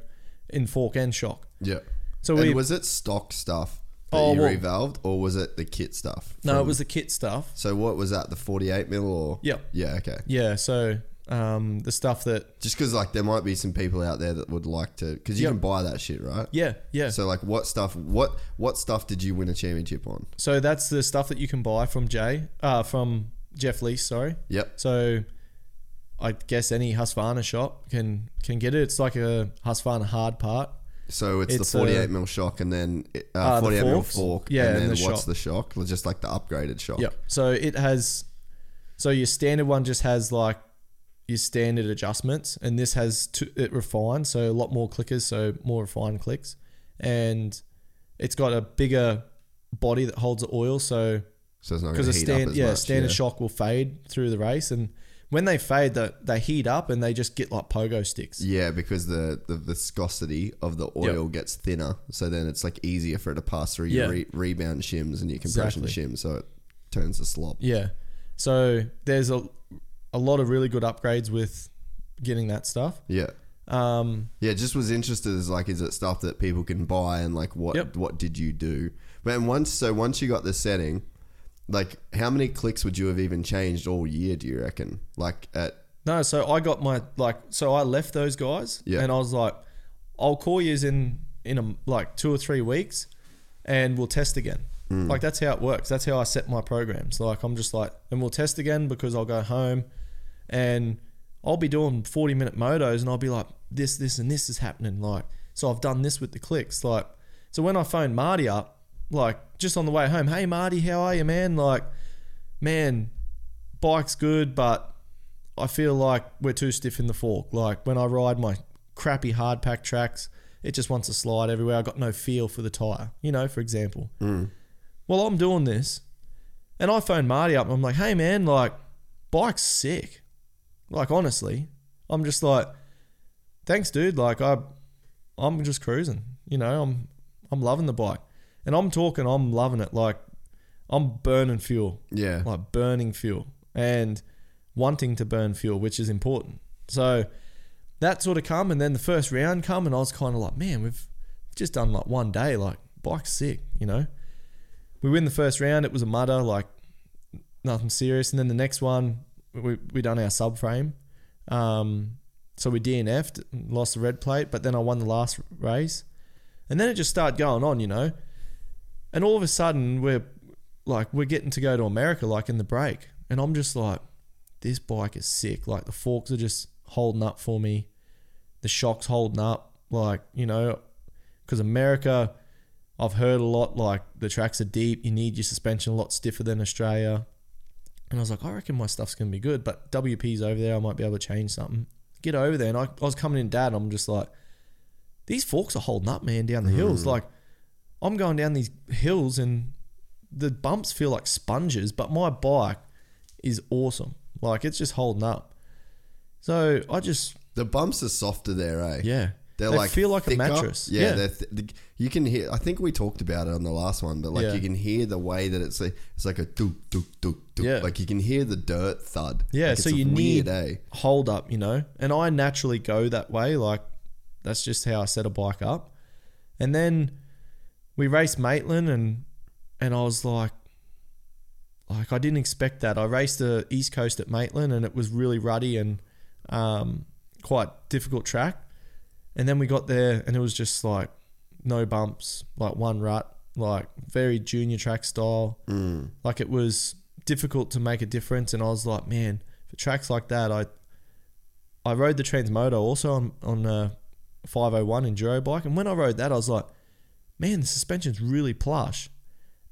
in fork and shock. Yeah. So and we was it stock stuff that Oh, you well- revalved, or was it the kit stuff? no, it was the kit stuff. So what was that? The 48 mil or? Yep. Yeah. Okay. Yeah. So um, the stuff that Just because like there might be some people out there that would like to, because you Yep. can buy that shit, right? yeah yeah. So, So like, what stuff? What what stuff did you win a championship on? So that's the stuff that you can buy from Jay, uh, from Jeff Leask. Sorry. Yep. So I guess any Husqvarna shop can can get it. It's like a Husqvarna hard part. So it's, It's, the 48 uh, mil shock, and then uh, uh, the 48 mil fork. Yeah, and and then the what's shock. the shock? Just like the upgraded shock. Yep. So it has, so your standard one just has like your standard adjustments, and this has two, it refined, so a lot more clickers, so more refined clicks, and it's got a bigger body that holds the oil, so So it's not going because to a heat stand up as yeah much. standard yeah. shock will fade through the race, and when they fade, that they heat up and they just get like pogo sticks. Yeah, because the, the viscosity of the oil gets thinner, so then it's like easier for it to pass through your Yeah. re- rebound shims and your compression Exactly. shims, so it turns to slop. Yeah. So there's a a lot of really good upgrades with getting that stuff. Yeah. Um, Yeah, just was interested as like, is it stuff that people can buy and like what Yep. what did you do? But once so once you got the setting, like how many clicks would you have even changed all year? Do you reckon? Like at No, so I got my like so I left those guys Yeah. and I was like, I'll call you in in a, like two or three weeks and we'll test again. Mm. Like that's how it works. That's how I set my programs. Like I'm just like and we'll test again because I'll go home and I'll be doing 40 minute motos and I'll be like this this and this is happening like so I've done this with the clicks like so when I phoned Marty up like just on the way home, hey Marty, how are you man? Like man, bike's good but I feel like we're too stiff in the fork. Like when I ride my crappy hard pack tracks, it just wants to slide everywhere. I got no feel for the tire, you know, for example. Mm. Well, I'm doing this, and I phoned Marty up. and I'm like, "Hey, man, like, bike's sick. Like, honestly, I'm just like, thanks, dude. Like, I, I'm just cruising. You know, I'm, I'm loving the bike, and I'm talking, I'm loving it. Like, I'm burning fuel yeah, like burning fuel and wanting to burn fuel, which is important. So that sort of come, and then the first round come, and I was kind of like, man, we've just done like one day, like bike's sick, you know. We win the first round. It was a mudder, like nothing serious, and then the next one we we done our subframe. Um, so we DNF'd, lost the red plate, but then I won the last race, and then it just started going on, you know. And all of a sudden, we're like we're getting to go to America like in the break. And I'm just like this bike is sick. Like the forks are just holding up for me. The shocks holding up. Like you know because America I've heard a lot like the tracks are deep. You need your suspension a lot stiffer than Australia. And I was like I reckon my stuff's gonna be good but WP's over there. I might be able to change something. Get over there. And I, I was coming in dad. And I'm just like these forks are holding up man down the hills. Mm. Like I'm going down these hills and the bumps feel like sponges, but my bike is awesome. Like it's just holding up. So I just the bumps are softer there, eh? yeah. They're They like feel like a mattress. Yeah, Yeah. they're th- the- you can hear. I think we talked about it on the last one, but like Yeah. you can hear the way that it's like it's like a dook dook dook dook. Yeah. Like you can hear the dirt thud. Yeah, Like, so you weird, need eh? hold up, you know. And I naturally go that way. Like that's just how I set a bike up. And then we raced Maitland, and and I was like, like I didn't expect that. I raced the East Coast at Maitland, and it was really ruddy and um, quite difficult track. And then we got there, and it was just like no bumps, like one rut, like very junior track style. Mm. Like it was difficult to make a difference, and I was like, man, for tracks like that, I I rode the Transmoto also on on a 501 enduro bike, and when I rode that, I was like, man, the suspension's really plush,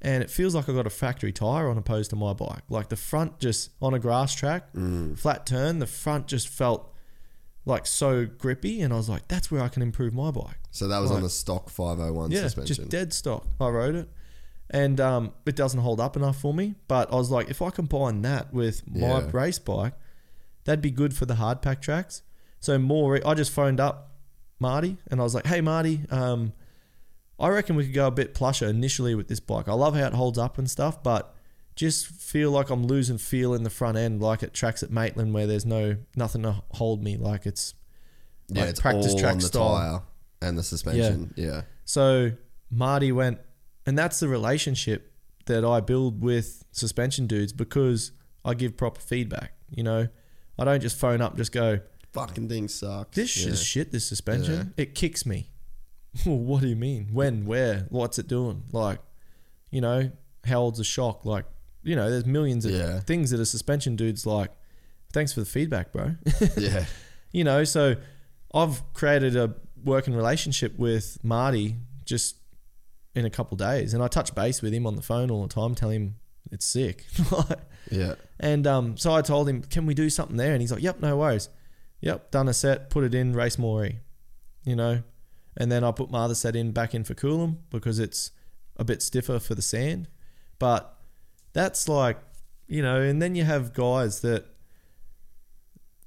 and it feels like I've got a factory tire on opposed to my bike. Like the front just on a grass track, Mm. flat turn, the front just felt like so grippy, and I was like, that's where I can improve my bike. So that was on the stock 501 Yeah, suspension. just dead stock. I rode it, and um, it doesn't hold up enough for me. But I was like, if I combine that with my Yeah. race bike, that'd be good for the hard pack tracks. So more, I just phoned up Marty, and I was like, hey Marty, um, I reckon we could go a bit plusher initially with this bike. I love how it holds up and stuff, but just feel like I'm losing feel in the front end, like it tracks at Maitland where there's no nothing to hold me. Like it's yeah, like it's practice all track on the style. tire and the suspension. Yeah. So Marty went, and that's the relationship that I build with suspension dudes because I give proper feedback. You know, I don't just phone up, just go, Fucking thing sucks. "This yeah. is shit. This suspension, it kicks me." well, what do you mean? When? Where? What's it doing? Like, you know, how old's a shock? Like, you know, there's millions of Yeah. things that a suspension dude's like. Thanks for the feedback, bro. yeah. you know, so I've created a working relationship with Marty just in a couple days, and I touch base with him on the phone all the time, tell him it's sick. Yeah. and um, so I told him, "Can we do something there?" And he's like, "Yep, no worries. Yep, done a set, put it in, race Moree, you know." And then I put my other set in back in for Coolum because it's a bit stiffer for the sand, but that's like, you know. And then you have guys that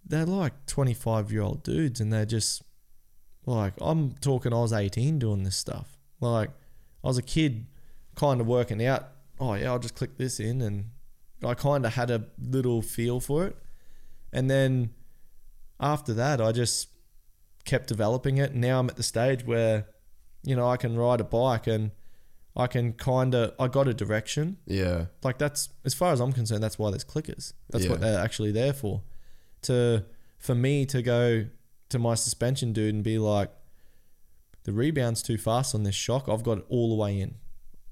they're like 25 year old dudes and they're just like i'm talking i was 18 doing this stuff like i was a kid kind of working out oh yeah i'll just click this in and i kind of had a little feel for it and then after that i just kept developing it now i'm at the stage where you know i can ride a bike and i can kind of i got a direction Yeah. like that's as far as I'm concerned, that's why there's clickers. That's what they're actually there for. To for me to go to my suspension dude and be like, the rebound's too fast on this shock. I've got it all the way in.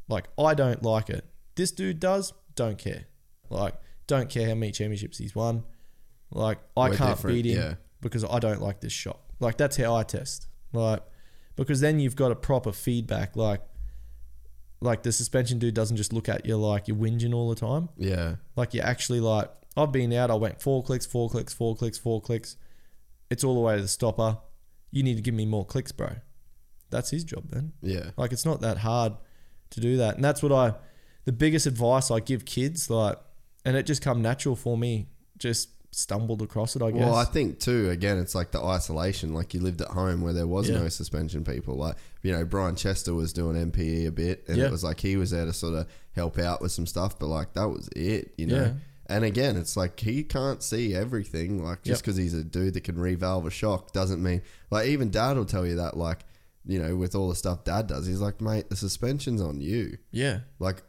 Like I don't like it. This dude does. Don't care. Like don't care how many championships he's won. Like I We're can't different, beat him yeah. because I don't like this shock. Like that's how I test. Like because then you've got a proper feedback. Like like the suspension dude doesn't just look at you like you're whinging all the time. Yeah. Like you're actually like I've been out, I went four clicks, four clicks, four clicks, four clicks. It's all the way to the stopper. You need to give me more clicks, bro. That's his job then. Yeah. Like it's not that hard to do that. And that's what I the biggest advice I give kids, like and it just come natural for me. Just stumbled across it, I guess. Well, I think too. Again, it's like the isolation. Like you lived at home where there was Yeah. no suspension people. Like you know, Brian Chester was doing MPE a bit, and Yeah. it was like he was there to sort of help out with some stuff. But like that was it, you know. Yeah. And again, it's like he can't see everything. Like just Yep. because he's a dude that can revalve a shock doesn't mean like even Dad will tell you that. Like you know, with all the stuff Dad does, he's like, mate, the suspension's on you. yeah. Like,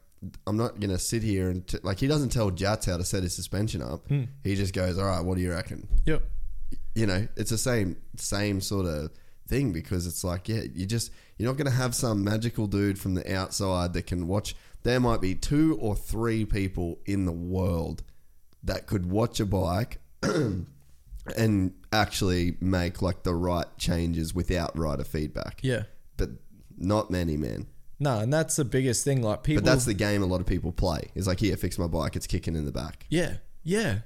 I'm not gonna sit here and t- like he doesn't tell Jats how to set his suspension up. Hmm. He just goes, "All right, what do you reckon?" Yep. You know, it's the same same sort of thing because it's like, yeah, you just you're not gonna have some magical dude from the outside that can watch. There might be two or three people in the world that could watch a bike and actually make like the right changes without rider feedback. Yeah. But not many, man. No, and that's the biggest thing. Like people But that's the game a lot of people play. It's like, here, fix my bike. It's kicking in the back. Yeah. Yeah.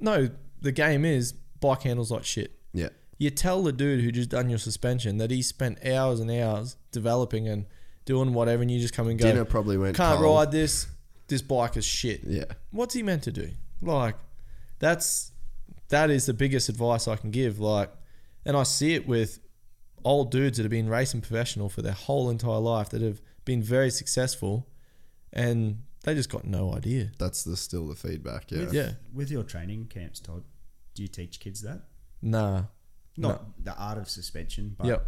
No, the game is bike handles like shit. Yeah. You tell the dude who just done your suspension that he spent hours and hours developing and doing whatever, and you just come and go. Dinner probably went Can't cold." ride this. This bike is shit. Yeah. What's he meant to do? Like, that's that is the biggest advice I can give. Like, and I see it with old dudes that have been racing professional for their whole entire life that have been very successful, and they just got no idea. That's the still the feedback. Yeah. With, Yeah. with your training camps, Todd, do you teach kids that? Nah. Not the art of suspension, but Yep.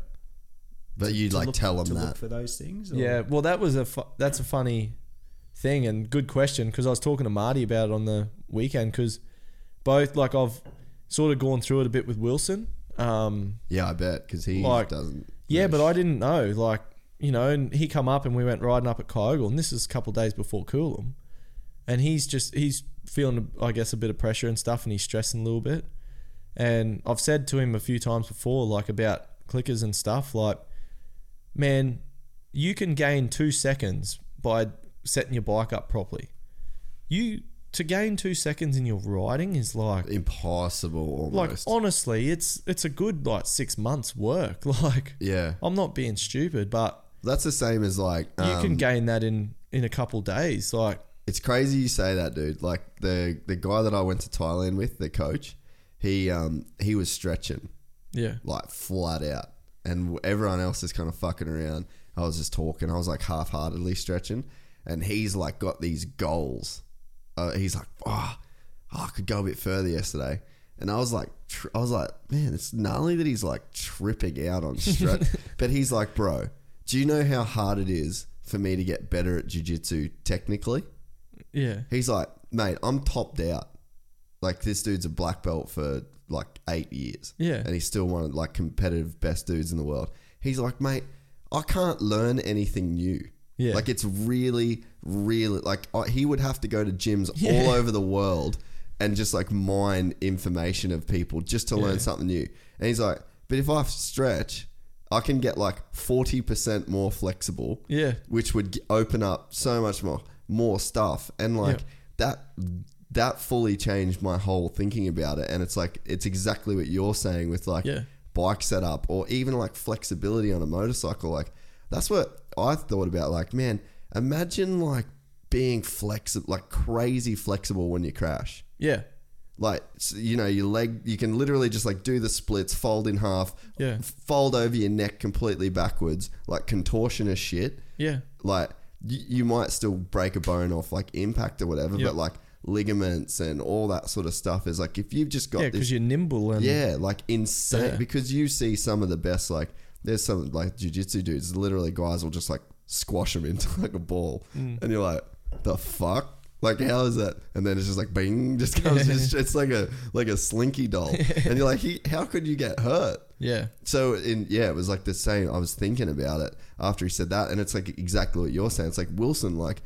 But you like look- tell them to that. look for those things. or- Yeah, well, that was a fu- that's a funny thing and good question because I was talking to Marty about it on the weekend because both like I've sort of gone through it a bit with Wilson. Um, Yeah, I bet because he Like, doesn't. yeah, but I didn't know like you know, and he come up and we went riding up at Kyogle, and this is a couple of days before Coolum, and he's just he's feeling I guess a bit of pressure and stuff, and he's stressing a little bit. And I've said to him a few times before, like about clickers and stuff, like, man, you can gain two seconds by setting your bike up properly. You to gain two seconds in your riding is like impossible like honestly, it's it's a good like six months work. Like yeah, I'm not being stupid, but that's the same as like you um, can gain that in in a couple days. Like It's crazy you say that, dude. Like the the guy that I went to Thailand with, the coach, he um he was stretching yeah, like flat out, and everyone else is kind of fucking around. I was just talking. I was like half heartedly stretching, and he's like got these goals. Uh, he's like, oh, oh, I could go a bit further yesterday. And I was like, tr- I was like, man, it's gnarly that he's like tripping out on stretch. but he's like, bro, do you know how hard it is for me to get better at jujitsu technically? yeah, He's like, mate, I'm topped out. Like this dude's a black belt for like eight years. Yeah. And he's still one of like competitive best dudes in the world. He's like, mate, I can't learn anything new. Yeah. Like it's really, really like I, he would have to go to gyms Yeah. all over the world and just like mine information of people just to Yeah. learn something new. And he's like, but if I stretch, I can get like 40% more flexible yeah, which would g- open up so much more more stuff. And like Yeah. that that fully changed my whole thinking about it. And it's like it's exactly what you're saying with like Yeah. bike setup or even like flexibility on a motorcycle. Like that's what I thought about. Like man imagine like being flexible like crazy flexible when you crash. Yeah, like you know your leg you can literally just like do the splits fold in half Yeah. fold over your neck completely backwards like contortionist shit yeah, like you, you might still break a bone off like impact or whatever Yep. but like ligaments and all that sort of stuff is like if you've just got yeah, because you're nimble and yeah like insane Yeah. because you see some of the best like there's some like jiu-jitsu dudes literally guys will just like squash them into like a ball Mm. and you're like the fuck like how is that and then it's just like bing just comes it's, it's like a like a slinky doll and you're like he, how could you get hurt yeah, so in yeah, it was like the same. I was thinking about it after he said that, and it's like exactly what you're saying. It's like Wilson, like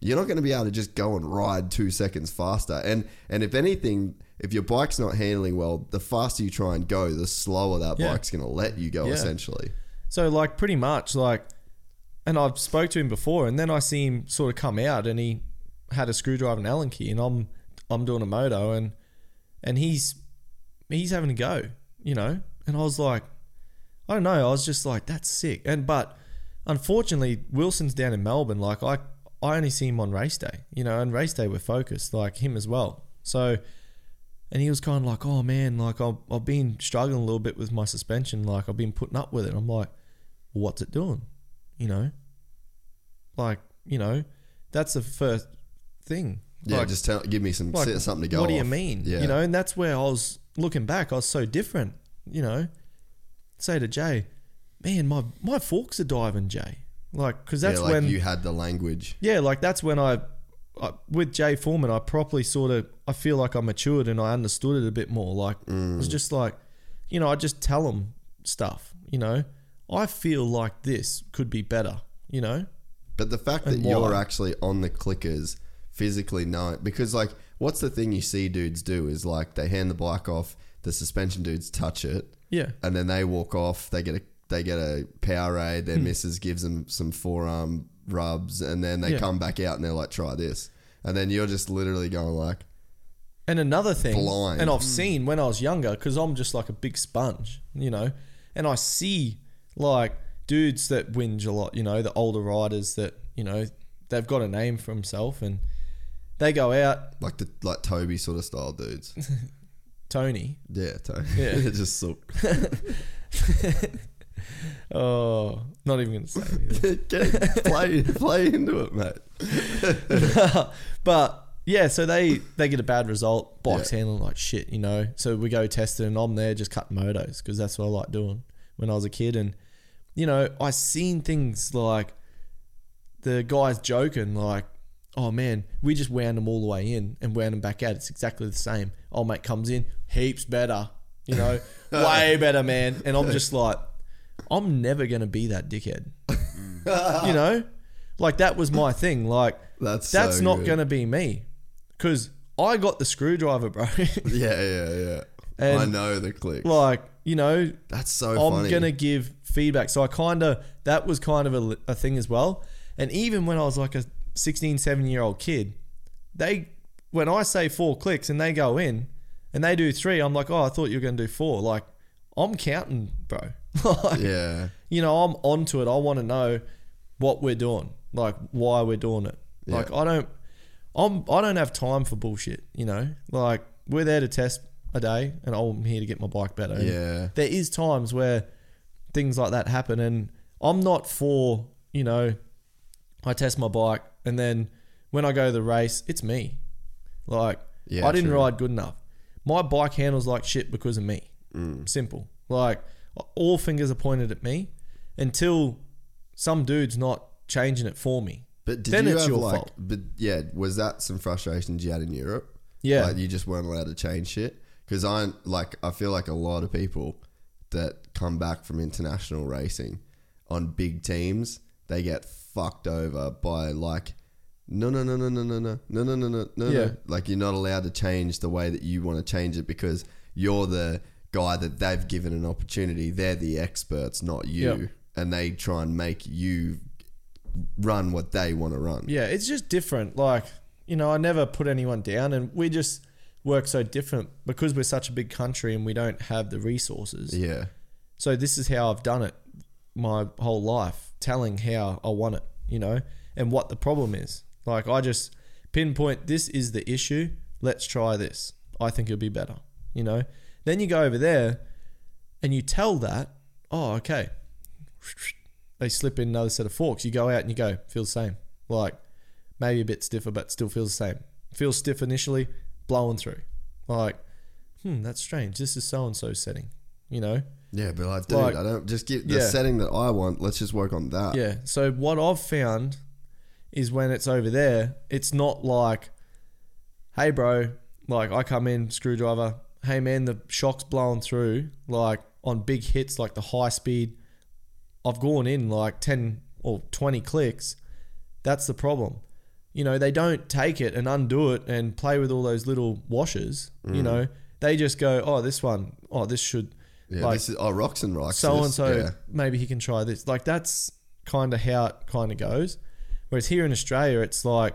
you're not going to be able to just go and ride two seconds faster. And and if anything, if your bike's not handling well, the faster you try and go, the slower that Yeah. bike's going to let you go. Yeah. Essentially, So like pretty much like, and I've spoke to him before, and then I see him sort of come out, and he had a screwdriver and Allen key, and I'm I'm doing a moto, and and he's he's having a go, you know, and I was like, I don't know, I was just like that's sick, and but unfortunately Wilson's down in Melbourne, like I I only see him on race day, you know, and race day we're focused, like him as well, so. And he was kind of like, oh man, like I've, I've been struggling a little bit with my suspension. Like I've been putting up with it. I'm like, well, what's it doing? You know, like you know, that's the first thing. yeah. Like, just tell, give me some like, something to go. What do you off. mean? Yeah, You know, and that's where I was looking back. I was so different. You know, say to Jay, man, my my forks are diving, Jay. Like, because that's yeah, like when you had the language. yeah, like that's when I, I with Jay Foreman, I properly sort of I feel like I matured and I understood it a bit more. Like it was mm. just like, you know, I just tell him stuff. You know, I feel like this could be better. You know, But the fact that you're actually on the clickers physically know it because like, what's the thing you see dudes do is like they hand the bike off, the suspension dudes touch it, yeah, and then they walk off. They get a they get a Powerade. Hmm. Their missus gives them some forearm rubs, and then they Yeah. come back out and they're like, "Try this," and then you're just literally going like, And another thing, Blind. and I've seen when I was younger, because I'm just like a big sponge, you know, and I see like dudes that whinge a lot, you know, the older riders that, you know, they've got a name for themselves and they go out, like the like Toby sort of style dudes. Tony, Yeah, Toby. Yeah. just so Oh, not even gonna say. Get, play, play into it, mate. but yeah, so they they get a bad result. Bike's Yeah. handling like shit, you know. So we go test it, and I'm there just cutting motos because that's what I like doing when I was a kid. And you know, I seen things like the guys joking, like, "Oh man, we just wound them all the way in and wound them back out. It's exactly the same." Old mate comes in, heaps better, you know, way better, man. And I'm just like, I'm never gonna be that dickhead, you know. Like that was my thing. Like That's that's so not good. gonna be me, because I got the screwdriver, bro. Yeah, yeah, yeah. And- I know the click. like you know, That's so I'm funny. gonna give feedback. So I kind of that was kind of a, a thing as well. And even when I was like a 16, 17 year old kid, they when I say four clicks and they go in and they do three, I'm like, oh, I thought you were gonna do four. Like I'm counting, bro. like, Yeah, you know, I'm onto it. I want to know what we're doing, like why we're doing it. Yeah. Like I don't, I'm I don't have time for bullshit. You know, like we're there to test a day, and I'm here to get my bike better. And Yeah. there is times where things like that happen, and I'm not for you know, I test my bike, and then when I go to the race, it's me. Like Yeah, I didn't true. ride good enough. My bike handles like shit because of me. Mm. Simple. Like all fingers are pointed at me until some dude's not changing it for me. but did Then you it's have your like? fault. But yeah, was that some frustrations you had in Europe? Yeah. like you just weren't allowed to change shit. Because I like, I feel like a lot of people that come back from international racing on big teams, they get fucked over by like. No, no, no, no, no, no, no, no, no, no, no, no, Yeah. Like you're not allowed to change the way that you want to change it because you're the guy that they've given an opportunity. They're the experts, not you. Yep. And they try and make you run what they want to run. Yeah, it's just different. Like, you know, I never put anyone down and we just work so different because we're such a big country and we don't have the resources. Yeah. So this is how I've done it my whole life, telling how I want it, you know, and what the problem is. Like I just pinpoint this is the issue. Let's try this. I think it'll be better, you know. Then you go over there and you tell that, oh, okay. They slip in another set of forks. You go out and you go, feel the same. Like maybe a bit stiffer, but still feels the same. Feels stiff initially, blowing through. Like, hmm, that's strange. This is so and so setting, you know. Yeah, but like, dude, Like- I don't just get the Yeah. setting that I want. Let's just work on that. Yeah. So what I've found is when it's over there, it's not like, hey, bro, like I come in, screwdriver, hey, man, the shock's blowing through, like on big hits, like the high speed. I've gone in like 10 or 20 clicks. That's the problem. You know, they don't take it and undo it and play with all those little washers. You mm. know, they just go, oh, this one, oh, this should. Yeah, like, this is oh Roczen rocks. so and so Yeah. maybe he can try this. Like that's kind of how it kind of goes. Whereas here in Australia, it's like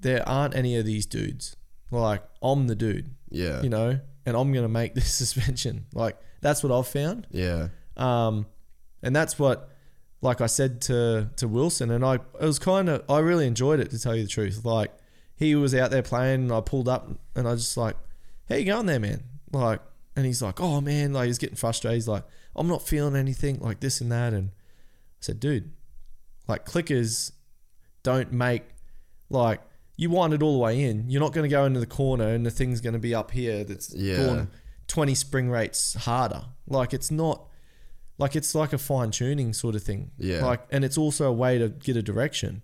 there aren't any of these dudes. Like I'm the dude, Yeah. you know, and I'm gonna make this suspension. Like that's what I've found. Yeah. Um, and that's what, like I said to to Wilson, and I it was kind of I really enjoyed it to tell you the truth. Like he was out there playing, and I pulled up, and I just like, how you going there, man? Like, and he's like, oh man, like he's getting frustrated. He's like, I'm not feeling anything, like this and that, and I said, dude, like clickers don't make like you wind it all the way in. You're not going to go into the corner and the thing's going to be up here. That's Yeah. going 20 spring rates harder. Like it's not like it's like a fine tuning sort of thing. Yeah. Like and it's also a way to get a direction.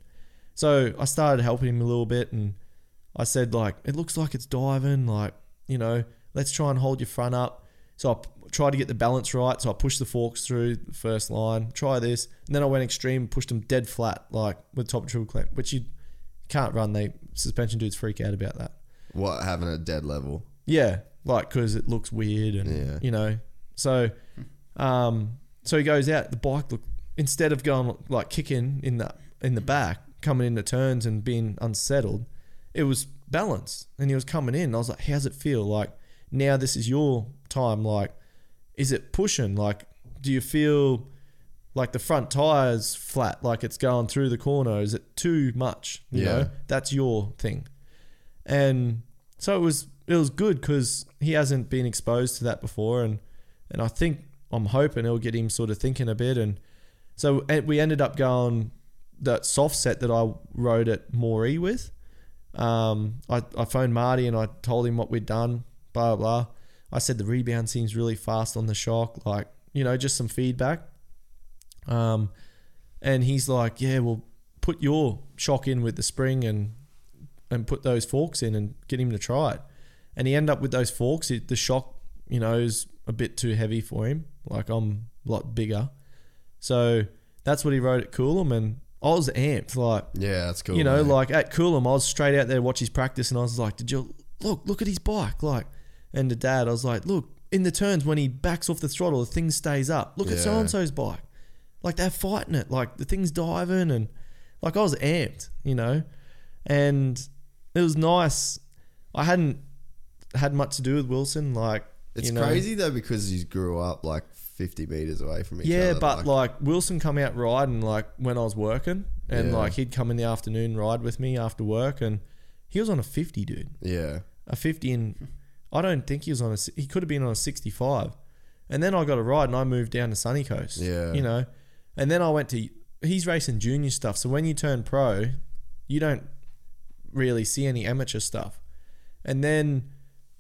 So I started helping him a little bit and I said like it looks like it's diving like, you know, let's try and hold your front up. So I tried to get the balance right. So I pushed the forks through the first line. Try this, and then I went extreme, pushed them dead flat, like with top triple clamp, which you can't run. They suspension dudes freak out about that. What having a dead level? Yeah, like because it looks weird and Yeah. you know. So, um, so he goes out. The bike look instead of going like kicking in the in the back, coming into turns and being unsettled, it was balanced and he was coming in. I was like, how's it feel? Like now this is your time. Like, is it pushing? Like, do you feel like the front tire's flat, like it's going through the corner? Is it too much? You Yeah. know, that's your thing. And so it was it was good because he hasn't been exposed to that before, and and I think I'm hoping it'll get him sort of thinking a bit. And so and we ended up going that soft set that I rode at Moree with. Um, I, I phoned Marty and I told him what we'd done, blah, blah, blah. I said the rebound seems really fast on the shock, like, you know, just some feedback. Um, and he's like, yeah, well, put your shock in with the spring and and put those forks in and get him to try it. And he ended up with those forks. It, the shock, you know, is a bit too heavy for him. Like I'm a lot bigger. So that's what he rode at Coolum. And I was amped. Like, Yeah, that's cool. you know, mate. like at Coolum, I was straight out there watch his practice, and I was like, "Did you look? Look at his bike!" Like, and to Dad, I was like, "Look in the turns when he backs off the throttle, the thing stays up. Look at Yeah. so and so's bike. Like they're fighting it. Like the thing's diving, and like I was amped, you know, and it was nice. I hadn't had much to do with Wilson, like it's you know. crazy though because you grew up like 50 meters away from each Yeah, other. but like, Wilson come out riding like when I was working, and Yeah. like he'd come in the afternoon ride with me after work, and he was on a fifty, dude, yeah, a fifty, and I don't think he was on a. He could have been on a sixty-five, and then I got a ride, and I moved down to Sunny Coast. Yeah. you know, and then I went to. He's racing junior stuff, so when you turn pro, you don't really see any amateur stuff, and then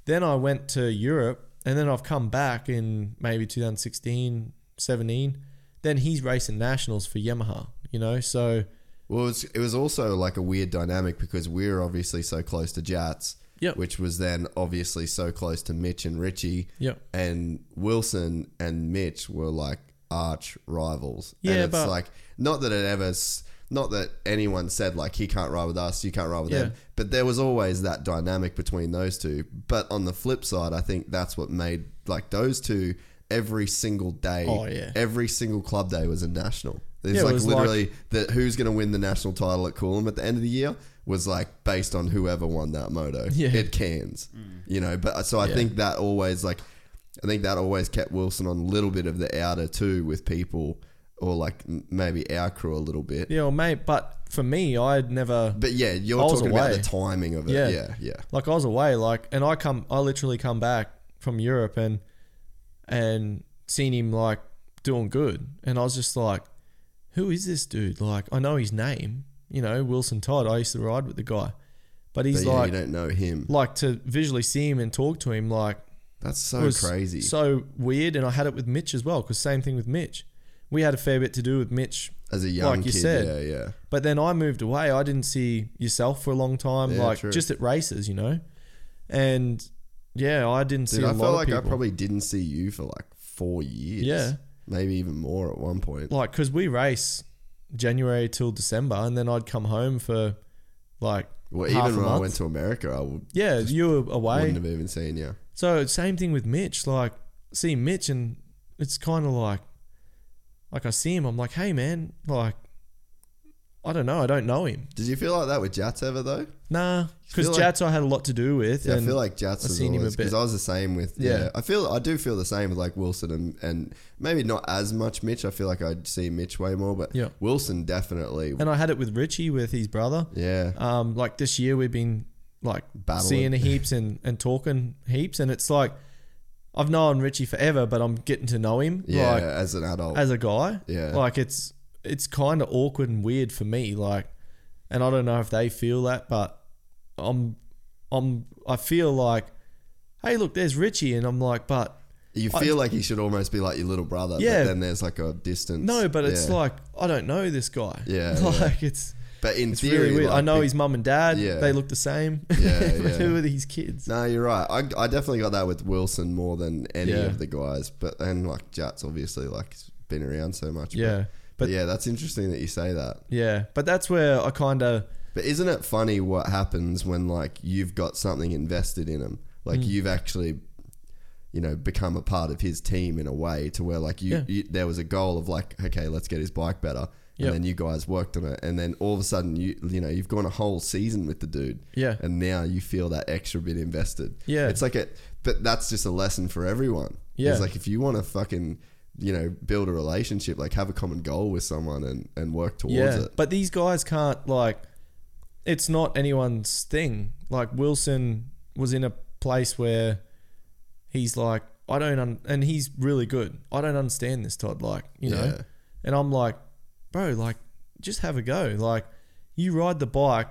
then I went to Europe, and then I've come back in maybe 2016, 17. Then he's racing nationals for Yamaha, you know. So Well, it was, it was also like a weird dynamic because we're obviously so close to Jats, Yep. which was then obviously so close to Mitch and Richie. Yep. And Wilson and Mitch were like arch rivals. Yeah, and it's but- like not that it ever, s- not that anyone said like he can't ride with us, you can't ride with them, but there was always that dynamic between those two. But on the flip side, I think that's what made like those two every single day. Oh, yeah. every single club day was a national. There's Yeah, it like like- literally that who's going to win the national title at Coolum at the end of the year was like based on whoever won that moto. Yeah. It cans, mm. you know. But uh, so I Yeah. think that always like I think that always kept Wilson on a little bit of the outer too with people, or like maybe our crew a little bit. yeah, well, mate. But for me, I'd never But yeah, you're I was talking about the timing of it. Yeah. Yeah, yeah, like I was away, like, and I come, I literally come back from Europe and and seen him like doing good, and I was just like, who is this dude? Like, I know his name, you know, Wilson Todd. I used to ride with the guy, but he's But yeah, like, you don't know him. like to visually see him and talk to him, like That's so crazy. so weird. And I had it with Mitch as well, because same thing with Mitch. We had a fair bit to do with Mitch, As a young like you kid, said. yeah, yeah. but then I moved away. I didn't see yourself for a long time, Yeah, like true. just at races, you know. And yeah, I didn't see Dude, a I felt like I probably didn't see you for like four years. Yeah. maybe even more at one point. like because we race January till December, and then I'd come home for like Well, half even a when I month. went to America, I would, yeah, you were away. wouldn't have even seen you. So same thing with Mitch. Like see Mitch, and it's kind of like, like I see him, I'm like, hey man, like, I don't know, I don't know him. Did you feel like that with Jats ever though? Nah, because like- Jats I had a lot to do with. Yeah, I feel like Jats I've seen him a always because. I was the same with yeah. Yeah. I feel I do feel the same with like Wilson and and maybe not as much Mitch. I feel like I'd see Mitch way more, but Yeah. Wilson definitely. and I had it with Richie with his brother. yeah, Um, like this year we've been like Battling. seeing heaps and, and talking heaps, and it's like I've known Richie forever, but I'm getting to know him yeah. like as an adult, as a guy. Yeah. like it's it's kind of awkward and weird for me. Like, and I don't know if they feel that, but I'm I'm I feel like, hey, look, there's Richie, and I'm like, but you I- feel like he should almost be like your little brother. Yeah. but then there's like a distance. no, but it's Yeah. like I don't know this guy. Yeah, like it's. but in It's theory, really weird. I know his mum and dad. Yeah. They look the same. Yeah, yeah. who are these kids? No, you're right. I, I definitely got that with Wilson more than any Yeah. of the guys. But then like Jats, obviously, like been around so much. Yeah, but, yeah, that's interesting that you say that. yeah, but that's where I kind of But isn't it funny what happens when like you've got something invested in him? Like Mm. you've actually, you know, become a part of his team in a way to where like you, Yeah. you there was a goal of like, okay, let's get his bike better. And Yep. then you guys worked on it, and then all of a sudden, you you know, you've gone a whole season with the dude, Yeah. and now you feel that extra bit invested. Yeah. it's like a, but that's just a lesson for everyone. Yeah. it's like if you want to fucking, you know, build a relationship, like have a common goal with someone and and work towards yeah. it. But these guys can't like. It's not anyone's thing. Like Wilson was in a place where he's like I don't, un- and he's really good. I don't understand this, Todd. Like, you know, Yeah. and I'm like, bro, like, just have a go. Like, you ride the bike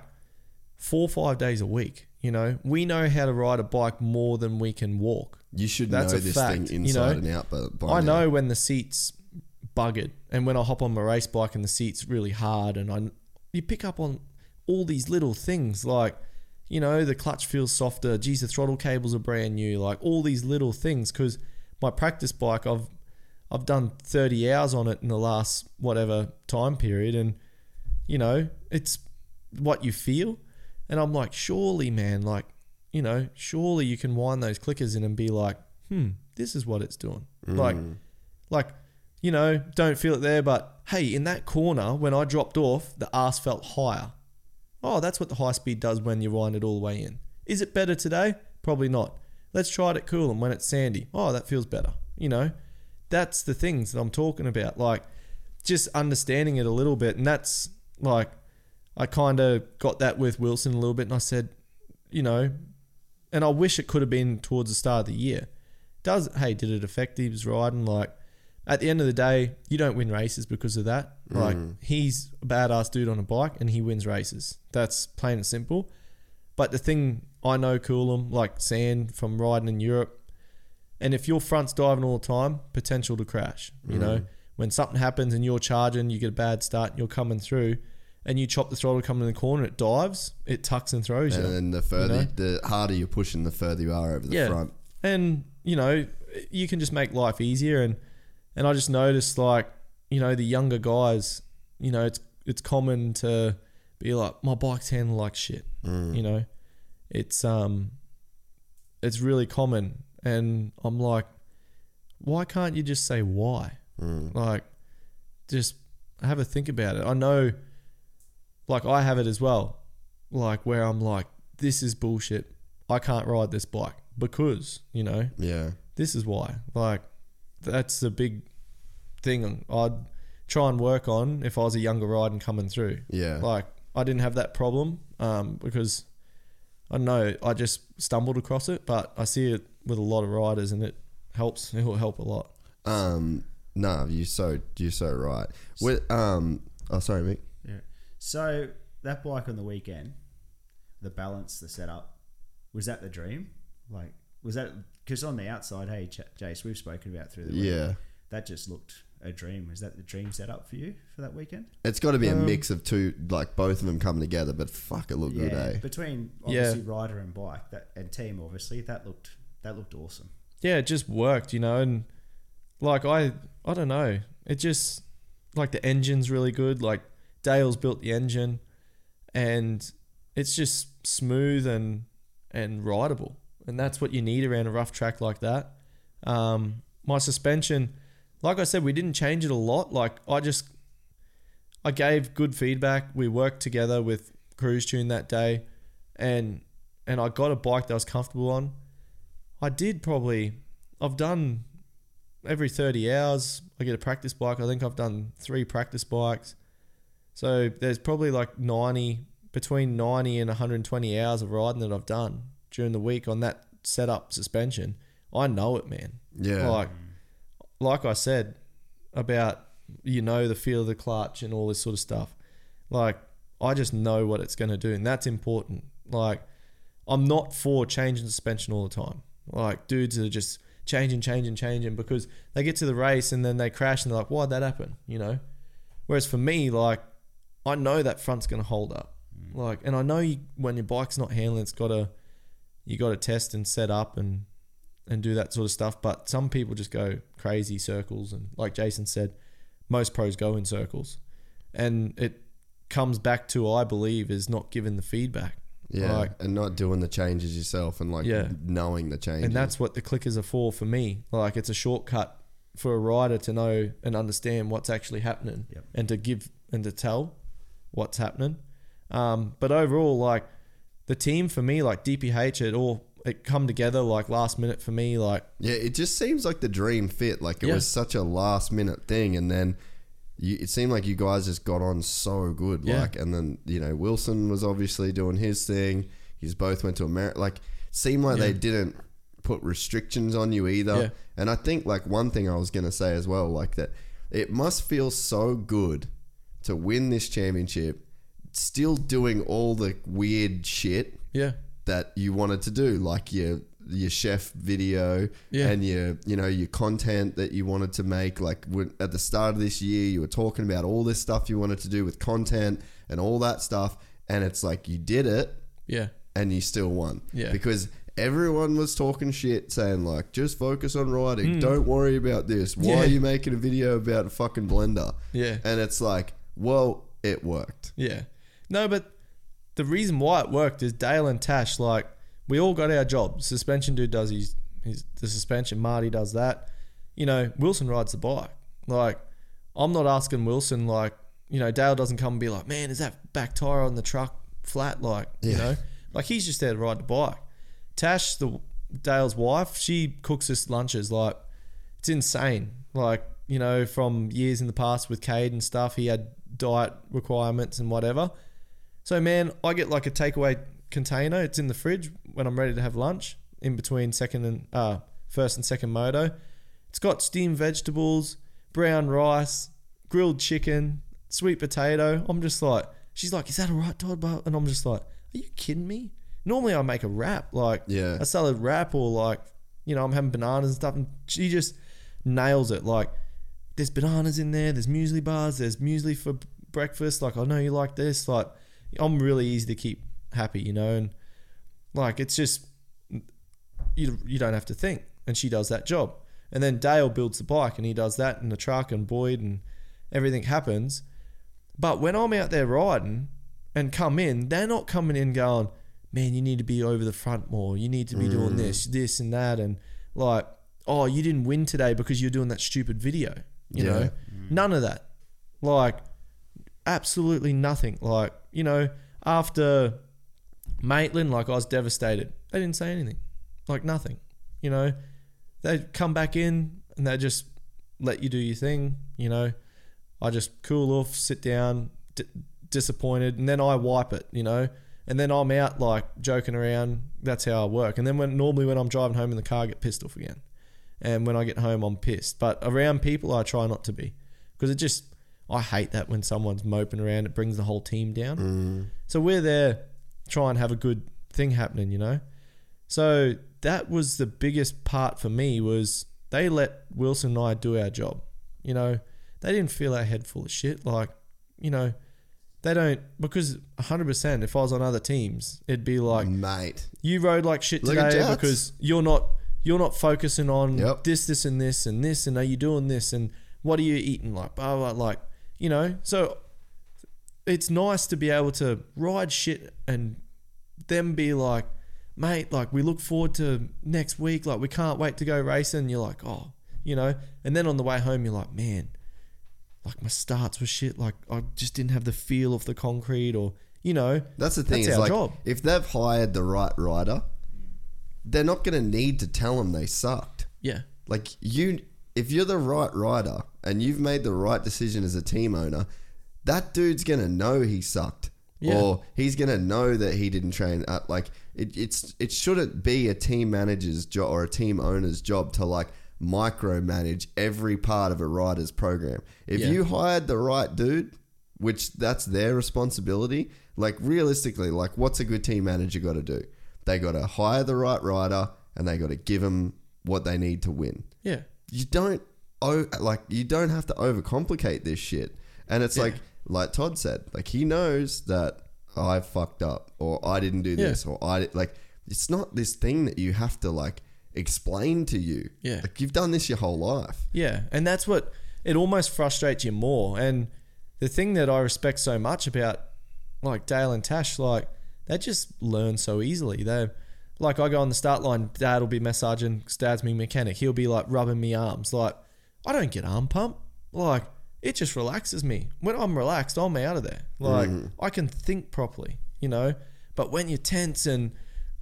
four or five days a week. You know, we know how to ride a bike more than we can walk. You should That's know a this fact, thing you know? inside and out. But I now. know when the seat's buggered, and when I hop on my race bike and the seat's really hard, and I, you pick up on all these little things like, you know, the clutch feels softer. Geez, the throttle cables are brand new. Like all these little things, because my practice bike, I've, I've done thirty hours on it in the last whatever time period, and you know, it's what you feel, and I'm like, surely, man, like, you know, surely you can wind those clickers in and be like, hmm, this is what it's doing, like like, you know, don't feel it there, but hey, in that corner, when I dropped off, the arse felt higher. Oh, that's what the high speed does when you wind it all the way in. Is it better today? Probably not. Let's try it at Coolum when it's sandy. Oh, that feels better. You know, that's the things that I'm talking about. Like, just understanding it a little bit. And that's like, I kind of got that with Wilson a little bit. And I said, you know, and I wish it could have been towards the start of the year. Does, hey, did it affect his riding? Like, at the end of the day, you don't win races because of that. Like mm. he's a badass dude on a bike and he wins races. That's plain and simple. But the thing I know Coolum, like sand from riding in Europe, and if your front's diving all the time, potential to crash. You know, mm. when something happens and you're charging, you get a bad start, and you're coming through, and you chop the throttle coming in the corner, it dives, it tucks and throws you. And then the further, know? the harder you're pushing, the further you are over the Yeah. front. and you know you can just make life easier and and I just noticed like you know the younger guys you know it's it's common to be like my bike's handling like shit you know it's um it's really common and I'm like why can't you just say why like just have a think about it I know like I have it as well like where I'm like this is bullshit I can't ride this bike because you know Yeah. this is why. Like, that's a big thing I'd try and work on if I was a younger rider and coming through. Yeah. Like, I didn't have that problem um, because I don't know I just stumbled across it, but I see it with a lot of riders and it helps. It will help a lot. Um. No, you're so you're so right. With um. Oh, sorry, Mick. Yeah. So that bike on the weekend, the balance, the setup, was that the dream? Like, was that because on the outside, hey, Ch- Jace, we've spoken about through the week. Yeah. That just looked a dream. Was that the dream setup for you for that weekend? It's got to be a Um, mix of two, like both of them come together. But fuck, it looked good, eh? Between Yeah. obviously rider and bike, that and team, obviously that looked that looked awesome. yeah, it just worked, you know, and like I I don't know. It just like the engine's really good. Like Dale's built the engine and it's just smooth and and rideable. And that's what you need around a rough track like that. Um, my suspension, like I said, we didn't change it a lot. Like I just I gave good feedback. We worked together with Krooztune that day and and I got a bike that I was comfortable on. I did probably I've done every 30 hours I get a practice bike. I think I've done 3 practice bikes. So there's probably like 90 between 90 and 120 hours of riding that I've done during the week on that setup suspension. I know it, man. Yeah. Like like I said about you know the feel of the clutch and all this sort of stuff. Like I just know what it's going to do and that's important. Like I'm not for changing suspension all the time. Like dudes are just changing, changing, changing because they get to the race and then they crash and they're like, why'd that happen? You know? Whereas for me, like, I know that front's going to hold up. Mm. Like, and I know you, when your bike's not handling, it's got to, you got to test and set up and, and do that sort of stuff. But some people just go crazy circles. And like Jason said, most pros go in circles. And it comes back to, I believe, is not giving the feedback. yeah, Like, and not doing the changes yourself and like Yeah. knowing the changes. and that's what the clickers are for for me. Like it's a shortcut for a rider to know and understand what's actually happening Yep. and to give and to tell what's happening. Um, but overall, like the team for me, like DPH, it all it come together like last minute for me. Like Yeah, it just seems like the dream fit. Like it Yeah. was such a last minute thing, and then you, it seemed like you guys just got on so good. Yeah. Like, and then you know Wilson was obviously doing his thing. He's both went to America. Like, seemed like they didn't put restrictions on you either. Yeah. And I think like one thing I was gonna say as well, like that it must feel so good to win this championship, still doing all the weird shit Yeah. that you wanted to do, like your your chef video Yeah. and your you know your content that you wanted to make. Like at the start of this year, you were talking about all this stuff you wanted to do with content and all that stuff, and it's like you did it Yeah. and you still won. Yeah. Because everyone was talking shit, saying like, just focus on writing. Hmm. Don't worry about this. Why. Yeah. are you making a video about a fucking blender? Yeah. And it's like, well, it worked. Yeah. No, but the reason why it worked is Dale and Tash, like, we all got our jobs. Suspension dude does his, his the suspension, Marty does that. You know, Wilson rides the bike. Like, I'm not asking Wilson, like, you know, Dale doesn't come and be like, man, is that back tire on the truck flat? Like, you know, like he's just there to ride the bike. Tash, the Dale's wife, she cooks us lunches. Like, it's insane. Like, you know, from years in the past with Cade and stuff, he had diet requirements and whatever. So, man, I get like a takeaway container. It's in the fridge when I'm ready to have lunch in between second and uh, first and second moto. It's got steamed vegetables, brown rice, grilled chicken, sweet potato. I'm just like, she's like, is that all right, Todd? And I'm just like, are you kidding me? Normally I make a wrap, like Yeah. a salad wrap or like, you know, I'm having bananas and stuff. And she just nails it. Like, there's bananas in there, there's muesli bars, there's muesli for breakfast. Like, I know you like this. Like, I'm really easy to keep happy, you know? And like, it's just, you, you don't have to think. And she does that job. And then Dale builds the bike and he does that in the truck and Boyd and everything happens. But when I'm out there riding and come in, they're not coming in going, man, you need to be over the front more. You need to be doing mm. this, this, and that. And like, oh, you didn't win today because you're doing that stupid video. You Yeah. know, none of that. Like, absolutely nothing. Like, you know, after Maitland, like, I was devastated. They didn't say anything. Like, nothing. You know, they come back in and they just let you do your thing. You know, I just cool off, sit down, d- disappointed, and then I wipe it. You know, and then I'm out like joking around. That's how I work. And then when normally when I'm driving home in the car, I get pissed off again. And when I get home, I'm pissed. But around people, I try not to be because it just I hate that when someone's moping around. It brings the whole team down. So we're there, try and have a good thing happening. You know. So that was the biggest part for me was they let Wilson and I do our job. You know, they didn't fill our head full of shit. Like, you know, they don't because 100% if I was on other teams, it'd be like Mate. you rode like shit today because you're not you're not focusing on Yep. this, this, and this, and this, and are you doing this, and what are you eating, like, blah, blah, like, you know. So it's nice to be able to ride shit and them be like, mate, like we look forward to next week, like we can't wait to go racing. And you're like, oh, you know, and then on the way home, you're like, man, like my starts were shit, like I just didn't have the feel of the concrete, or you know, That's the thing That's is like job. if they've hired the right rider, they're not going to need to tell them they sucked. yeah, Like you, if you're the right rider and you've made the right decision as a team owner, that dude's gonna know he sucked, Yeah. or he's gonna know that he didn't train. Up. Like it, it's it shouldn't be a team manager's job or a team owner's job to like micromanage every part of a rider's program. If Yeah. you hired the right dude, which that's their responsibility. Like realistically, like what's a good team manager got to do? They got to hire the right rider and they got to give them what they need to win. yeah, You don't oh like you don't have to overcomplicate this shit. And it's Yeah. like like Todd said, like he knows that I fucked up or I didn't do this or I like it's not this thing that you have to like explain to you. Yeah. Like you've done this your whole life. Yeah, and that's what it almost frustrates you more. And the thing that I respect so much about like Dale and Tash, like they just learn so easily. They like I go on the start line, Dad will be massaging, Dad's me mechanic. He'll be like rubbing me arms. Like I don't get arm pump. Like it just relaxes me. When I'm relaxed, I'm out of there. Like mm-hmm. I can think properly, you know. But when you're tense and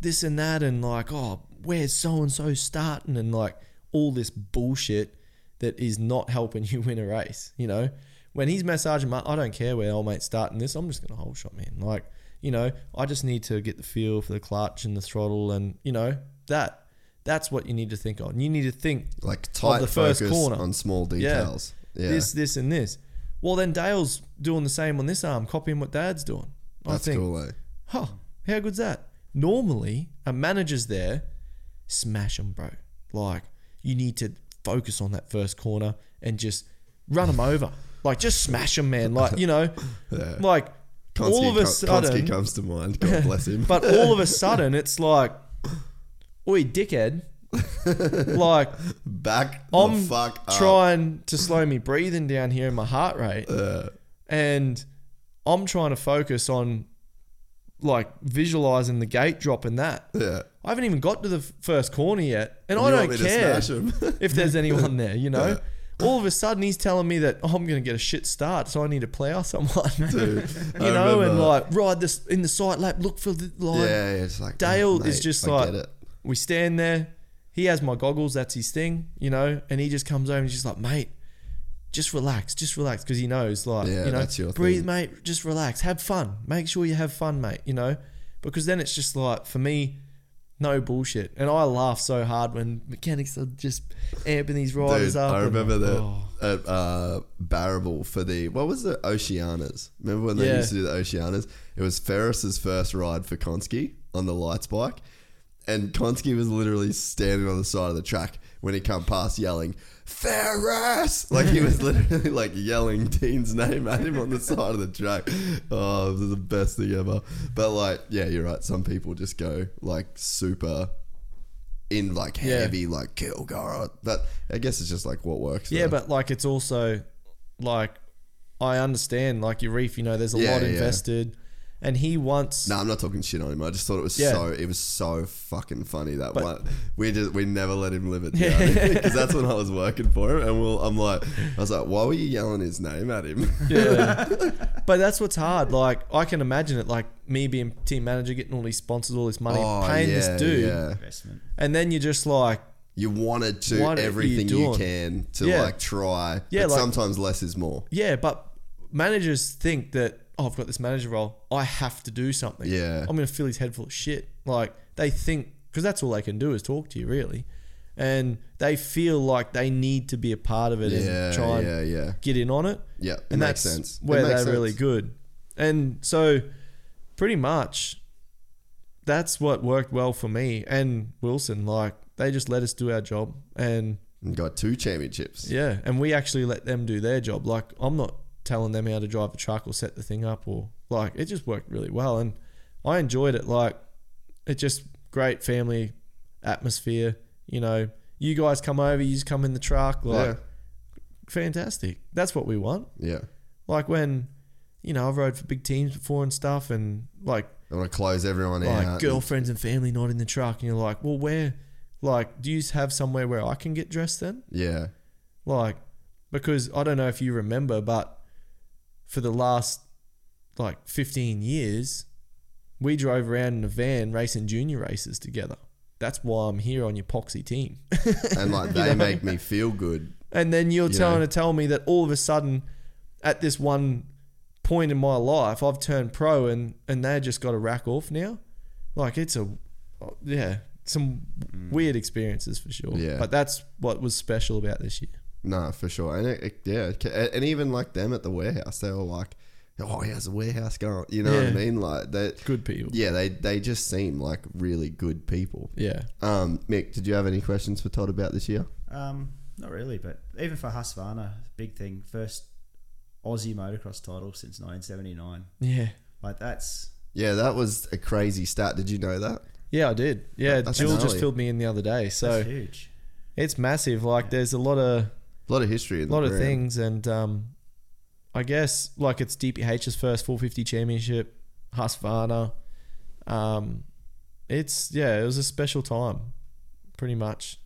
this and that and like, oh, where's so and so starting and like all this bullshit that is not helping you win a race, you know? When he's massaging my, I don't care where old mate's starting this, I'm just gonna hold shot, man. Like, you know, I just need to get the feel for the clutch and the throttle and, you know, that. That's what you need to think on. You need to think Like tight the first focus corner. on small details. Yeah, this, this, and this. Well, then Dale's doing the same on this arm, copying what Dad's doing. I that's think, cool. Eh? huh, how good's that? Normally, a manager's there, smash them, bro. Like, you need to focus on that first corner and just run them over. Like, just smash them, man. Like, you know, Yeah. like All of a sudden. Konsky comes to mind. God bless him. But all of a sudden, it's like, oi, dickhead. like, back the I'm fuck up. trying to slow me breathing down here in my heart rate. Uh. and I'm trying to focus on like visualizing the gate drop and that. Yeah. I haven't even got to the first corner yet, and You I don't care if there's anyone there. You know, Yeah. All of a sudden he's telling me that oh, I'm going to get a shit start, so I need to plow someone. Dude, you I know, and remember- like ride this in the sight lap, look for the line. Yeah, yeah, it's like Dale oh, is just I like get it. we stand there. He has my goggles. That's his thing, you know. And he just comes over and he's just like, mate, just relax, just relax, because he knows, like, Yeah, you know, that's your breathe, thing. mate, just relax, have fun. Make sure you have fun, mate. You know, because then it's just like for me, no bullshit. And I laugh so hard when mechanics are just amping these riders Dude, up. I and- remember that oh. at uh, Barrable for the what was it Oceanas? Remember when they Yeah. used to do the Oceanas? It was Ferris's first ride for Konsky on the lights bike, and Konsky was literally standing on the side of the track when he come past yelling Ferris, like he was literally like yelling Dean's name at him on the side of the track. Oh, it was the best thing ever. But like, yeah, you're right. Some people just go like super. In like Yeah. heavy, like kill Gara. But I guess it's just like what works. Yeah, there. but like it's also like I understand like your reef, you know, there's a Yeah, lot yeah. Invested, and he wants No, I'm not talking shit on him. I just thought it was Yeah. so it was so fucking funny that But- one. We just we never let him live it down because that's when I was working for him, and we'll, I'm like, I was like, why were you yelling his name at him? Yeah. but that's what's hard. Like I can imagine it, like me being team manager, getting all these sponsors, all this money, Oh, paying yeah, this dude, yeah. investment. and then you're just like, You wanted to What are you everything you, doing? can to Yeah. like try, Yeah, but like- sometimes less is more. yeah, but managers think that oh, I've got this manager role, I have to do something. Yeah. I'm gonna fill his head full of shit. Like they think because that's all they can do is talk to you, really, and they feel like they need to be a part of it Yeah, and try and yeah, yeah, get in on it. yeah. It and makes that's sense. Where makes they're really good. And so, pretty much, that's what worked well for me and Wilson. Like they just let us do our job, and And got two championships. yeah, and we actually let them do their job. Like I'm not telling them how to drive the truck or set the thing up or like it just worked really well, and I enjoyed it. Like it just great family atmosphere. You know, you guys come over, you just come in the truck, like Yeah. fantastic. That's what we want. Yeah. Like when, you know, I've rode for big teams before and stuff, and like I want to close everyone in like out. girlfriends and family not in the truck, and you're like, well, where? Like, do you have somewhere where I can get dressed then? yeah. Like, because I don't know if you remember, but for the last like 15 years, we drove around in a van racing junior races together. That's why I'm here on your poxy team. And like they make me feel good. And then you're You trying to tell me that all of a sudden, at this one point in my life, I've turned pro and and they just got a rack off now. Like it's a, yeah, some mm. weird experiences for sure. Yeah. but that's what was special about this year. No, for sure. And it, it, yeah, it and even like them at the warehouse, they were like, "Oh, he has a warehouse going." You know what I Yeah. mean? Like they, Good people. yeah, they they just seem like really good people. Yeah. Um, Mick, did you have any questions for Todd about this year? Um, not really, but even for Husqvarna, big thing. First Aussie motocross title since 1979. Yeah. Like that's Yeah, that was a crazy stat. Did you know that? Yeah, I did. Yeah, That's Jill just filled me in the other day. So that's huge. it's massive. Like there's a lot of A lot of history in a lot of things and um I guess like it's DPH's first 450 championship, Husqvarna. Um it's yeah, it was a special time pretty much.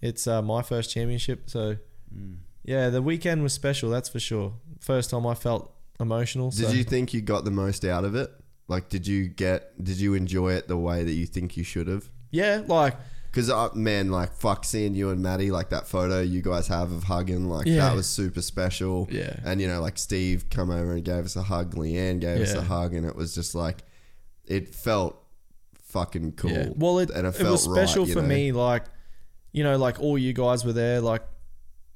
It's uh, my first championship, so Mm. yeah, the weekend was special, that's for sure. First time I felt emotional. Did so. you think you got the most out of it? Like, did you get? Did you enjoy it the way that you think you should have? Yeah, like Because uh, man, like fuck, seeing you and Maddie, like that photo you guys have of hugging, like Yeah. that was super special. Yeah. And you know, like Steve come over and gave us a hug. Leanne gave us Yeah. a hug, and it was just like, it felt fucking cool. Yeah. Well, it, and it, was special right, you for know? me. Like, you know, like all you guys were there. Like,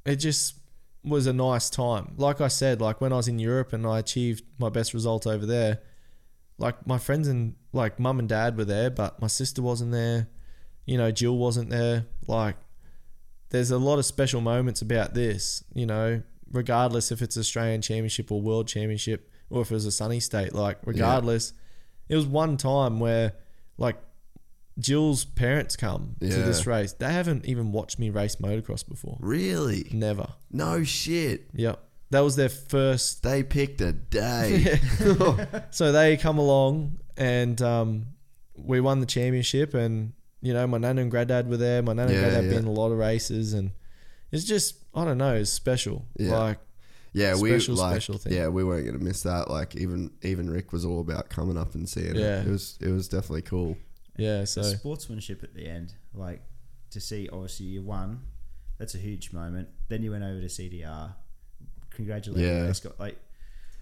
it just was a nice time. Like I said, like when I was in Europe and I achieved my best result over there, like my friends and like mum and dad were there, but my sister wasn't there. You know, Jill wasn't there. Like, there's a lot of special moments about this. You know, regardless if it's Australian Championship or World Championship or if it was a sunny state. Like, regardless, it was one time where like Jill's parents come to this race. They haven't even watched me race motocross before. Really? Never. No shit. Yep. That was their first. They picked a day. So they come along and um, we won the championship. And, you know, my nana and granddad were there. My nana Yeah, and granddad yeah. been a lot of races. And it's just, I don't know, it's special. Yeah. Like, Yeah, Special, we like. special thing. Yeah, we weren't gonna miss that. Like even even Rick was all about coming up and seeing Yeah. it. It was it was definitely cool. yeah. The So, sportsmanship at the end, like to see obviously you won, that's a huge moment. Then you went over to CDR. Congratulations, Yeah. yeah. Scott. Like,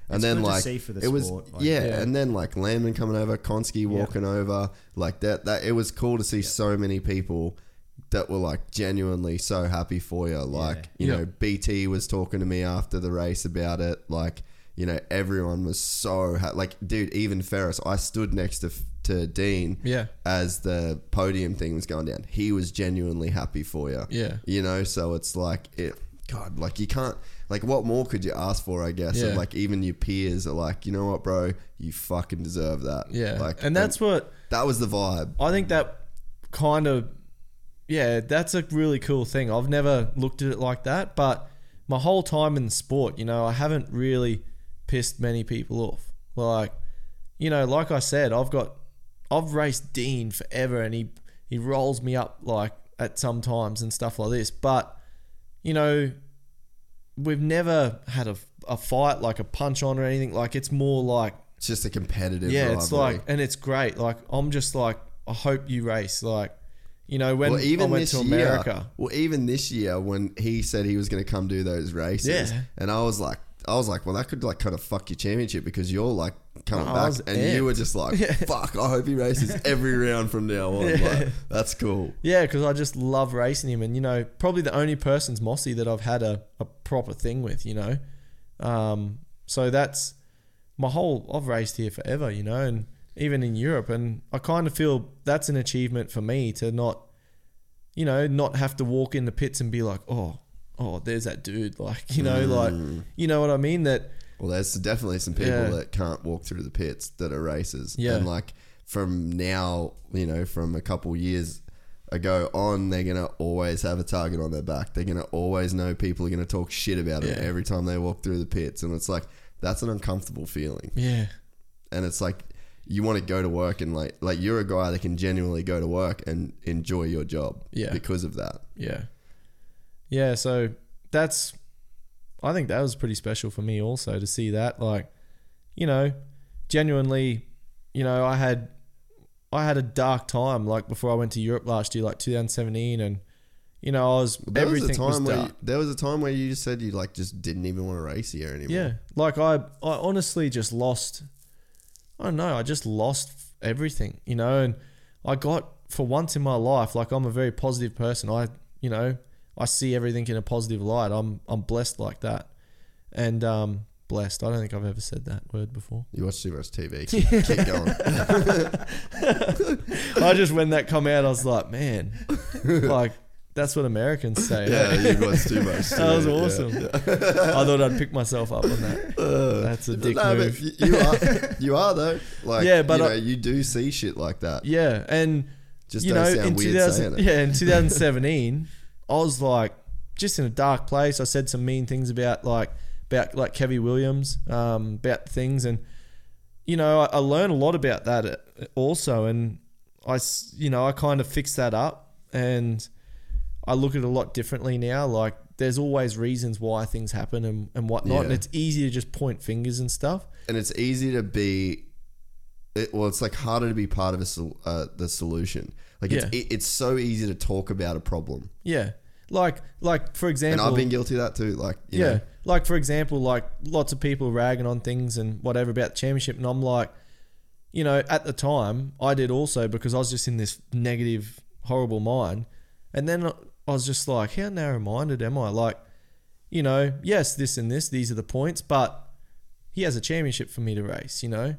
And it's then like see for the it was sport. like- yeah, Yeah. and then like Landman coming over, Konsky walking over, like that. That it was cool to see so many people that were like genuinely so happy for you. Like you Yeah. know, BT was talking to me after the race about it. Like you know, everyone was so ha- like, dude. Even Ferris, I stood next to to Dean. yeah. as the podium thing was going down. He was genuinely happy for you. Yeah. You know, so it's like it God, like you can't like what more could you ask for, I guess? And like even your peers are like, you know what, bro, you fucking deserve that. Yeah. Like and that's what. that was the vibe. I think that kind of, yeah, that's a really cool thing. I've never looked at it like that, but my whole time in the sport, you know, I haven't really pissed many people off. Like, you know, like I said, I've got, I've raced Dean forever, and he he rolls me up like at some times and stuff like this. But, you know, we've never had a, a fight like a punch on or anything. Like it's more like It's just a competitive yeah, it's like, and it's great. Like, I'm just like, I hope you race. Like, you know, when well, even I went to year, America, well, even this year when he said he was going to come do those races, Yeah. and I was like, I was like, well, that could like kind of fuck your championship because you're like coming I back, was and you were just like, fuck, I hope he races every round from now on. Like, that's cool. yeah, because I just love racing him, and you know, probably the only person's Mossy that I've had a, a proper thing with, you know. Um, so that's my whole. I've raced here forever, you know, and even in Europe, and I kind of feel that's an achievement for me to not, you know, not have to walk in the pits and be like, oh, oh, there's that dude, like, you know, like, mm. you know what I mean? That Well, there's definitely some people Yeah. that can't walk through the pits that are racers. Yeah. And like from now, you know, from a couple years ago on, they're going to always have a target on their back. They're going to always know people are going to talk shit about it Yeah. every time they walk through the pits. And it's like, that's an uncomfortable feeling. yeah, And it's like, you want to go to work and like, like you're a guy that can genuinely go to work and enjoy your job Yeah. because of that. Yeah. Yeah, so that's I think that was pretty special for me also to see that like you know, genuinely, you know, I had I had a dark time like before I went to Europe last year like 2017 and you know, I was There everything was a was, time where dark. you, there was a time where you just said you like just didn't even want to race here anymore. Yeah. Like I I honestly just lost I don't know, I just lost everything, you know, and I got for once in my life, like I'm a very positive person. I you know, I see everything in a positive light. I'm I'm blessed like that. And um blessed. I don't think I've ever said that word before. You watch too much TV. Keep, keep going. I just when that come out I was like, man, like that's what Americans say. Yeah, you watch too much. That was awesome. yeah. I thought I'd pick myself up on that. That's a dick no, move. you, are, you are though. Like, Yeah, but you, know, I- you do see shit like that. Yeah, and Just you don't know, sound in weird 2000, saying it. yeah, in 2017, I was like just in a dark place. I said some mean things about like about like Kevin Williams, um, about things, and you know, I, I learned a lot about that uh, also, and I you know, I kind of fixed that up, and I look at it a lot differently now. Like, there's always reasons why things happen and and whatnot, and it's easy to just point fingers and stuff. and it's easy to be. It, well, it's like harder to be part of a uh, the solution. Like it's Yeah. it, it's so easy to talk about a problem, Yeah, like like for and example, I've been guilty of that too. Like you yeah, know, like for example, like lots of people ragging on things and whatever about the championship, and I'm like, you know, at the time, I did also because I was just in this negative, horrible mind. And then I was just like, how narrow minded am I? Like, you know, yes, this and this, these are the points, but he has a championship for me to race, you know,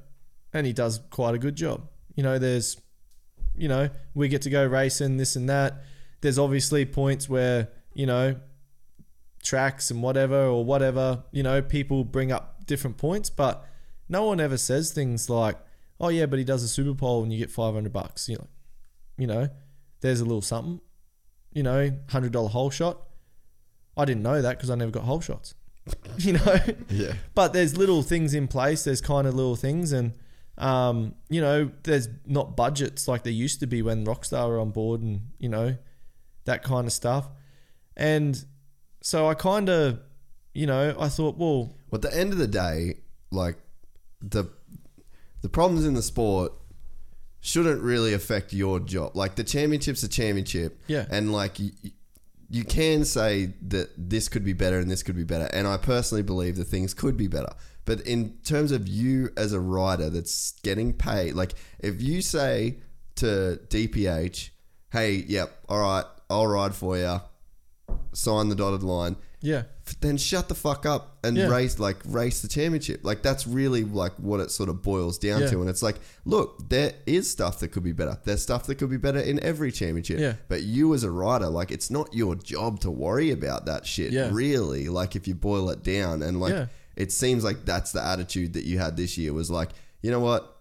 and he does quite a good job. You know, there's, you know, we get to go racing, this and that. There's obviously points where, you know, tracks and whatever or whatever, you know, people bring up different points, but no one ever says things like, oh yeah, but he does a Super Pole and you get 500 bucks. You know, you know, there's a little something, you know, $100 hole shot. I didn't know that because I never got hole shots, you know? Yeah. but there's little things in place. There's kind of little things, and um, you know, there's not budgets like there used to be when Rockstar were on board, and you know, that kind of stuff. And so I kind of, you know, I thought, well, But at the end of the day, like the the problems in the sport shouldn't really affect your job. Like the championship's a championship, Yeah. and like you, you can say that this could be better and this could be better. And I personally believe that things could be better. But in terms of you as a rider that's getting paid, like if you say to DPH, "Hey, yep, all right, I'll ride for you," sign the dotted line yeah, then shut the fuck up and Yeah. race like race the championship. Like that's really like what it sort of boils down Yeah. to. And it's like, look, there is stuff that could be better. There's stuff that could be better in every championship. Yeah. But you as a rider, like it's not your job to worry about that shit. Yeah. Really. Like if you boil it down and like Yeah. It seems like that's the attitude that you had this year was like, you know what?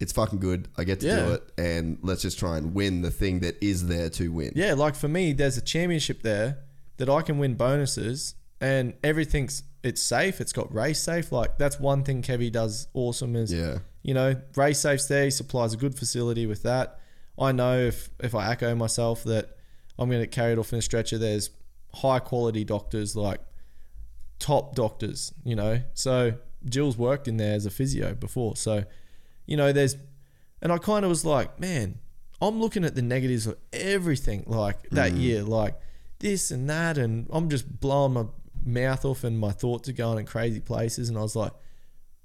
It's fucking good. I get to Yeah. do it and let's just try and win the thing that is there to win. yeah. Like for me, there's a championship there that I can win bonuses, and everything's it's safe. It's got race safe. Like that's one thing Kevy does awesome is Yeah. you know, race safe's there. He supplies a good facility with that. I know if if I echo myself that I'm going to carry it off in a stretcher. There's high quality doctors, like top doctors. You know, so Jill's worked in there as a physio before. So, you know, there's, and I kind of was like, man, I'm looking at the negatives of everything like that mm. year, like this and that, and I'm just blowing my mouth off, and my thoughts are going in crazy places, and I was like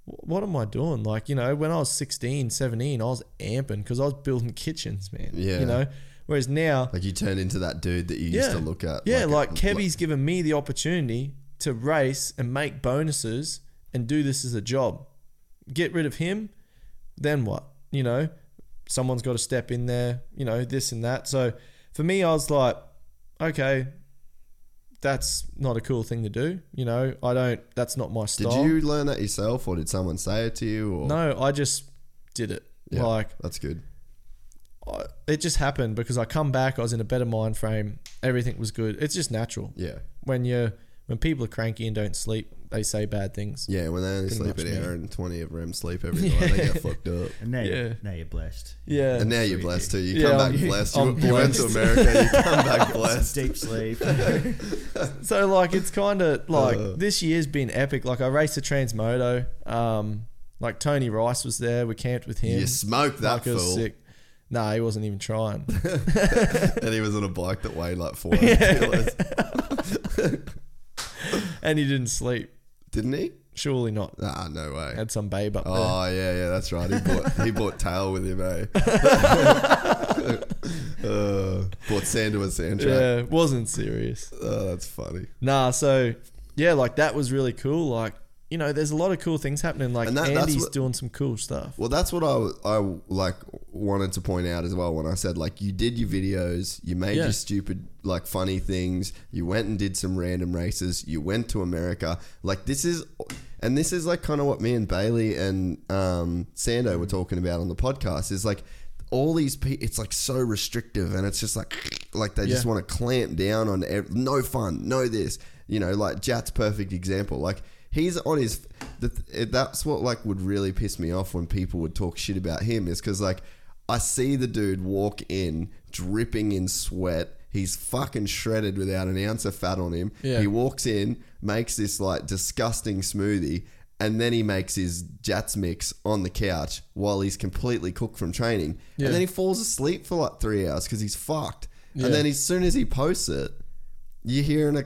what am I doing? Like, you know, when I was 16, 17, I was amping because I was building kitchens, man. Yeah. You know, whereas now, Like you turned into that dude that you used to look at. yeah, like, a- Kevy's given me the opportunity to race and make bonuses and do this as a job. Get rid of him, then what? You know, someone's got to step in there, you know, this and that. So for me, I was like, okay, that's not a cool thing to do. You know, I don't, that's not my style. Did you learn that yourself, or did someone say it to you? Or? No, I just did it. Yeah, Like, that's good. I, it just happened because I come back, I was in a better mind frame, everything was good. It's just natural. Yeah, When you when people are cranky and don't sleep, they say bad things. yeah. When they only Pretty sleep much an me. hour and twenty of REM sleep every night, they get fucked up. And now, Yeah. you're, now you're blessed. Yeah. And now you're blessed too. You Yeah, come I'm- back blessed. You, I'm you went to blessed. America. You come back blessed. Deep sleep. so like it's kind of like Uh. this year's been epic. Like I raced a Transmoto. Um, like Toby Price was there. We camped with him. You smoked that like it was fool, sick. Nah, he wasn't even trying. and he was on a bike that weighed like four hundred kilos, and he didn't sleep. didn't he? Surely not. Ah, no way. Had some babe up there. Oh yeah, yeah, that's right. He bought he bought tail with him, eh? uh, bought sand to a sand. Yeah, wasn't serious. Oh, that's funny. Nah, so yeah, like that was really cool. Like you know, there's a lot of cool things happening. Like And that- that's Andy's what- doing some cool stuff. Well, that's what I I like wanted to point out as well when I said like you did your videos, you made Yeah. your stupid like funny things, you went and did some random races, you went to America. Like this is, and this is like kind of what me and Bailey and um, Sando were talking about on the podcast. Is like all these people, it's like so restrictive, and it's just like like they just Yeah. want to clamp down on ev- no fun, no this. You know, like Jat's perfect example. Like he's on his. The, that's what like would really piss me off when people would talk shit about him is because like I see the dude walk in dripping in sweat. He's fucking shredded without an ounce of fat on him. Yeah. He walks in, makes this like disgusting smoothie, and then he makes his Jats mix on the couch while he's completely cooked from training. Yeah. And then he falls asleep for like three hours because he's fucked. Yeah. And then as soon as he posts it, you're hearing a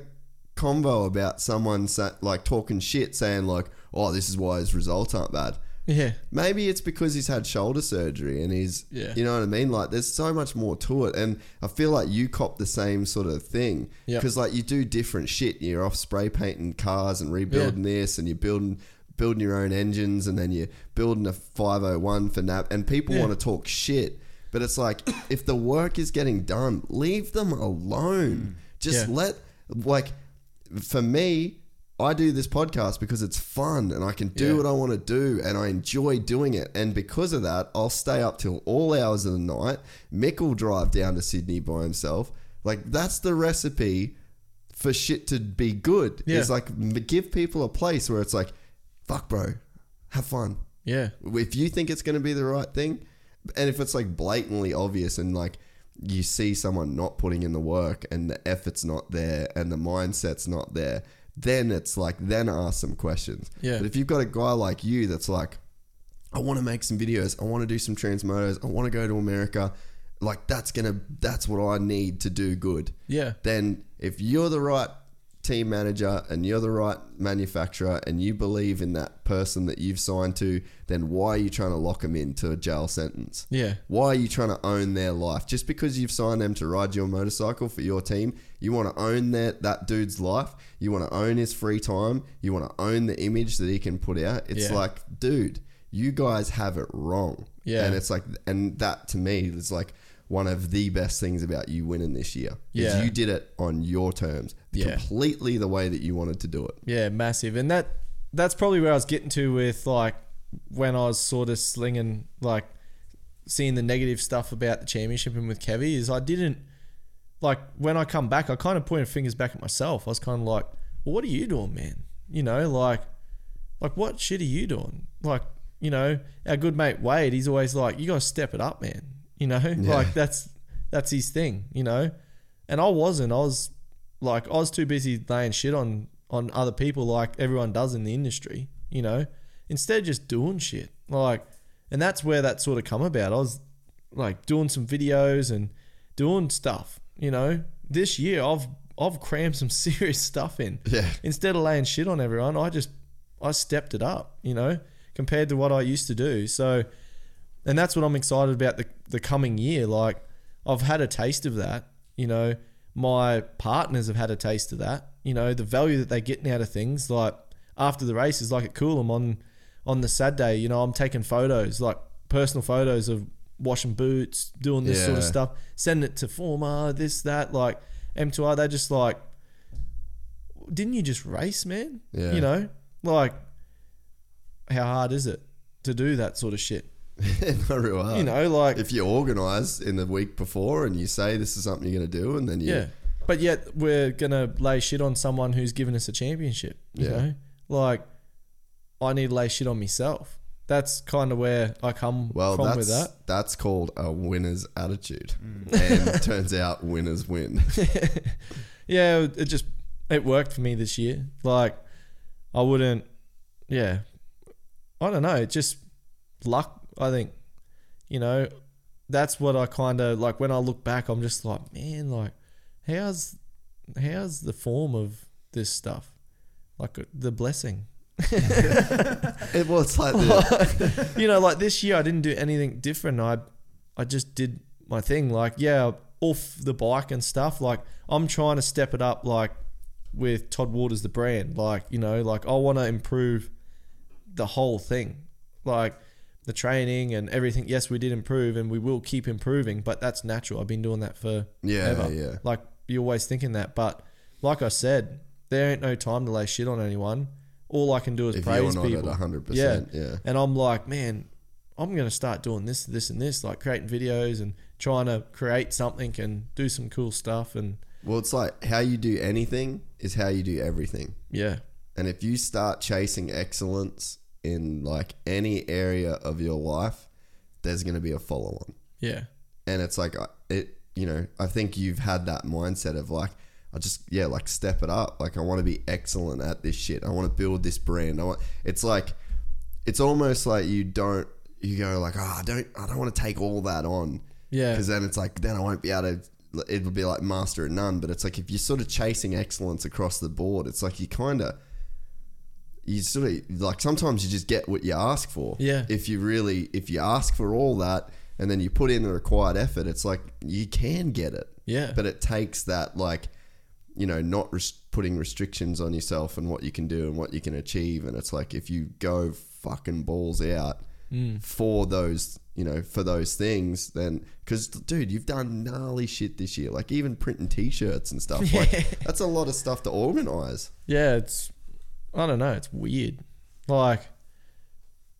convo about someone sa- like talking shit, saying like, "Oh, this is why his results aren't bad." Yeah. Maybe it's because he's had shoulder surgery and he's, Yeah. you know what I mean? Like, there's so much more to it. And I feel like you cop the same sort of thing. Yep. Because, like, you do different shit. You're off spray painting cars and rebuilding this, and you're building building your own engines, and then you're building a 501 for NAP. And people Yeah. want to talk shit. But it's like, if the work is getting done, leave them alone. Mm. Just Yeah. let, like, for me, I do this podcast because it's fun and I can do Yeah. what I want to do and I enjoy doing it. And because of that, I'll stay up till all hours of the night. Mick will drive down to Sydney by himself. Like, that's the recipe for shit to be good. Yeah. It's like give people a place where it's like, fuck, bro, have fun. Yeah. If you think it's going to be the right thing, and if it's like blatantly obvious and like you see someone not putting in the work and the effort's not there and the mindset's not there, then it's like, then ask some questions. Yeah. But if you've got a guy like you that's like, I want to make some videos, I want to do some Transmotos, I want to go to America, like that's gonna, that's what I need to do good Yeah. then if you're the right team manager and you're the right manufacturer and you believe in that person that you've signed to, then why are you trying to lock them into a jail sentence? Yeah. Why are you trying to own their life? Just because you've signed them to ride your motorcycle for your team, you want to own that that dude's life. You want to own his free time. You want to own the image that he can put out. It's Yeah. like, dude, you guys have it wrong. Yeah. And it's like, and that to me is like one of the best things about you winning this year. is you did it on your terms, Yeah. completely the way that you wanted to do it. Yeah, massive. And that that's probably where I was getting to with like when I was sort of slinging like seeing the negative stuff about the championship and with Kevy is I didn't like when I come back I kind of pointed fingers back at myself. I was kind of like, "Well, what are you doing, man?" You know, like like what shit are you doing? Like, you know, our good mate Wade, he's always like, "You got to step it up, man." You know? Like that's that's his thing, you know? And I wasn't. I was like I was too busy laying shit on on other people like everyone does in the industry, you know, instead of just doing shit. Like, and that's where that sort of come about. I was like doing some videos and doing stuff, you know. This year I've I've crammed some serious stuff in. Yeah. Instead of laying shit on everyone, I just I stepped it up, you know, compared to what I used to do. So and that's what I'm excited about the the coming year. Like I've had a taste of that, you know. My partners have had a taste of that. You know, the value that they're getting out of things. Like after the race is like at Coolum on on the sad day, you know, I'm taking photos, like personal photos of washing boots, doing this sort of stuff, sending it to Forma, ah, this, that, like M2R, they're just like didn't you just race, man? Yeah. You know? Like how hard is it to do that sort of shit? Not real hard. You know, like if you organise in the week before and you say this is something you're going to do, and then you, Yeah. But yet we're gonna lay shit on someone who's given us a championship. You Yeah. know? Like I need to lay shit on myself. That's kind of where I come well, from that's with that. that's called a winner's attitude, Mm. and it turns out winners win. Yeah, it just it worked for me this year. Like I wouldn't yeah. I don't know, it just luck, I think. You know, that's what I kind of like when I look back I'm just like, man, like how's how's the form of this stuff? Like uh, the blessing. it, was like the, you know, like this year I didn't do anything different. I I just did my thing. Like, yeah, off the bike and stuff. Like, I'm trying to step it up. Like with Todd Waters, the brand. Like, you know, like I want to improve the whole thing. Like the training and everything. Yes, we did improve, and we will keep improving. But that's natural. I've been doing that for Yeah, ever. yeah. Like you're always thinking that, but like I said, there ain't no time to lay shit on anyone. All I can do is if praise you're not people. at hundred Yeah. percent, yeah. And I'm like, man, I'm going to start doing this, this, and this, like creating videos and trying to create something and do some cool stuff. And Well, it's like how you do anything is how you do everything. yeah, And if you start chasing excellence in like any area of your life, there's going to be a follow on. yeah, And it's like uh, it, you know, I think you've had that mindset of like, I just yeah, like step it up. Like I want to be excellent at this shit. I want to build this brand. I want. It's like, it's almost like you don't. You go like, oh, I don't. I don't want to take all that on. Yeah. Because then it's like, then I won't be able to. It'll be like master at none. But it's like if you're sort of chasing excellence across the board, it's like you kind of you sort of like sometimes you just get what you ask for. Yeah. If you really if you ask for all that and then you put in the required effort, it's like you can get it. Yeah. But it takes that like you know not res- putting restrictions on yourself and what you can do and what you can achieve and it's like if you go fucking balls out Mm. for those you know for those things then because dude you've done gnarly shit this year like even printing t-shirts and stuff like that's a lot of stuff to organize Yeah, it's I don't know, it's weird. Like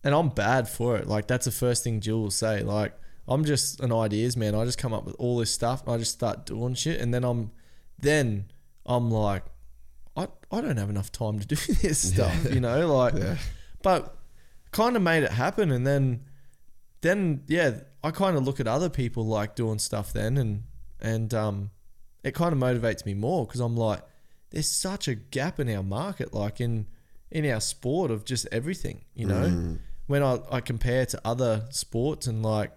and I'm bad for it. Like that's the first thing Jill will say. Like I'm just an ideas man. I just come up with all this stuff and I just start doing shit and then I'm then I'm like I, I don't have enough time to do this stuff, you know, like but kind of made it happen and then then yeah, I kind of look at other people like doing stuff then and and um it kind of motivates me more because I'm like there's such a gap in our market like in in our sport of just everything, you know. When I, I compare to other sports and like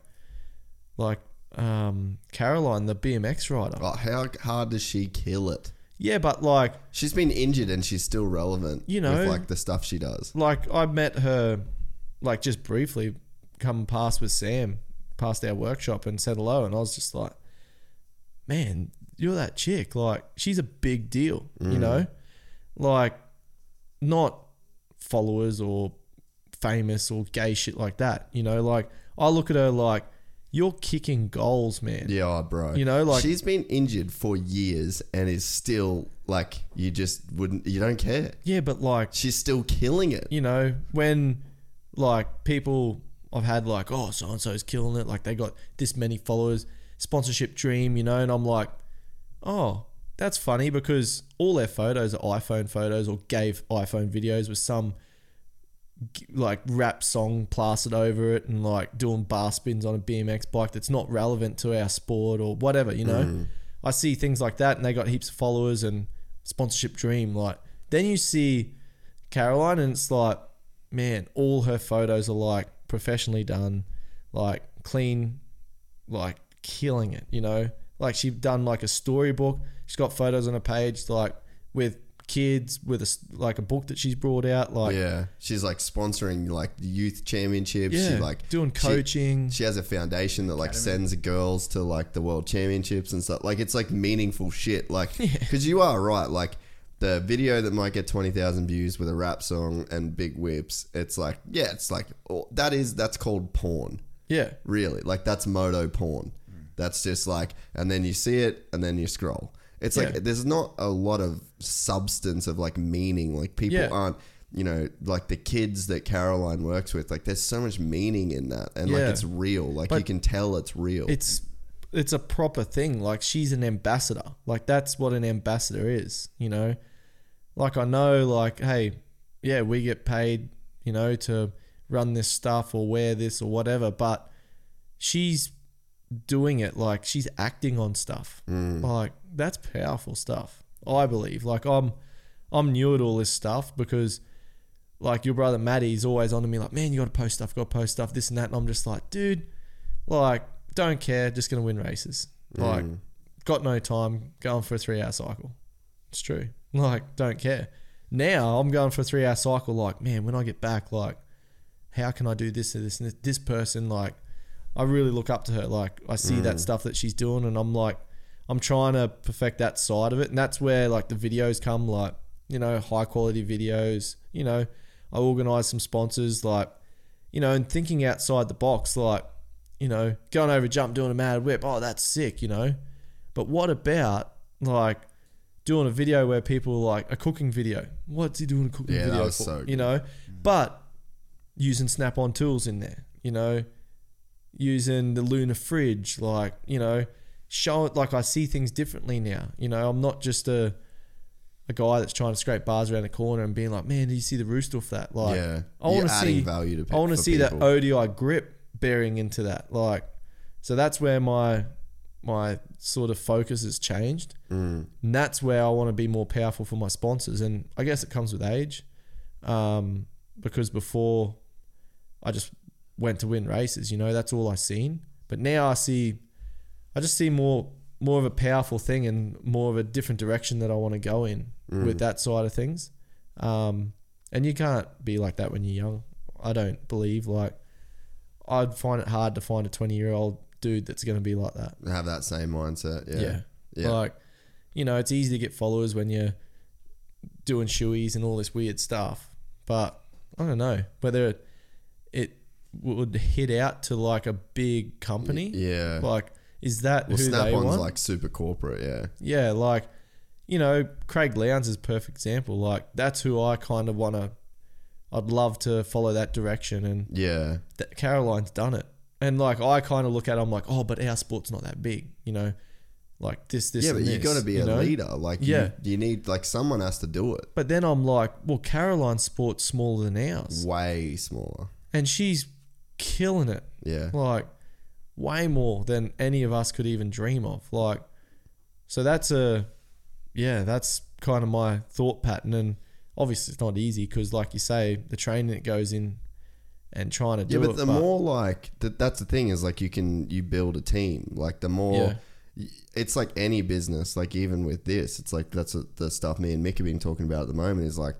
like um Caroline the BMX rider. oh, how hard does she kill it Yeah, but like she's been injured and she's still relevant You know. with like the stuff she does like I met her like just briefly come past with Sam past our workshop and said hello and I was just like man you're that chick like she's a big deal you mm. know? Like not followers or famous or gay shit like that you know? Like I look at her like you're kicking goals man. Yeah oh, bro. You know, like- she's been injured for years and is still like you just wouldn't you don't care. Yeah but like she's still killing it. You know, when like people I've had like, oh, so and so's killing it, like they got this many followers, sponsorship dream, you know, and I'm like, oh, that's funny because all their photos are iPhone photos or gave iPhone videos with some like rap song plastered over it and like doing bar spins on a BMX bike that's not relevant to our sport or whatever, you know. Mm. I see things like that and they got heaps of followers and sponsorship dream. Like then you see Caroline and it's like, man, all her photos are like professionally done, like clean, like killing it, you know? Like she's done like a storybook. She's got photos on her page like with kids with a s- like a book that she's brought out like yeah she's like sponsoring like youth championships yeah, she like doing coaching. She has a foundation that like sends girls to like the world championships and stuff. Like it's like meaningful shit. Like because you are right. Like the video that might get twenty thousand views with a rap song and big whips. It's like yeah, it's like oh, that is that's called porn. yeah. Really, like that's moto porn. That's just like, and then you see it, and then you scroll. It's like Yeah. there's not a lot of substance of like meaning. Like people Yeah. aren't, you know, like the kids that Caroline works with. Like there's so much meaning in that, and like it's real. Like you But can tell it's real. it's it's a proper thing. Like she's an ambassador. Like that's what an ambassador is, you know. Like I know, like hey, yeah, we get paid, you know, to run this stuff or wear this or whatever, but she's doing it like she's acting on stuff. Mm. Like that's powerful stuff. I believe. Like I'm I'm new at all this stuff because like your brother Maddie's always on to me like, man, you gotta post stuff, gotta post stuff, this and that. And I'm just like, dude, like, don't care, just gonna win races. Like, mm. got no time, going for a three hour cycle. It's true. Like, don't care. Now I'm going for a three hour cycle, like, man, when I get back, like, how can I do this and this and this? This person, like, I really look up to her. Like, I see that mm. stuff that she's doing, and I'm like, I'm trying to perfect that side of it. And that's where, like, the videos come, like, you know, high quality videos. You know, I organize some sponsors, like, you know, and thinking outside the box, like, you know, going over jump, doing a mad whip. Oh, that's sick, you know. But what about, like, doing a video where people like a cooking video? What's he doing a cooking Yeah, that video was for? so you know, but using snap on tools in there, you know, using the lunar fridge, like, you know, show it like I see things differently now. You know, I'm not just a a guy that's trying to scrape bars around the corner and being like, man, do you see the rooster off that? Like, yeah, I want to see value to. pe- I want to see that. ODI grip bearing into that. Like, so that's where my my sort of focus has changed, Mm. and that's where I want to be more powerful for my sponsors. And I guess it comes with age, um, because before I just went to win races. You know, that's all I seen. But now I see, I just see more more of a powerful thing and more of a different direction that I want to go in with that side of things. Um, and you can't be like that when you're young. I don't believe like I'd find it hard to find a 20 year old dude that's going to be like that. Have that same mindset. Yeah. Yeah. yeah. Like, you know, it's easy to get followers when you're doing shoeies and all this weird stuff. But I don't know whether it would hit out to like a big company. yeah. Like, is that well, who Snap they want? like super corporate. Yeah. yeah, like, you know, Craig Lowndes is a perfect example. Like, that's who I kind of want to. I'd love to follow that direction, and Yeah. that Caroline's done it. And like, I kind of look at, it, I'm like, oh, but our sport's not that big, you know, like this, this, yeah, but you got to be a know? leader. Like, Yeah. you, you need like someone has to do it. But then I'm like, well, Caroline's sport's smaller than ours, Way smaller. and she's killing it, Yeah. like way more than any of us could even dream of. Like, so that's a, yeah, that's kind of my thought pattern, and obviously it's not easy because, like you say, the training that goes in and trying to do it. Yeah, but it. the more like that, that's the thing is like you can you build a team. Like the more, it's like any business. Like even with this, it's like that's what the stuff me and Mick have been talking about at the moment. Is like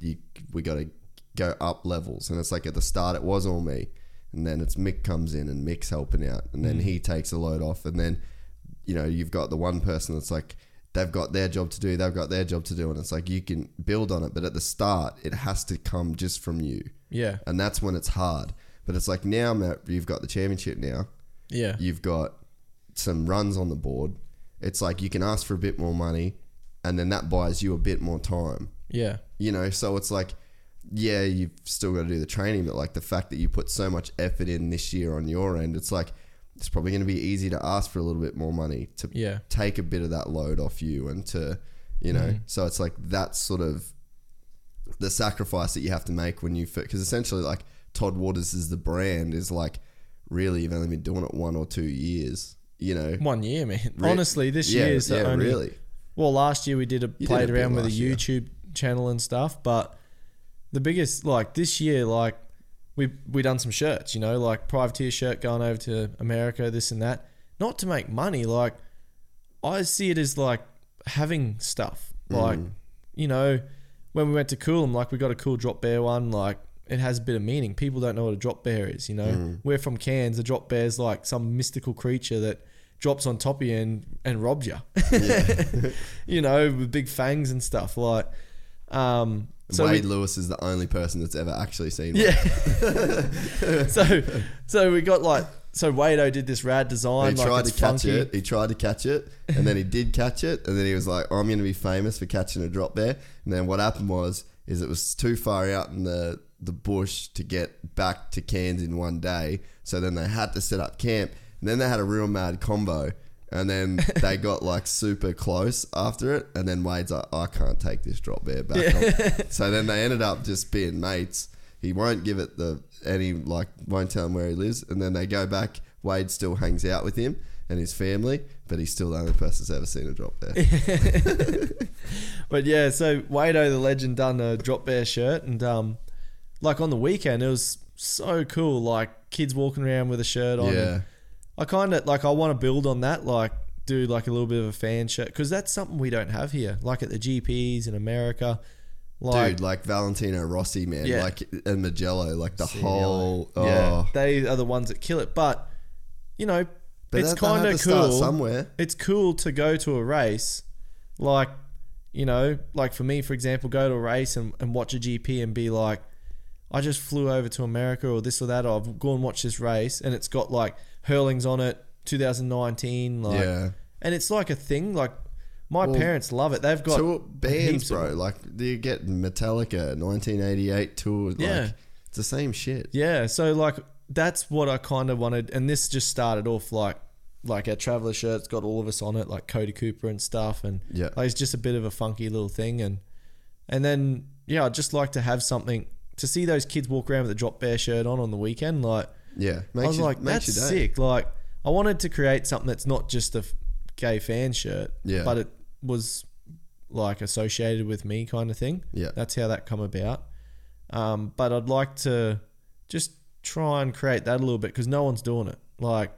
you we got to go up levels, and it's like at the start it was all me, and then it's Mick comes in and Mick's helping out, and Mm. then he takes a load off, and then you know you've got the one person that's like they've got their job to do, they've got their job to do, and it's like you can build on it, but at the start it has to come just from you yeah, and that's when it's hard. But it's like now, Matt, you've got the championship now. yeah, You've got some runs on the board. It's like you can ask for a bit more money, and then that buys you a bit more time. yeah, You know, so it's like, yeah, you've still got to do the training, but like the fact that you put so much effort in this year on your end, it's like it's probably going to be easy to ask for a little bit more money to yeah, take a bit of that load off you and to you know Mm. so it's like that's sort of the sacrifice that you have to make when you because essentially like Todd Waters is the brand is like really you've only been doing it one or two years you know one year, man. Re- Honestly, this yeah, year is the only. yeah only. really Well, last year we did a You played did a around with a last year. YouTube channel and stuff, but the biggest like this year, like we we done some shirts, you know, like privateer shirt going over to America, this and that. Not to make money, like I see it as like having stuff, like Mm. you know, when we went to Coolum, like we got a cool drop bear one, like. It has a bit of meaning. People don't know what a drop bear is, you know. Mm. We're from Cairns. A drop bear's like some mystical creature that drops on top of you and, and robs you. you know, with big fangs and stuff. Like, um, so Wade we, Lewis is the only person that's ever actually seen one. yeah. so, so we got like, so Wado did this rad design. He like tried to catch funky. it. He tried to catch it, and then he did catch it, and then he was like, "I'm going to be famous for catching a drop bear." And then what happened was, is it was too far out in the the bush to get back to Cairns in one day. So then they had to set up camp, and then they had a real mad combo, and then they got like super close after it, and then Wade's like, "I can't take this drop bear back." on." so then they ended up just being mates. He won't give it the any like won't tell him where he lives, and then they go back. Wade still hangs out with him and his family, but he's still the only person that's ever seen a drop bear. But yeah, so Wado the legend done a drop bear shirt, and um, like on the weekend it was so cool. Like kids walking around with a shirt on. yeah, and I kind of like I want to build on that. Like do like a little bit of a fan shirt because that's something we don't have here. Like at the GPs in America. Like, dude, like Valentino Rossi, man, Yeah. like and Mugello, like the whole. Oh, Yeah, they are oh. the ones that kill it. But you know, but it's that- they have kind of cool. somewhere. It's cool to go to a race, like you know, like for me, for example, go to a race and, and watch a GP and be like, I just flew over to America or this or that. Or I've gone and watched this race and it's got like Herlings on it, 2019, like, yeah, and it's like a thing. Like my Well, parents love it. They've got tour bands, heaps of bro. Like you get Metallica, 1988 tour. Like, Yeah. it's the same shit. Yeah, so like that's what I kind of wanted, and this just started off like like our traveler shirt's got all of us on it, like Cody Cooper and stuff, and Yeah. like, it's just a bit of a funky little thing, and and then yeah, I'd just like to have something to see those kids walk around with a drop bear shirt on on the weekend, like. Yeah, I was you, like, makes that's sick. Like, I wanted to create something that's not just a f- gay fan shirt, Yeah. but it was like associated with me kind of thing. Yeah. That's how that come about. Um, but I'd like to just try and create that a little bit because no one's doing it. Like,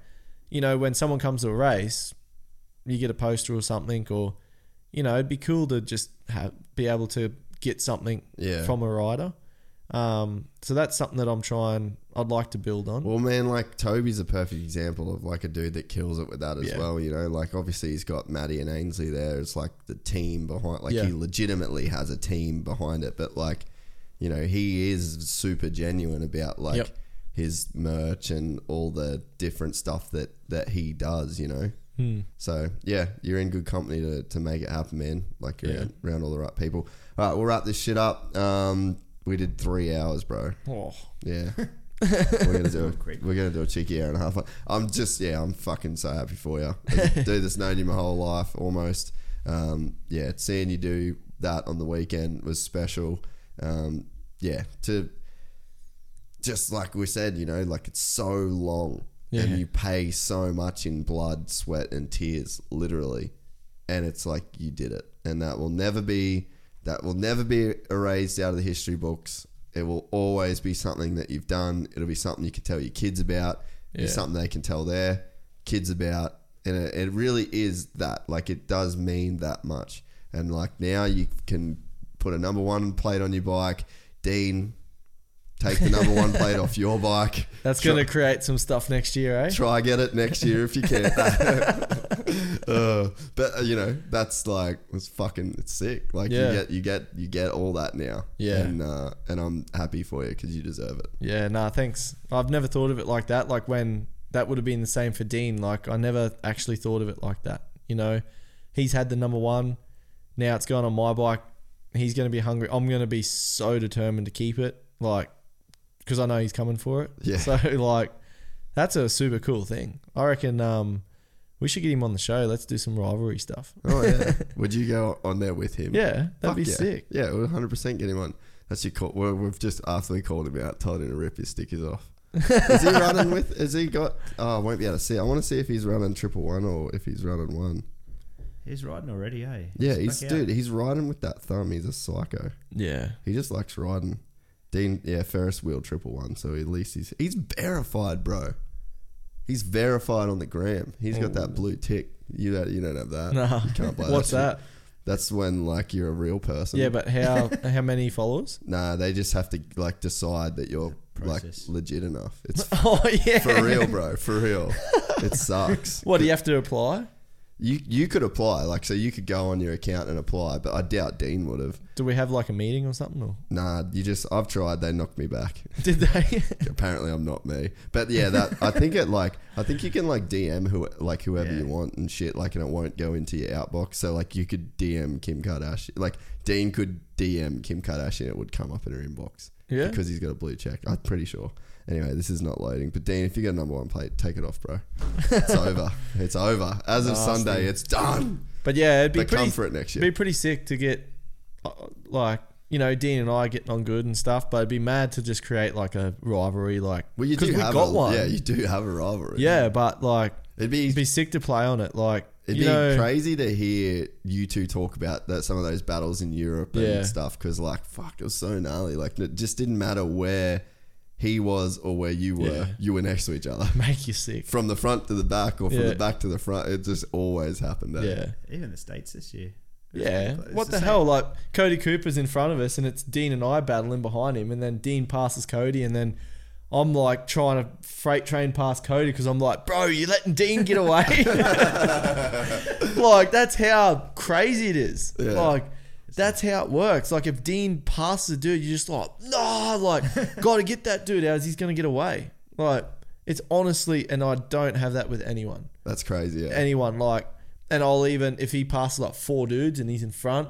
you know, when someone comes to a race, you get a poster or something, or you know, it'd be cool to just have be able to get something Yeah. from a rider. Um, so that's something that I'm trying. I'd like to build on. Well, man, like Toby's a perfect example of like a dude that kills it with that as Yeah. well. You know, like obviously he's got Maddie and Ainsley there. It's like the team behind. Like Yeah. he legitimately has a team behind it. But like, you know, he is super genuine about like Yep. his merch and all the different stuff that that he does. You know. Hmm. So yeah, you're in good company to, to make it happen, man. Like you're Yeah. around, around all the right people. All right, we'll wrap this shit up. Um, we did three hours, bro. Oh, Yeah. we're gonna do it. Quick. We're gonna do a cheeky hour and a half. I'm just yeah, I'm fucking so happy for you. A Dude that's known you my whole life almost. Um, yeah, seeing you do that on the weekend was special. Um, yeah, to just like we said, you know, like it's so long Yeah. and you pay so much in blood, sweat, and tears, literally, and it's like you did it, and that will never be that will never be erased out of the history books. It will always be something that you've done. It'll be something you can tell your kids about. Yeah. be something they can tell their kids about, and it, it really is that. Like it does mean that much, and like now you can put a number one plate on your bike, Dean. Take the number one plate off your bike. that's going to create some stuff next year, eh? try get it next year if you can. uh, but uh, you know that's like it's fucking it's sick. Like Yeah. you get you get you get all that now. Yeah. and uh, and I'm happy for you because you deserve it. Yeah, nah, thanks. I've never thought of it like that. Like when that would have been the same for Dean. Like I never actually thought of it like that. You know, he's had the number one. Now it's gone on my bike. He's going to be hungry. I'm going to be so determined to keep it. Like, because I know he's coming for it. Yeah. So like, that's a super cool thing. I reckon. Um, we should get him on the show. Let's do some rivalry stuff. Oh yeah, would you go on there with him? Yeah, that'd Fuck be yeah. sick. Yeah, we'll 100 percent get him on. That's your call. Well, we've just after we called him out, told him to rip his stickers off. is he running with? Has he got? Oh, I won't be able to see. I want to see if he's running triple one or if he's running one. He's riding already, hey? Yeah, back he's out. dude. He's riding with that thumb. He's a psycho. Yeah. He just likes riding. Dean, yeah, Ferris wheel triple one. So at least he's he's verified, bro. He's verified on the gram. He's got that blue tick. You don't, you don't have that. Nah. You can't buy What's shit. that? That's when like you're a real person. Yeah, but how how many followers? nah, they just have to like decide that you're like legit enough. It's Oh yeah. for real, bro. For real. It sucks. What do you have to apply? You you could apply, like so you could go on your account and apply, but I doubt Dean would have. Do we have like a meeting or something? Or Nah, you just I've tried, they knocked me back. did they? apparently I'm not me. But yeah, that I think it like I think you can like DM who like whoever Yeah. you want and shit like and it won't go into your outbox. So like you could DM Kim Kardashian. Like Dean could DM Kim Kardashian it would come up in her inbox. Yeah? Because he's got a blue check. I'm pretty sure. Anyway, this is not loading. But Dean, if you get a number one plate, take it off, bro. It's over. It's over. As of Nasty. Sunday, it's done. but yeah, it'd be But pretty. come for it next year. Be pretty sick to get, uh, like you know, Dean and I getting on good and stuff. But it'd be mad to just create like a rivalry, like Well, you 'cause do we have got a, one. Yeah, you do have a rivalry. Yeah, but like It'd be it'd be sick to play on it. Like It'd you be know, crazy to hear you two talk about that some of those battles in Europe and Yeah. stuff because like fuck, it was so gnarly. Like it just didn't matter where he was or where you were. Yeah. You were next to each other make you sick. from the front to the back or from Yeah. the back to the front. It just always happened. eh? Yeah. Even the states this year. Yeah. It's What the, same. hell? Like Cody Cooper's in front of us and it's Dean and I battling behind him and then Dean passes Cody and then I'm like trying to freight train past Cody because I'm like, bro, you letting Dean get away? like that's how crazy it is. Yeah. Like that's how it works. Like if Dean passes a dude, you're just like, no, like gotta get that dude out. He's gonna get away. Like it's honestly, and I don't have that with anyone That's crazy. Yeah. anyone like and I'll even if he passes like four dudes and he's in front,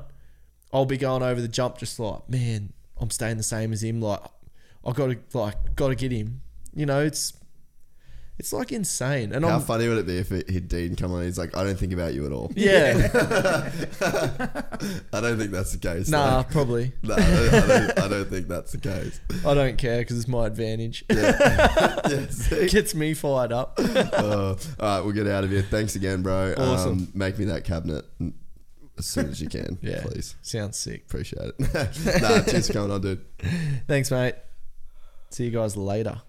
I'll be going over the jump just like, man, I'm staying the same as him. Like I gotta like gotta get him. You know, it's it's like insane. And How I'm funny would it be if it, he'd Dean come on? He's like, I don't think about you at all. yeah. I don't think that's the case. nah, though. probably. no, I don't, I, don't, think that's the case. I don't care because it's my advantage. Yeah, see? Gets me fired up. Uh, all right, we'll get out of here. Thanks again, bro. Awesome. Um, make me that cabinet as soon as you can, Yeah. please. Sounds sick. Appreciate it. nah, cheers for coming on, dude. Thanks, mate. See you guys later.